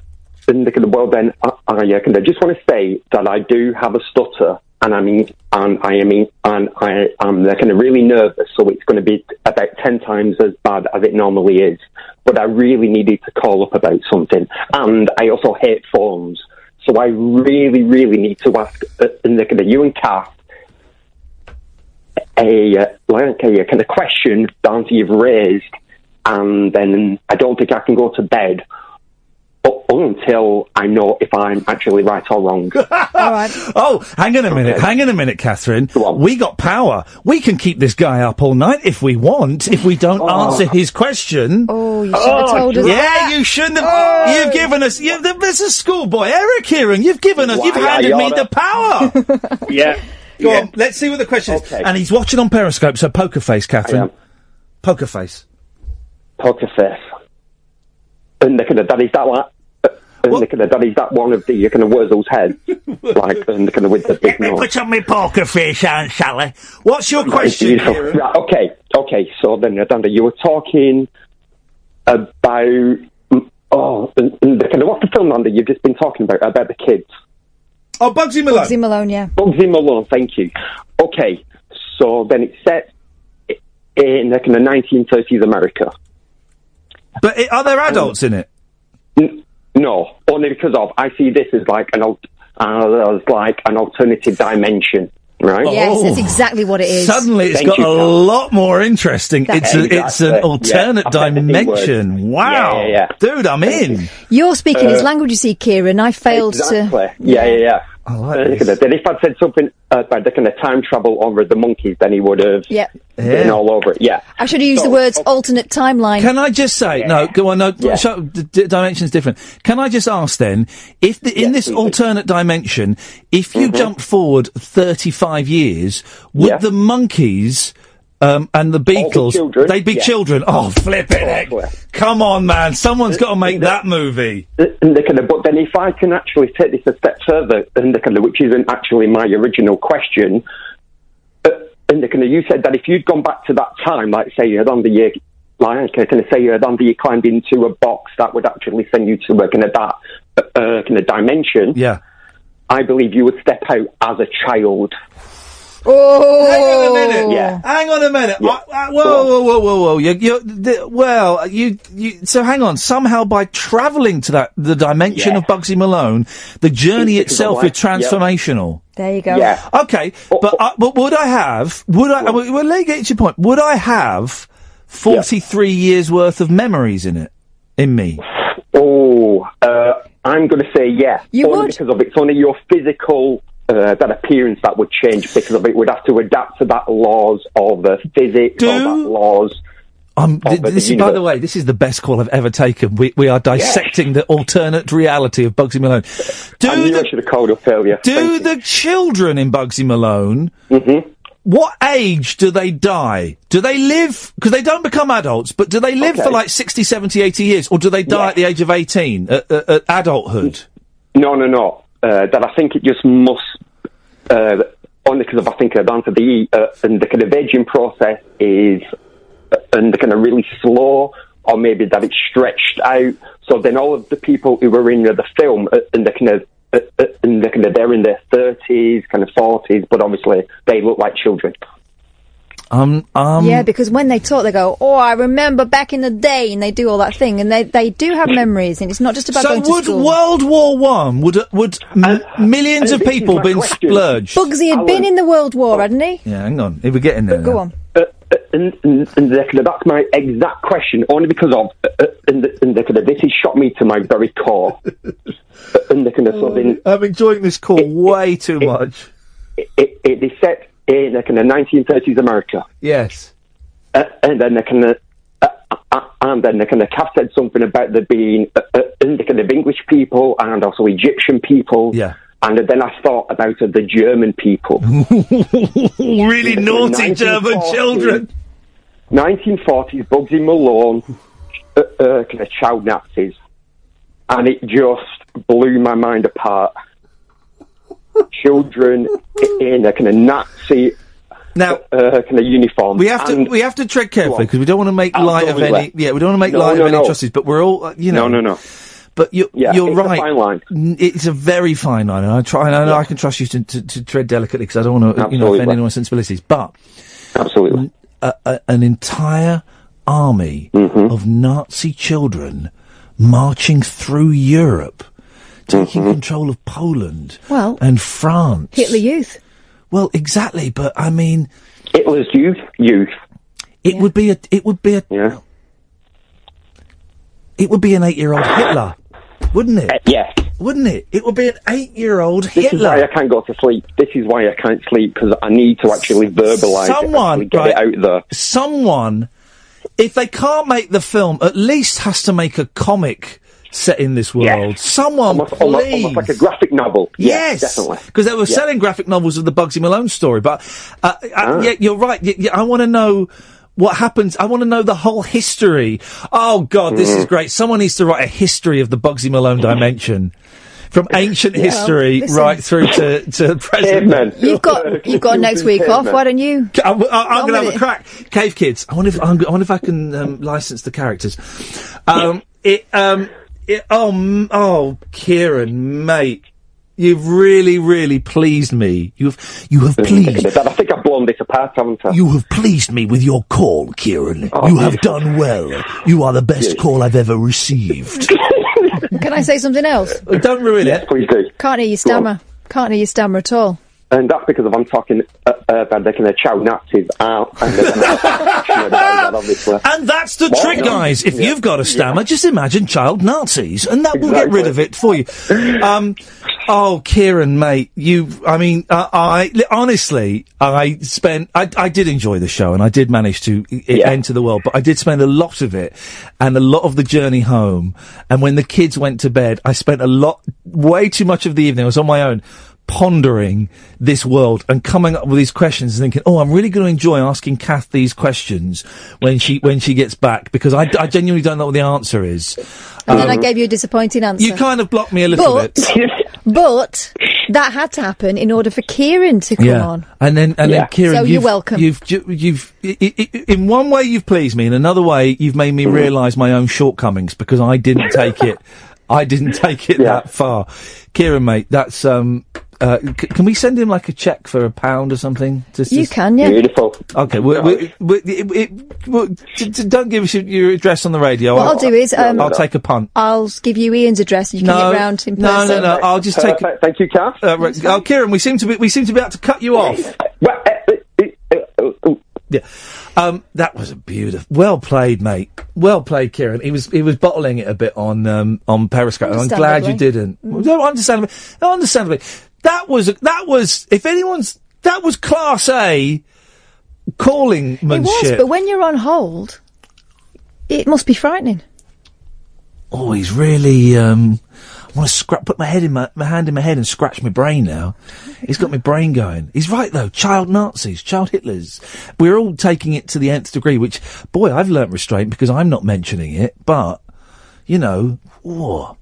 in the kind of well then, I, I uh, kind of just want to say that I do have a stutter, and I mean, and I mean, and I am kind of really nervous, so it's going to be about ten times as bad as it normally is. But I really needed to call up about something, and I also hate phones, so I really, really need to ask uh, the kind of you and Kath a uh, like a, kind of question that you've raised, and then I don't think I can go to bed until I know if I'm actually right or wrong. Oh, hang on a minute. Hang on a minute, Catherine. We got power. We can keep this guy up all night if we want. If we don't oh. answer his question. Oh, you should have oh, told us. Yeah, that. you shouldn't have. Oh. You've given us. You, there's a schoolboy, Eric Kieran. You've given us. You've handed me the power. yeah. Go yeah. on. Let's see what the question is. And he's watching on Periscope. So poker face, Catherine. Poker face. Poker face. And the kind that is that like. And the kind of that is that one of the you kind of Wurzel's head, like and the kind of with the big nose. Put on my poker face, Aunt Sally. What's your question, Beautiful. Kieran? Right, okay, okay. So then, Adanda, you were talking about mm, oh, and, and the kind of what's the film Andy you've just been talking about about the kids. Oh, Bugsy Malone. Bugsy Malone, yeah. Bugsy Malone, thank you. Okay, so then it's set i- in the kind of 1930s America. But i- are there adults in it? N- no, only because of I see this as like an al- uh, as like an alternative dimension, right? Yes, that's exactly what it is. Suddenly, it's Thank got you, a Cal. lot more interesting. It's a, it's an alternate Yeah, I've said the B dimension. Wow, Yeah, yeah, yeah. dude, I'm in. You're speaking his Uh, language, you see, Kieran. I failed Exactly. to. Yeah, yeah, yeah. I like Uh, this. Then if I'd said something uh, about the kind of time travel over the Monkees, then he would have Yep. been Yeah. all over it. Yeah. I should have used So- the words alternate timeline. Can I just say no? Go on. No, show, the d- dimension's different. Can I just ask then, if the, in this alternate dimension, if you jump forward thirty-five years, would the Monkees? Um, and the Beatles, children, they'd be yeah. children. Oh, flip it! heck. Come on, man! Someone's got to make that movie. And the kind of, but then if I can actually take this a step further, and the kind of, which isn't actually my original question, uh, and the kind of, you said that if you'd gone back to that time, like say you had on the year, like kind of say you had on the you climbed into a box that would actually send you to a kind of that uh, uh, kind of dimension. Yeah. I believe you would step out as a child. Oh, Hang on a minute. Yeah. Hang on a minute. I- I- whoa, whoa, whoa, whoa, whoa! You, you, the, well, you, you. So hang on. Somehow, by travelling to that the dimension Yeah. of Bugsy Malone, the journey Because itself is like- yeah. transformational. There you go. Yeah. Okay, but uh, but would I have? Would I? Well, well, let me get to your point. Would I have forty-three years worth of memories in it, in me? Oh, uh, I'm going to say yes. You only would? because of it's only your physical. Uh, that appearance that would change because of it would have to adapt to that laws of the physics or that laws. Um, th- the this is, by the way, this is the best call I've ever taken. We we are dissecting the alternate reality of Bugsy Malone. Do I knew I should have called up earlier. Do the children in Bugsy Malone? Mm-hmm. What age do they die? Do they live? Because they don't become adults, but do they live for like 60, 70, 80 years? Or do they die at the age of 18, at, at, at adulthood? No, no, no. Uh, that I think it just must, uh, only because of I think uh, down to the uh, and the kind of aging process is uh, and the kind of really slow, or maybe that it's stretched out. So then all of the people who were in the film uh, and the kind of uh, uh, and the of they're in their thirties, kind of forties, but obviously they look like children. Um, um, yeah, because when they talk, they go, "Oh, I remember back in the day," and they do all that thing, and they they do have memories, and it's not just about so going to would school. World War One would would m- millions of and this is people been question. splurged? Bugsy had been in the World War, hadn't he? Yeah, hang on. If we're getting there. Go now. on. Uh, uh, and, and, and the, kind of- that's my exact question, only because of uh, uh, and, and the, kind of, this has shot me to my very core. Uh, and the kind of so then I'm enjoying this call way too much. it, it, it is set in the kind of 1930s America. Yes. Uh, and then they kind of, uh, uh, and then they kind of Kath said something about there being uh, uh, the kind of English people and also Egyptian people. Yeah. And then I thought about uh, the German people. really naughty German children. 1940s, Bugsy Malone, uh, uh, kind of child Nazis. And it just blew my mind apart. Children in a kind of Nazi now, uh, kind of uniform. We have to we have to tread carefully because we don't want to make light of any. Yeah, we don't want to make No, light no, of any no. atrocities. But we're all, you know. No, no, no. But you're, Yeah, you're it's a right. fine line. It's a very fine line, and I try. And I know I can trust you to, to, to tread delicately because I don't want to, you know, offend anyone's sensibilities. But absolutely, a, a, an entire army Mm-hmm. of Nazi children marching through Europe, taking Mm-hmm. control of Poland Well, and France. Hitler Youth. Well, exactly. But I mean, Hitler's youth, youth. It would be a. It would be a. Yeah. It would be an eight-year-old Hitler, wouldn't it? yes. Wouldn't it? It would be an eight-year-old Hitler. This is Hitler. why I can't go to sleep. This is why I can't sleep because I need to actually verbalise Someone, it, actually get right, it out there. Someone, if they can't make the film, at least has to make a comic set in this world. Someone, Almost, almost, please. almost like a graphic novel. Yes, Yes, definitely. Because they were Yeah. selling graphic novels of the Bugsy Malone story. But uh, uh, Ah. yeah, you're right. I want to know what happens. I want to know the whole history. Oh God, this Mm. is great. Someone needs to write a history of the Bugsy Malone dimension. From ancient Yeah. history Listen. right through to, to present. Cavemen. You've got you've got next week off. Why don't you? I'm, I'm going to have a crack. Cave Kids. I wonder if I'm, I wonder if I can um, license the characters. Um, it, um, it, oh, oh, Kieran, mate, you've really, really pleased me. You've, you have pleased. I think I've blown this apart, haven't I? You have pleased me with your call, Kieran. Oh, you have done well. You are the best call I've ever received. Can I say something else? Don't ruin it. Please do. Can't hear you stammer. Can't hear you stammer at all. And that's because of I'm talking uh, uh, about the kind of child Nazis out. And they're gonna have about that. And that's the trick, guys. If Yeah. you've got a stammer, just imagine child Nazis, and that will get rid of it for you. Um, oh, Kieran, mate, you. I mean, uh, I honestly, I spent. I, I did enjoy the show, and I did manage to i- enter the world, but I did spend a lot of it, and a lot of the journey home. And when the kids went to bed, I spent a lot, way too much of the evening. I was on my own. Pondering this world and coming up with these questions and thinking, oh, I'm really going to enjoy asking Kath these questions when she when she gets back because I, I genuinely don't know what the answer is. And then I Um, gave you a disappointing answer. you kind of blocked me a little but, bit. but that had to happen in order for Kieran to come yeah, on. and then and Yeah. then Kieran, So you're you've, welcome. You've you've i- i- i- in one way you've pleased me, in another way you've made me realise my own shortcomings because I didn't take it. I didn't take it that far. Kieran, mate, that's um. Uh, c- can we send him like a check for a pound or something? Just, You just- can, yeah. Beautiful. Okay, we, we, we, it, it, we, d- d- don't give us your, your address on the radio. What I'll do is, um, I'll take a punt. I'll give you Iain's address and you can No, get round in no, person. no, no. I'll just take. Perfect. Thank you, Kath. Uh, right, oh, Kieran, we seem to be we seem to be able to cut you off. Yeah, um, that was a beautiful, well played, mate. Well played, Kieran. He was he was bottling it a bit on um, on Periscope. I'm glad you didn't. No, understandably, no, understandably. That was that was if anyone's that was class A callingmanship. It was, but when you're on hold, it must be frightening. Oh, he's really. Um, I want to scra- put my head in my, my hand in my head and scratch my brain now. He's got my brain going. He's right though. Child Nazis, child Hitlers. We're all taking it to the nth degree. Which, boy, I've learnt restraint because I'm not mentioning it. But, you know, whoa,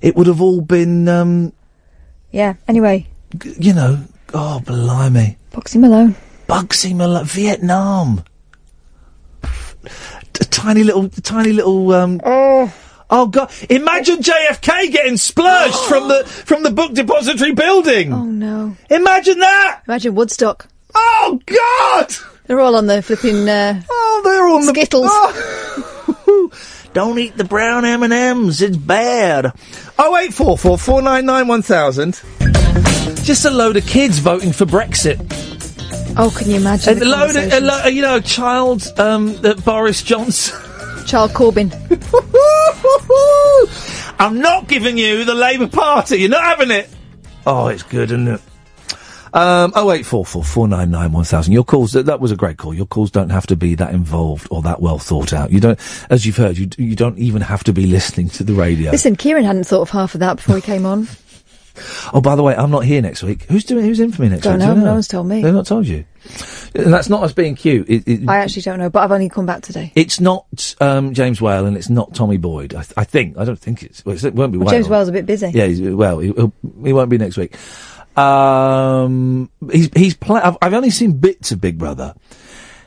it would have all been. Um, Yeah. Anyway, G- You know, oh, blimey. Bugsy Malone. Bugsy Malone, Vietnam. T- tiny little, tiny little. Um, oh. Oh God! Imagine JFK getting splurged from the from the book depository building. Oh no! Imagine that. Imagine Woodstock. Oh God! They're all on the flipping. Uh, oh, they're on the Skittles. Don't eat the brown M and M's. It's bad. Oh eight four four four nine nine one thousand. Just a load of kids voting for Brexit. Oh, can you imagine? A the load of, a lo- you know, a child um, uh, Boris Johnson. Child Corbyn. I'm not giving you the Labour Party. You're not having it. Oh, it's good, isn't it? Um, oh eight four four four nine nine one thousand. Your calls that, that was a great call. Your calls don't have to be that involved or that well thought out. You don't, as you've heard, you you don't even have to be listening to the radio. Listen, Kieran hadn't thought of half of that before he came on. Oh, by the way, I'm not here next week. Who's doing? Who's in for me next Don't week? know, Do you no one's told me. They've not told you. And that's not us being cute. It, it, I actually don't know, but I've only come back today. it's not um, James Whale and it's not Tommy Boyd. I, th- I think. I don't think it's. Well, it won't be Well, Whale. James Whale's a bit busy. Yeah, he's, well, he, he won't be next week. Um, he's he's play- I've, I've only seen bits of Big Brother.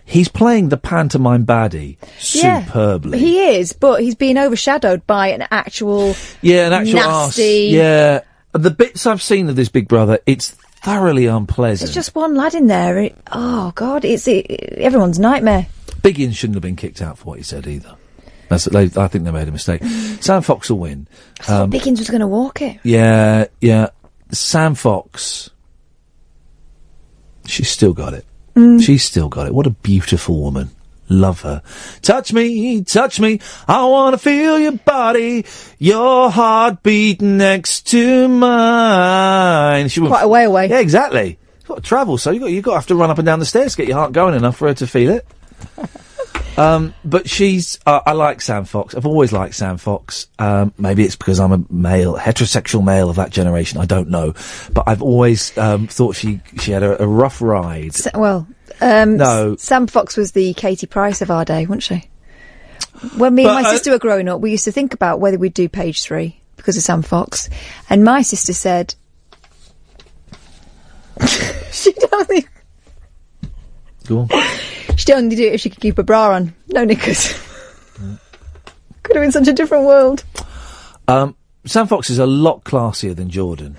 He's playing the pantomime baddie superbly. Yeah, he is, but he's being overshadowed by an actual. yeah, an actual arse. nasty. Yeah, the bits I've seen of this Big Brother, it's thoroughly unpleasant. There's just one lad in there. It, oh God, it's it, everyone's nightmare. Big Ian shouldn't have been kicked out for what he said either. That's, they, I think they made a mistake. Sam Fox will win. I Um, Biggins was going to walk it. Yeah, yeah. Sam Fox. She's still got it. Mm. She's still got it. What a beautiful woman. Love her. Touch me, touch me. I want to feel your body, your heartbeat next to mine. She went Quite a way away. Yeah, exactly. You've got to travel, so you got you got to have to run up and down the stairs to get your heart going enough for her to feel it. Um, but she's, uh, I like Sam Fox. I've always liked Sam Fox. Um, maybe it's because I'm a male, heterosexual male of that generation. I don't know. But I've always, um, thought she, she had a, a rough ride. S- well, um, No. S- Sam Fox was the Katie Price of our day, wasn't she? When me and my uh, sister were growing up, we used to think about whether we'd do page three because of Sam Fox, and my sister said she'd only Go on. she'd only do it if she could keep a bra on, no knickers. Could have been such a different world. Um, Sam Fox is a lot classier than Jordan.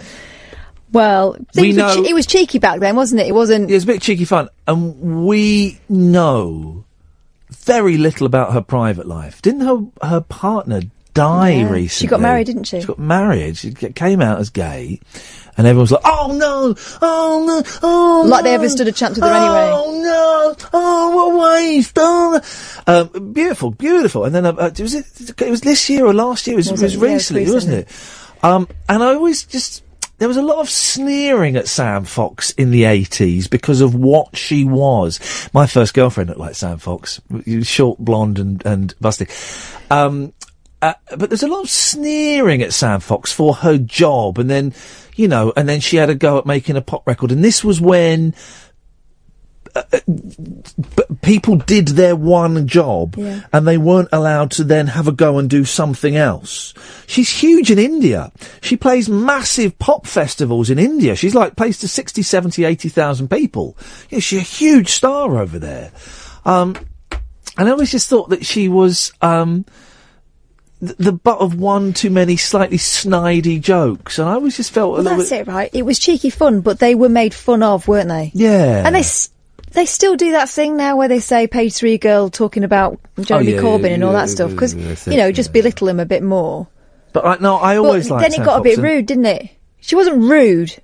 Well, We know- che- it was cheeky back then, wasn't it? It wasn't. It was a bit cheeky fun. And we know very little about her private life. Didn't her, her partner die Yeah. recently? She got married, didn't she? She got married. She came out as gay. And everyone was like, oh no, oh no, oh no. Like they ever stood a chance with her anyway. Oh no, oh what a waste, oh. Um, beautiful, beautiful. And then, uh, uh, was it, it was this year or last year? It was, Was it was it? Yeah, it was recently, wasn't it? Um, and I always just, there was a lot of sneering at Sam Fox in the 80s because of what she was. My first girlfriend looked like Sam Fox. Short, blonde and, and busty. Um, uh, but there's a lot of sneering at Sam Fox for her job and then, you know, and then she had a go at making a pop record. And this was when, uh, uh, but people did their one job Yeah. and they weren't allowed to then have a go and do something else. She's huge in India. She plays massive pop festivals in India. She's like plays to 60, 70, 80,000 people. Yeah, she's a huge star over there. Um, and I always just thought that she was, um, the butt of one too many slightly snidey jokes. And I always just felt a Well, little that's bit. it, right? It was cheeky fun, but they were made fun of, weren't they? Yeah. And they s- they still do that thing now where they say page three girl talking about Jeremy Oh, yeah, Corbyn yeah, and all yeah, that stuff because yeah, yeah, you know just belittle him a bit more. But I, no, I always but liked then it Sam got a bit rude, didn't it? She wasn't rude.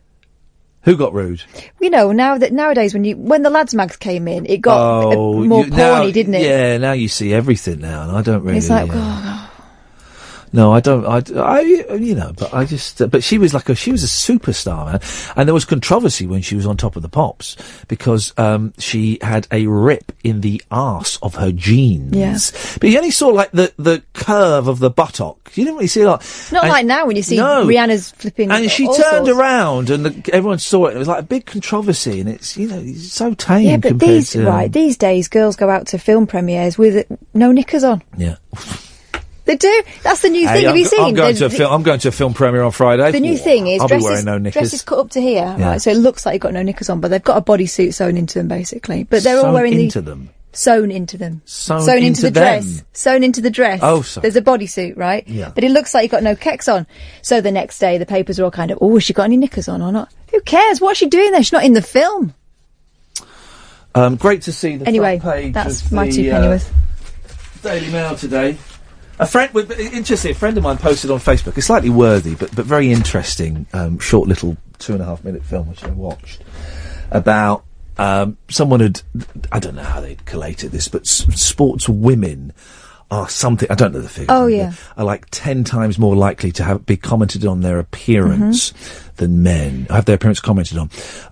Who got rude? You know, now that nowadays when you when the lads mags came in, it got oh, more you- porny, now- didn't it? Yeah, now you see everything now, and I don't really. It's like, uh, oh, No, I don't. I, I, you know, but I just. Uh, but she was like a. She was a superstar, man. And there was controversy when she was on top of the pops because um, she had a rip in the arse of her jeans. Yeah. But you only saw like the the curve of the buttock. You didn't really see like. not and- like now when you see No. Rihanna's flipping. And she turned sorts. around, and the, everyone saw it. and It was like a big controversy, and it's you know it's so tame. Yeah, but these to, right these days, girls go out to film premieres with no knickers on. Yeah. They do. That's the new Hey, thing. Have I'm, you seen? I'm going The- to a film. I'm going to a film premiere on Friday. The new thing is I'll be dresses, wearing no knickers. dresses cut up to here, Yeah. right? So it looks like you've got no knickers on, but they've got a bodysuit sewn into them, basically. But they're all wearing the. Sewn into the them. sewn into them, Sewn into, into the dress, sewn into the dress. Oh, sorry. there's a bodysuit, right? Yeah. But it looks like you've got no kecks on. So the next day, the papers are all kind of, oh, has she got any knickers on or not? Who cares? What's she doing there? She's not in the film. Um, great to see the Anyway, front page that's my the, two uh, pennyworth. Daily Mail today. A friend, interesting. A friend of mine posted on Facebook a slightly worthy but but very interesting um, short little two and a half minute film which I watched about um, someone had I don't know how they collated this, but sports women are something I don't know the figure. Oh, yeah. are like ten times more likely to have be commented on their appearance Mm-hmm. than men. Have their appearance commented on,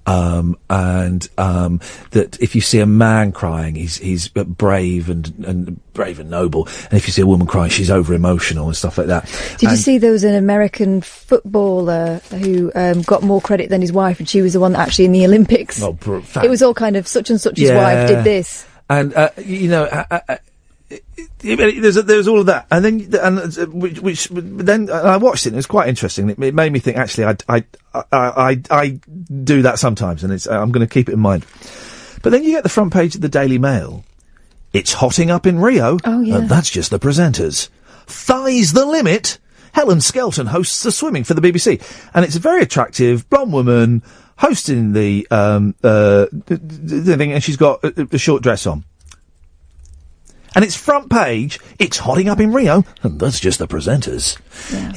um, and um, that if you see a man crying, he's he's uh, brave and and brave and noble, and if you see a woman crying, she's over emotional and stuff like that. Did you see there was an American footballer who um, got more credit than his wife, and she was the one that actually in the Olympics? Oh, br- it was all kind of such and such Yeah. wife did this. and uh, you know, uh, uh, there's there's all of that, and then and uh, which, which then I watched it. and It was quite interesting. It, it made me think. Actually, I I I I, I do that sometimes, and it's I'm going to keep it in mind. But then you get the front page of the Daily Mail. It's hotting up in Rio. Oh, yeah. And that's just the presenters. Thighs the limit. Helen Skelton hosts the swimming for the BBC, and it's a very attractive blonde woman hosting the um uh the thing, and she's got a, a short dress on. And it's front page. It's hotting up in Rio, and that's just the presenters.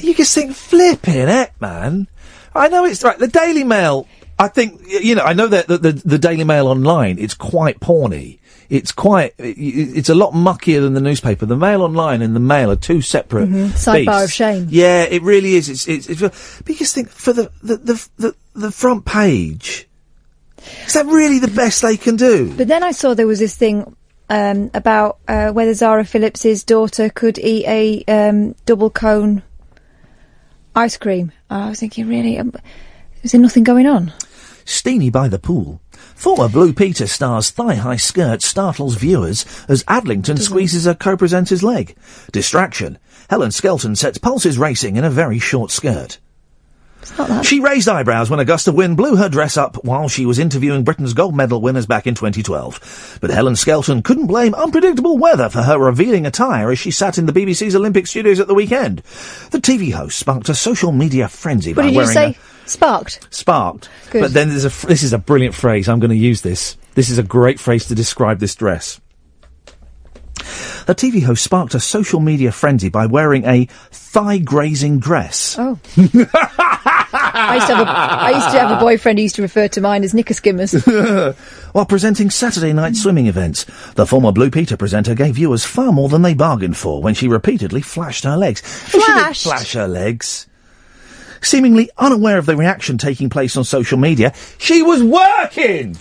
You just think, flipping it, man. I know it's right. The Daily Mail. I think you know. I know that the, the the Daily Mail online. It's quite porny. It's quite. It's a lot muckier than the newspaper. The Mail online and the Mail are two separate. Mhm. Sidebar of shame. Yeah, it really is. It's it's. it's but you just think for the the the the, the front page. Is that really the best they can do? But then I saw there was this thing um, about uh, whether Zara Phillips's daughter could eat a um, double cone ice cream. I was thinking, really, um, is there nothing going on? Steamy by the pool. Former Blue Peter star's thigh-high skirt startles viewers as Adlington squeezes a co-presenter's leg. Distraction. Helen Skelton sets pulses racing in a very short skirt. She raised eyebrows when a gust of wind blew her dress up while she was interviewing Britain's gold medal winners back in 2012. But Helen Skelton couldn't blame unpredictable weather for her revealing attire as she sat in the BBC's Olympic studios at the weekend. The TV host sparked a social media frenzy What by did you wearing say? a Sparked. sparked. Good. But then there's a this is a brilliant phrase. I'm going to use this. This is a great phrase to describe this dress. The TV host sparked a social media frenzy by wearing a thigh grazing dress. Oh. I used to have a I used to have a boyfriend who used to refer to mine as knicker skimmers. While presenting Saturday night swimming events, the former Blue Peter presenter gave viewers far more than they bargained for when she repeatedly flashed her legs. She flash her legs. Seemingly unaware of the reaction taking place on social media, she was working!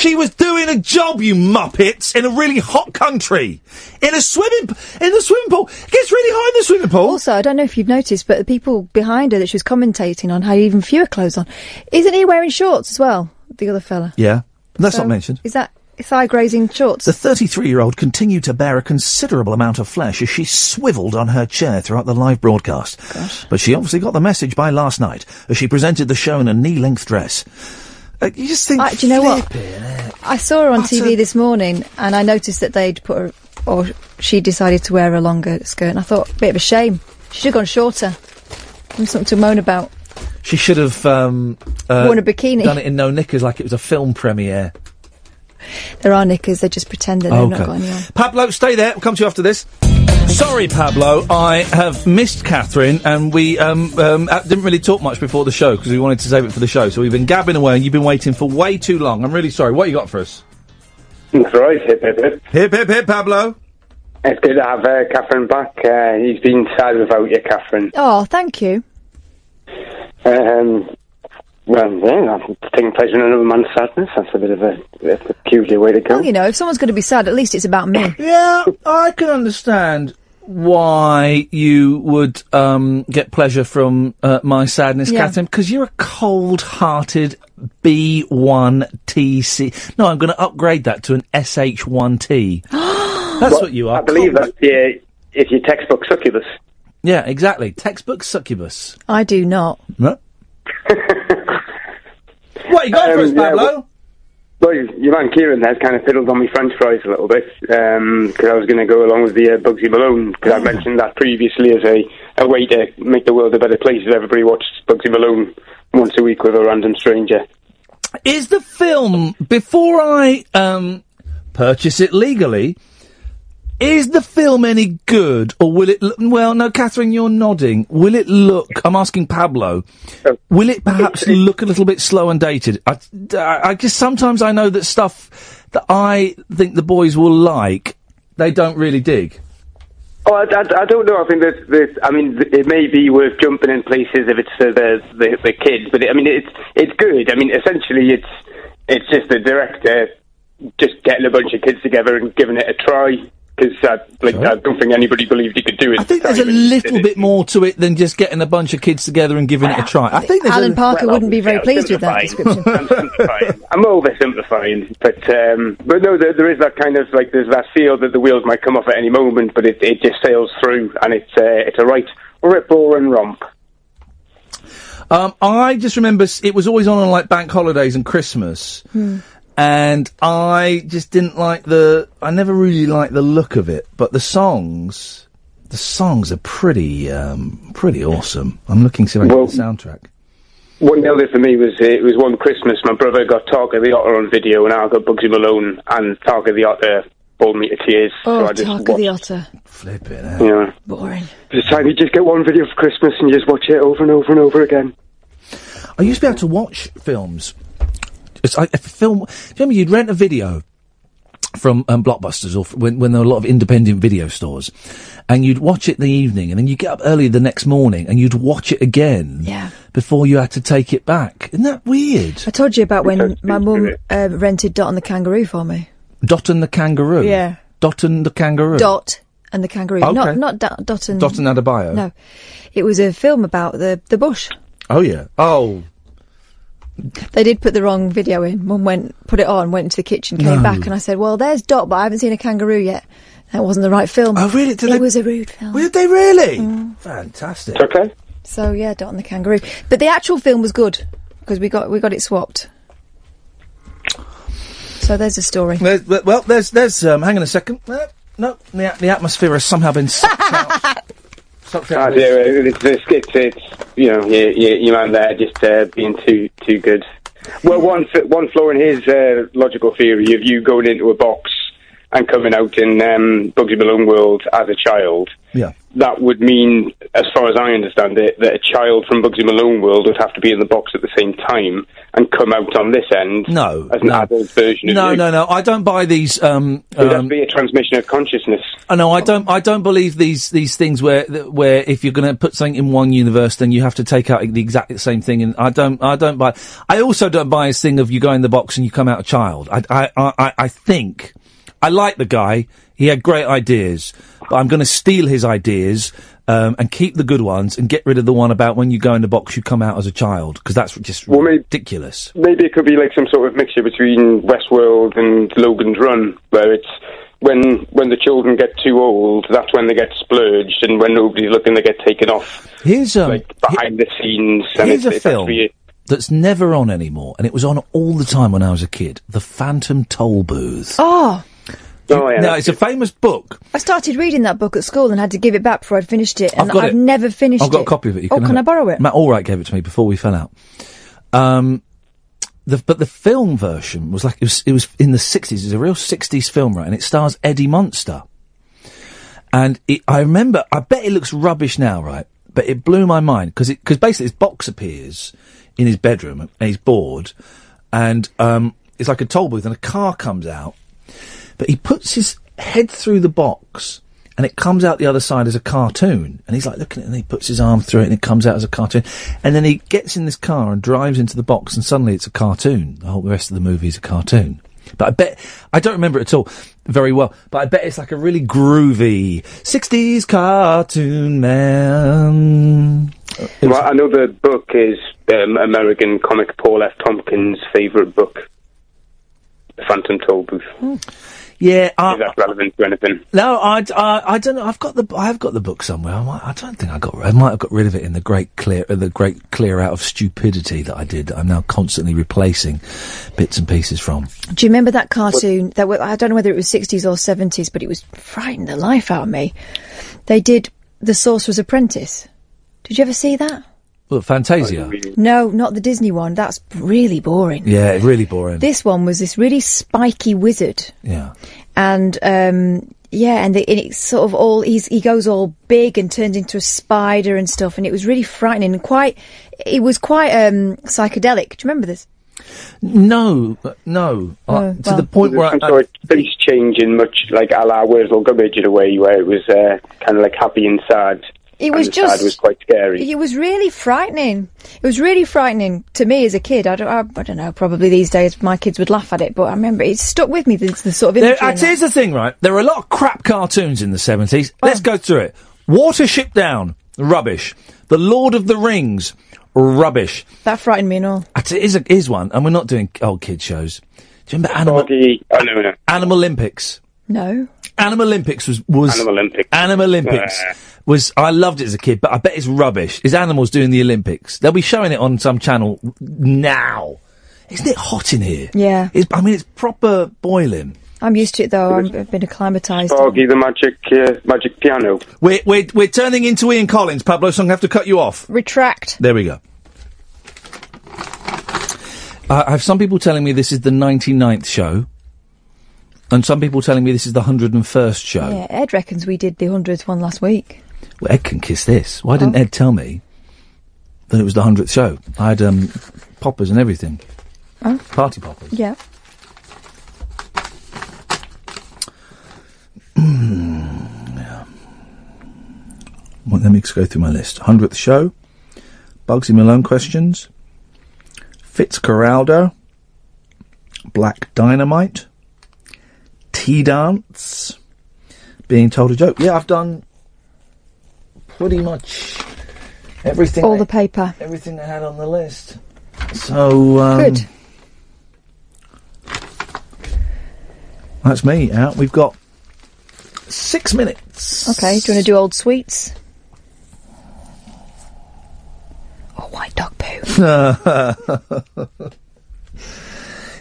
She was doing a job, you muppets, in a really hot country. In a swimming, p- in the swimming pool. It gets really hot in the swimming pool. Also, I don't know if you've noticed, but the people behind her that she was commentating on had even fewer clothes on. Isn't he wearing shorts as well? The other fella. Yeah. That's So, not mentioned. Is that thigh grazing shorts? The 33 year old continued to bear a considerable amount of flesh as she swivelled on her chair throughout the live broadcast. But she obviously got the message by last night as she presented the show in a knee length dress. Uh, you just think. Uh, do you know what? flipping. I saw her on What TV a- this morning, and I noticed that they'd put her, or she decided to wear a longer skirt. And I thought, a bit of a shame. She should have gone shorter. Something to moan about. She should have um, uh, Worn a bikini. Done it in no knickers like it was a film premiere. There are knickers, they just pretend that they've not got any on. Pablo, stay there. We'll come to you after this. Sorry, Pablo. I have missed Catherine, and we um, um, uh, didn't really talk much before the show because we wanted to save it for the show. So we've been gabbing away, and you've been waiting for way too long. I'm really sorry. What you got for us? That's right, hip hip hip. Hip hip hip, Pablo. It's good to have uh, Catherine back. Uh, he's been sad without you, Catherine. Oh, thank you. Um, well, yeah, I'm taking pleasure in another man's sadness. That's a bit of a, that's a peculiar way to go. Well, you know, if someone's going to be sad, at least it's about me. Yeah, I can understand why you would um, get pleasure from uh, my sadness, Yeah. Catherine, because you're a cold-hearted B1TC. No, I'm going to upgrade that to an SH1T. That's Well, what you are. I believe cold- that. Yeah, it's your textbook succubus. Yeah, exactly. Textbook succubus. I do not. No. What are you got for us, Um, yeah, Pablo? well- Well, your man Kieran has kind of fiddled on me French fries a little bit because I was going to go along with the uh, Bugsy Malone because I mentioned that previously as a, a way to make the world a better place if everybody watched Bugsy Malone once a week with a random stranger. Is the film before I um, purchase it legally? Is the film any good, or will it? Look, well, no, Catherine, you're nodding. Will it look? I'm asking Pablo. Will it perhaps look a little bit slow and dated? I, I, I just sometimes I know that stuff that I think the boys will like, they don't really dig. Oh, I, I, I don't know. I think that, that I mean, it may be worth jumping in places if it's uh, the, the the kids, but I mean, it's it's good. I mean, essentially, it's it's just the director just getting a bunch of kids together and giving it a try. Because uh, like, I don't think anybody believed he could do it. I think there's a little bit more to it than just getting a bunch of kids together and giving it a try. I think there's Alan a, Parker wouldn't be very pleased with that description. I'm oversimplifying, but um, but no, there, there is that kind of like there's that feel that the wheels might come off at any moment, but it, it just sails through, and it's uh, it's a right rip roaring romp. Um, I just remember it was always on on like bank holidays and Christmas, and I just didn't like the. I never really liked the look of it, but the songs, the songs are pretty, um, pretty awesome. I'm looking to see if I can get the soundtrack. What nailed it for me was uh, it was one Christmas. My brother got Tarka the Otter on video, and I got Bugsy Malone, and Tarka the Otter bowled me to tears. Oh, so I just Tarka the Otter. Flip it. Yeah. Boring. Just time you just get one video for Christmas and you just watch it over and over and over again. I used to be able to watch films. It's like a film. Do you remember you'd rent a video from um, Blockbusters or f- when, when there were a lot of independent video stores, and you'd watch it in the evening, and then you get up early the next morning and you'd watch it again. Yeah. Before you had to take it back. Isn't that weird? I told you about when my mum uh, rented Dot and the Kangaroo for me. Dot and the kangaroo. Yeah. Dot and the kangaroo. Dot and the Kangaroo. Okay. Not not da- Dot and Dot and Adebayo. No, it was a film about the the bush. Oh yeah. Oh. They did put the wrong video in. Mum went, put it on, went into the kitchen, came No. back, and I said, "Well, there's Dot, but I haven't seen a kangaroo yet." That wasn't the right film. Oh really? Did it they- was a rude film. Did they really? Fantastic. Okay. So yeah, Dot and the Kangaroo. But the actual film was good because we got we got it swapped. So there's a story. There's, well, there's there's. Um, hang on a second. Uh, no, the, the atmosphere has somehow been sucked out. Ah, out. yeah, it's, it's, it's, it's you know, your, your, your man there just uh, being too too good. Well, one one flaw in his uh, logical theory of you going into a box and coming out in um, Bugsy Malone world as a child, Yeah. That would mean, as far as I understand it, that a child from Bugsy Malone world would have to be in the box at the same time and come out on this end No, as an no. adult version of No, no, no. I don't buy these. Um, It would um, be a transmission of consciousness. I know. I don't. I don't believe these these things where where if you're going to put something in one universe, then you have to take out the exact same thing. And I don't. I don't buy. I also don't buy this thing of you go in the box and you come out a child. I I I, I think I like the guy. He had great ideas, but I'm going to steal his ideas. Um, and keep the good ones and get rid of the one about when you go in the box you come out as a child because that's just ridiculous. Maybe it could be like some sort of mixture between Westworld and Logan's Run, where it's when when the children get too old, that's when they get splurged, and when nobody's looking, they get taken off. Here's um, like behind the scenes. Here's it's, a it's film that's never on anymore, and it was on all the time when I was a kid. The Phantom Toll Booth. Oh, Oh, yeah, now it's a famous book. I started reading that book at school and had to give it back before I'd finished it, and I've got I've it. never finished I've got it. a copy of it. You oh, can can have I borrow it? Matt Allwright gave it to me before we fell out. Um, the, but the film version was like it was. It was in the sixties. It's a real sixties film, right? And it stars Eddie Munster. And it, I remember. I bet it looks rubbish now, right? But it blew my mind because because basically his box appears in his bedroom and he's bored, and um, it's like a toll booth, and a car comes out, but he puts his head through the box and it comes out the other side as a cartoon. And he's like looking at it and he puts his arm through it and it comes out as a cartoon. And then he gets in this car and drives into the box and suddenly it's a cartoon. The whole rest of the movie is a cartoon. But I bet, I don't remember it at all very well, but I bet it's like a really groovy 60s cartoon man. well, I know the book is um, American comic Paul F. Tompkins' favourite book, The Phantom Toll Booth. Yeah, I, Is that relevant to anything? No, I, I, I don't know. I've got the I have got the book somewhere. I, might, I don't think I got. I might have got rid of it in the great clear uh, the great clear out of stupidity that I did. That I'm now constantly replacing bits and pieces from. Do you remember that cartoon? That wa- I don't know whether it was 60s or 70s, but it was frightening the life out of me. They did The Sorcerer's Apprentice. Did you ever see that? Well, Fantasia. No, not the Disney one. That's really boring. Yeah, really boring. This one was this really spiky wizard, yeah. and um, yeah, and, the, and it's sort of all he's, he goes all big and turns into a spider and stuff, and it was really frightening and quite. It was quite um, psychedelic. Do you remember this? No, no. Uh, to well. the point where I, Some sort face changing, much like a la Wurzel Gummidge in a way, where it was uh, kind of like happy and sad. It was and the sad just- was quite scary. It was really frightening. It was really frightening to me as a kid. I don't, I, I don't know. Probably these days my kids would laugh at it, but I remember it stuck with me. The, the sort of There, imagery. uh, that. here's the thing, right? There are a lot of crap cartoons in the 70s. Let's go through it. Watership Down, rubbish. The Lord of the Rings, rubbish. That frightened me and all. Actually, Here's, a, here's one, and we're not doing old kid shows. Do you remember Animal, oh, no, no. Animal Olympics? No. Animal Olympics was was Animal Olympics. Animal Olympics Uh. was I loved it as a kid, but I bet it's rubbish. Is animals doing the Olympics? They'll be showing it on some channel now. Isn't it hot in here? Yeah. It's, I mean, it's proper boiling. I'm used to it though. I'm, I've been acclimatised. Foggy the magic uh, magic piano. We're, we're, we're turning into Ian Collins, Pablo, so I'm going to have to cut you off. Retract. There we go. Uh, I have some people telling me this is the 99th show, and some people telling me this is the 101st show. Yeah, Ed reckons we did the hundredth one last week. Well, Ed can kiss this. Why didn't Ed tell me that it was the 100th show? I had um, poppers and everything. Oh. Party poppers. Yeah. yeah. Well, let me just go through my list. 100th show, Bugsy Malone questions, Fitzcarraldo, Black Dynamite, Tea Dance, Being Told a Joke. Yeah, I've done pretty much everything. All I- the paper. Everything I had on the list. So, um, Good. That's me out. We've got six minutes. Okay. Do you want to do old sweets? Or white dog poo?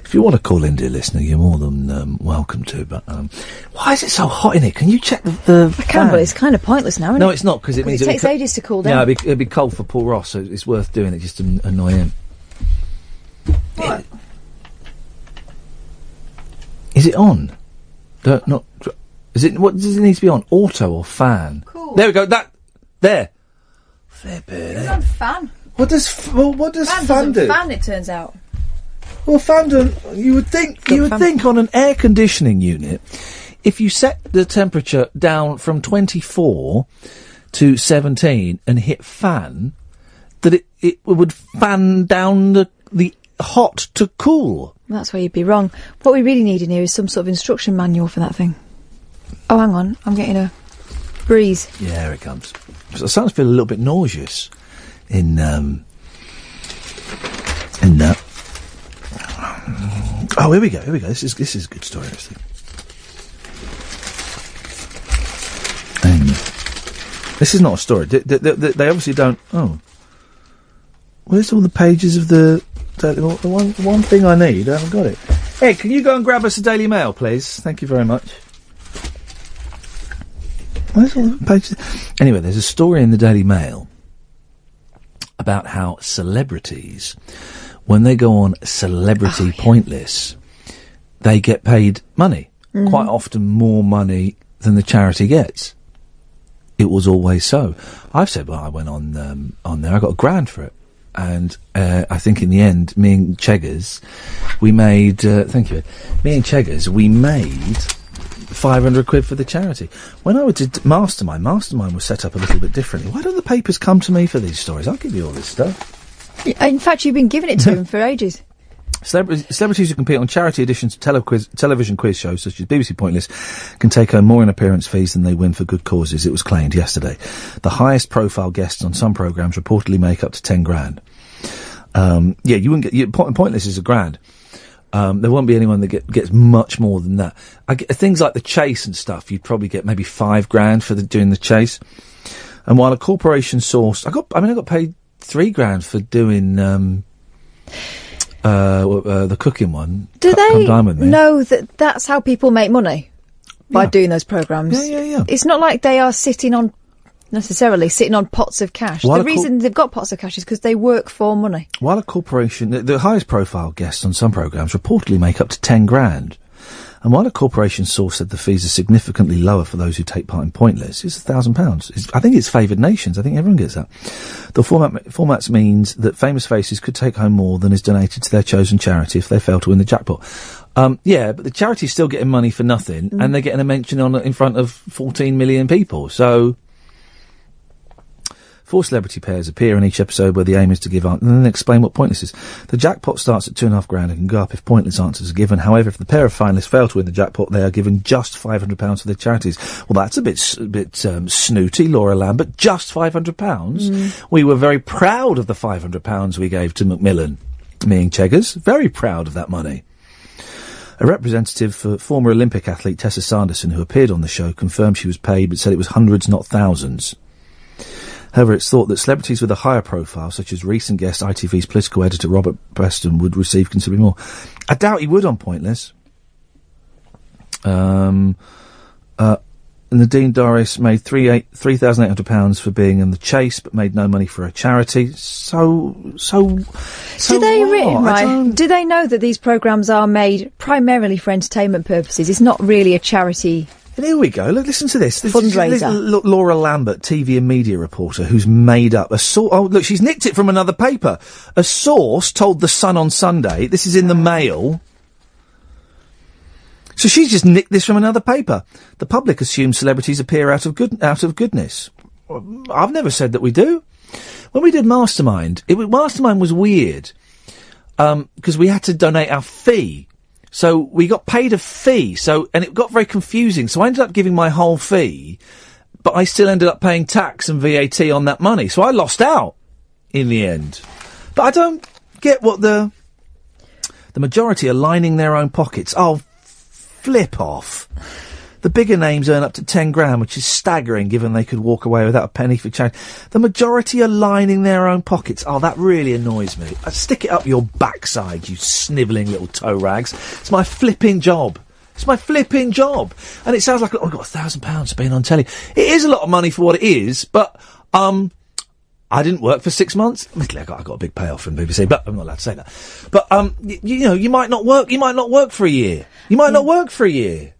if you want to call in, dear listener, you're more than um, welcome to. But um, why is it so hot in here? Can you check the? the I can, but it's kind of pointless now. Isn't it? no, it? it's not because it means it takes co- ages to cool Yeah, down. it'd be, it'd be cold for Paul Ross, so it's worth doing it just to annoy him. What? Is it on? Don't, not. Is it? What does it need to be on? Auto or fan? Cool. There we go. That there. It's on fan. What does f- well, what does fan, fan do? Fan, it turns out. Well, Fandom, you would think you would think on an air conditioning unit, if you set the temperature down from 24 to 17 and hit fan, that it, it would fan down the the hot to cool. That's where you'd be wrong. What we really need in here is some sort of instruction manual for that thing. Oh, hang on. I'm getting a breeze. Yeah, here it comes. So I starting to feel a little bit nauseous in um in that. Oh, here we go. Here we go. This is this is a good story actually. Um, this is not a story. They, they, they, they obviously don't. Oh, where's all the pages of the the one one thing I need? I haven't got it. Hey, can you go and grab us a Daily Mail, please? Thank you very much. Where's all the pages? Anyway, there's a story in the Daily Mail about how celebrities, when they go on Celebrity Pointless, they get paid money. Mhm. Quite often more money than the charity gets. It was always so. I've said, well, I went on um, on there, I got a grand for it. And uh, I think in the end, me and Cheggers, we made, uh, thank you, me and Cheggers, we made 500 quid for the charity. When I did Mastermind, Mastermind was set up a little bit differently. Why don't the papers come to me for these stories? I'll give you all this stuff. In fact, you've been giving it to him for ages. Celebra- celebrities who compete on charity editions of telequiz- television quiz shows such as BBC Pointless can take home more in appearance fees than they win for good causes, it was claimed yesterday. The highest profile guests on some programmes reportedly make up to 10 grand. Um, yeah, you wouldn't get, you, point, Pointless is a grand. Um, there won't be anyone that get, gets much more than that. Get, things like the chase and stuff, you'd probably get maybe five grand for the, doing the chase. And while a corporation source, I got, I mean, I got paid three grand for doing, um, uh, uh, the cooking one. Do Come they dine with me. know that that's how people make money by doing those programs? Yeah, yeah, yeah. It's not like they are sitting on necessarily sitting on pots of cash. While the a cor- reason they've got pots of cash is because they work for money. While a corporation, the, the highest profile guests on some programs reportedly make up to 10 grand. And while a corporation source said the fees are significantly lower for those who take part in Pointless, it's a thousand pounds. I think it's favoured nations. I think everyone gets that. The format, formats means that famous faces could take home more than is donated to their chosen charity if they fail to win the jackpot. Um, yeah, but the charity's still getting money for nothing, Mm. and they're getting a mention on in front of 14 million people. So, Four celebrity pairs appear in each episode where the aim is to give answers and then explain what Pointless is. The jackpot starts at two and a half grand and can go up if pointless answers are given. However, if the pair of finalists fail to win the jackpot, they are given just £500 for their charities. Well, that's a bit, a bit um, snooty, Laura Lambert. Just £500? Mm. We were very proud of the £500 we gave to Macmillan. Me and Cheggers, very proud of that money. A representative for former Olympic athlete Tessa Sanderson, who appeared on the show, confirmed she was paid but said it was hundreds, not thousands. However, it's thought that celebrities with a higher profile, such as recent guest ITV's political editor Robert Peston, would receive considerably more. I doubt he would on Pointless. Um, uh, Nadine Dorries made three eight three thousand eight hundred pounds for being in the chase, but made no money for a charity. So, so, so do they what? right? Do they know that these programs are made primarily for entertainment purposes? It's not really a charity. And here we go. Look, listen to this. This Fundraiser. this is L- Laura Lambert, TV and media reporter, who's made up a source. Oh, look, she's nicked it from another paper. A source told the Sun on Sunday. This is in the Mail. So she's just nicked this from another paper. The public assumes celebrities appear out of good out of goodness. I've never said that we do. When we did Mastermind, it, Mastermind was weird um, because we had to donate our fee. So we got paid a fee. So and it got very confusing. So I ended up giving my whole fee, but I still ended up paying tax and VAT on that money. So I lost out in the end. But I don't get what the the majority are lining their own pockets. Oh, flip off. The bigger names earn up to 10 grand, which is staggering given they could walk away without a penny for charity. The majority are lining their own pockets. Oh, that really annoys me. Uh, stick it up your backside, you snivelling little toe rags. It's my flipping job. It's my flipping job. And it sounds like, oh, I've got a thousand pounds being on telly. It is a lot of money for what it is, but, um, I didn't work for six months. Admittedly, I got, I got a big payoff from BBC, but I'm not allowed to say that. But, um, y- you know, you might not work, you might not work for a year. You might not work for a year.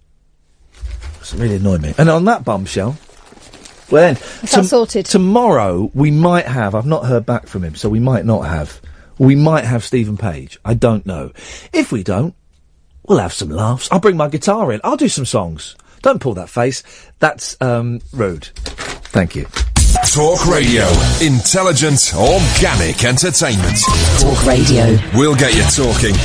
It's really annoyed me. And on that bombshell, well then, Is that sorted? tomorrow we might have, I've not heard back from him, so we might not have, we might have Steven Page. I don't know. If we don't, we'll have some laughs. I'll bring my guitar in. I'll do some songs. Don't pull that face. That's, um, rude. Thank you. Talk Radio. Intelligent, organic entertainment. Talk Radio. We'll get you talking.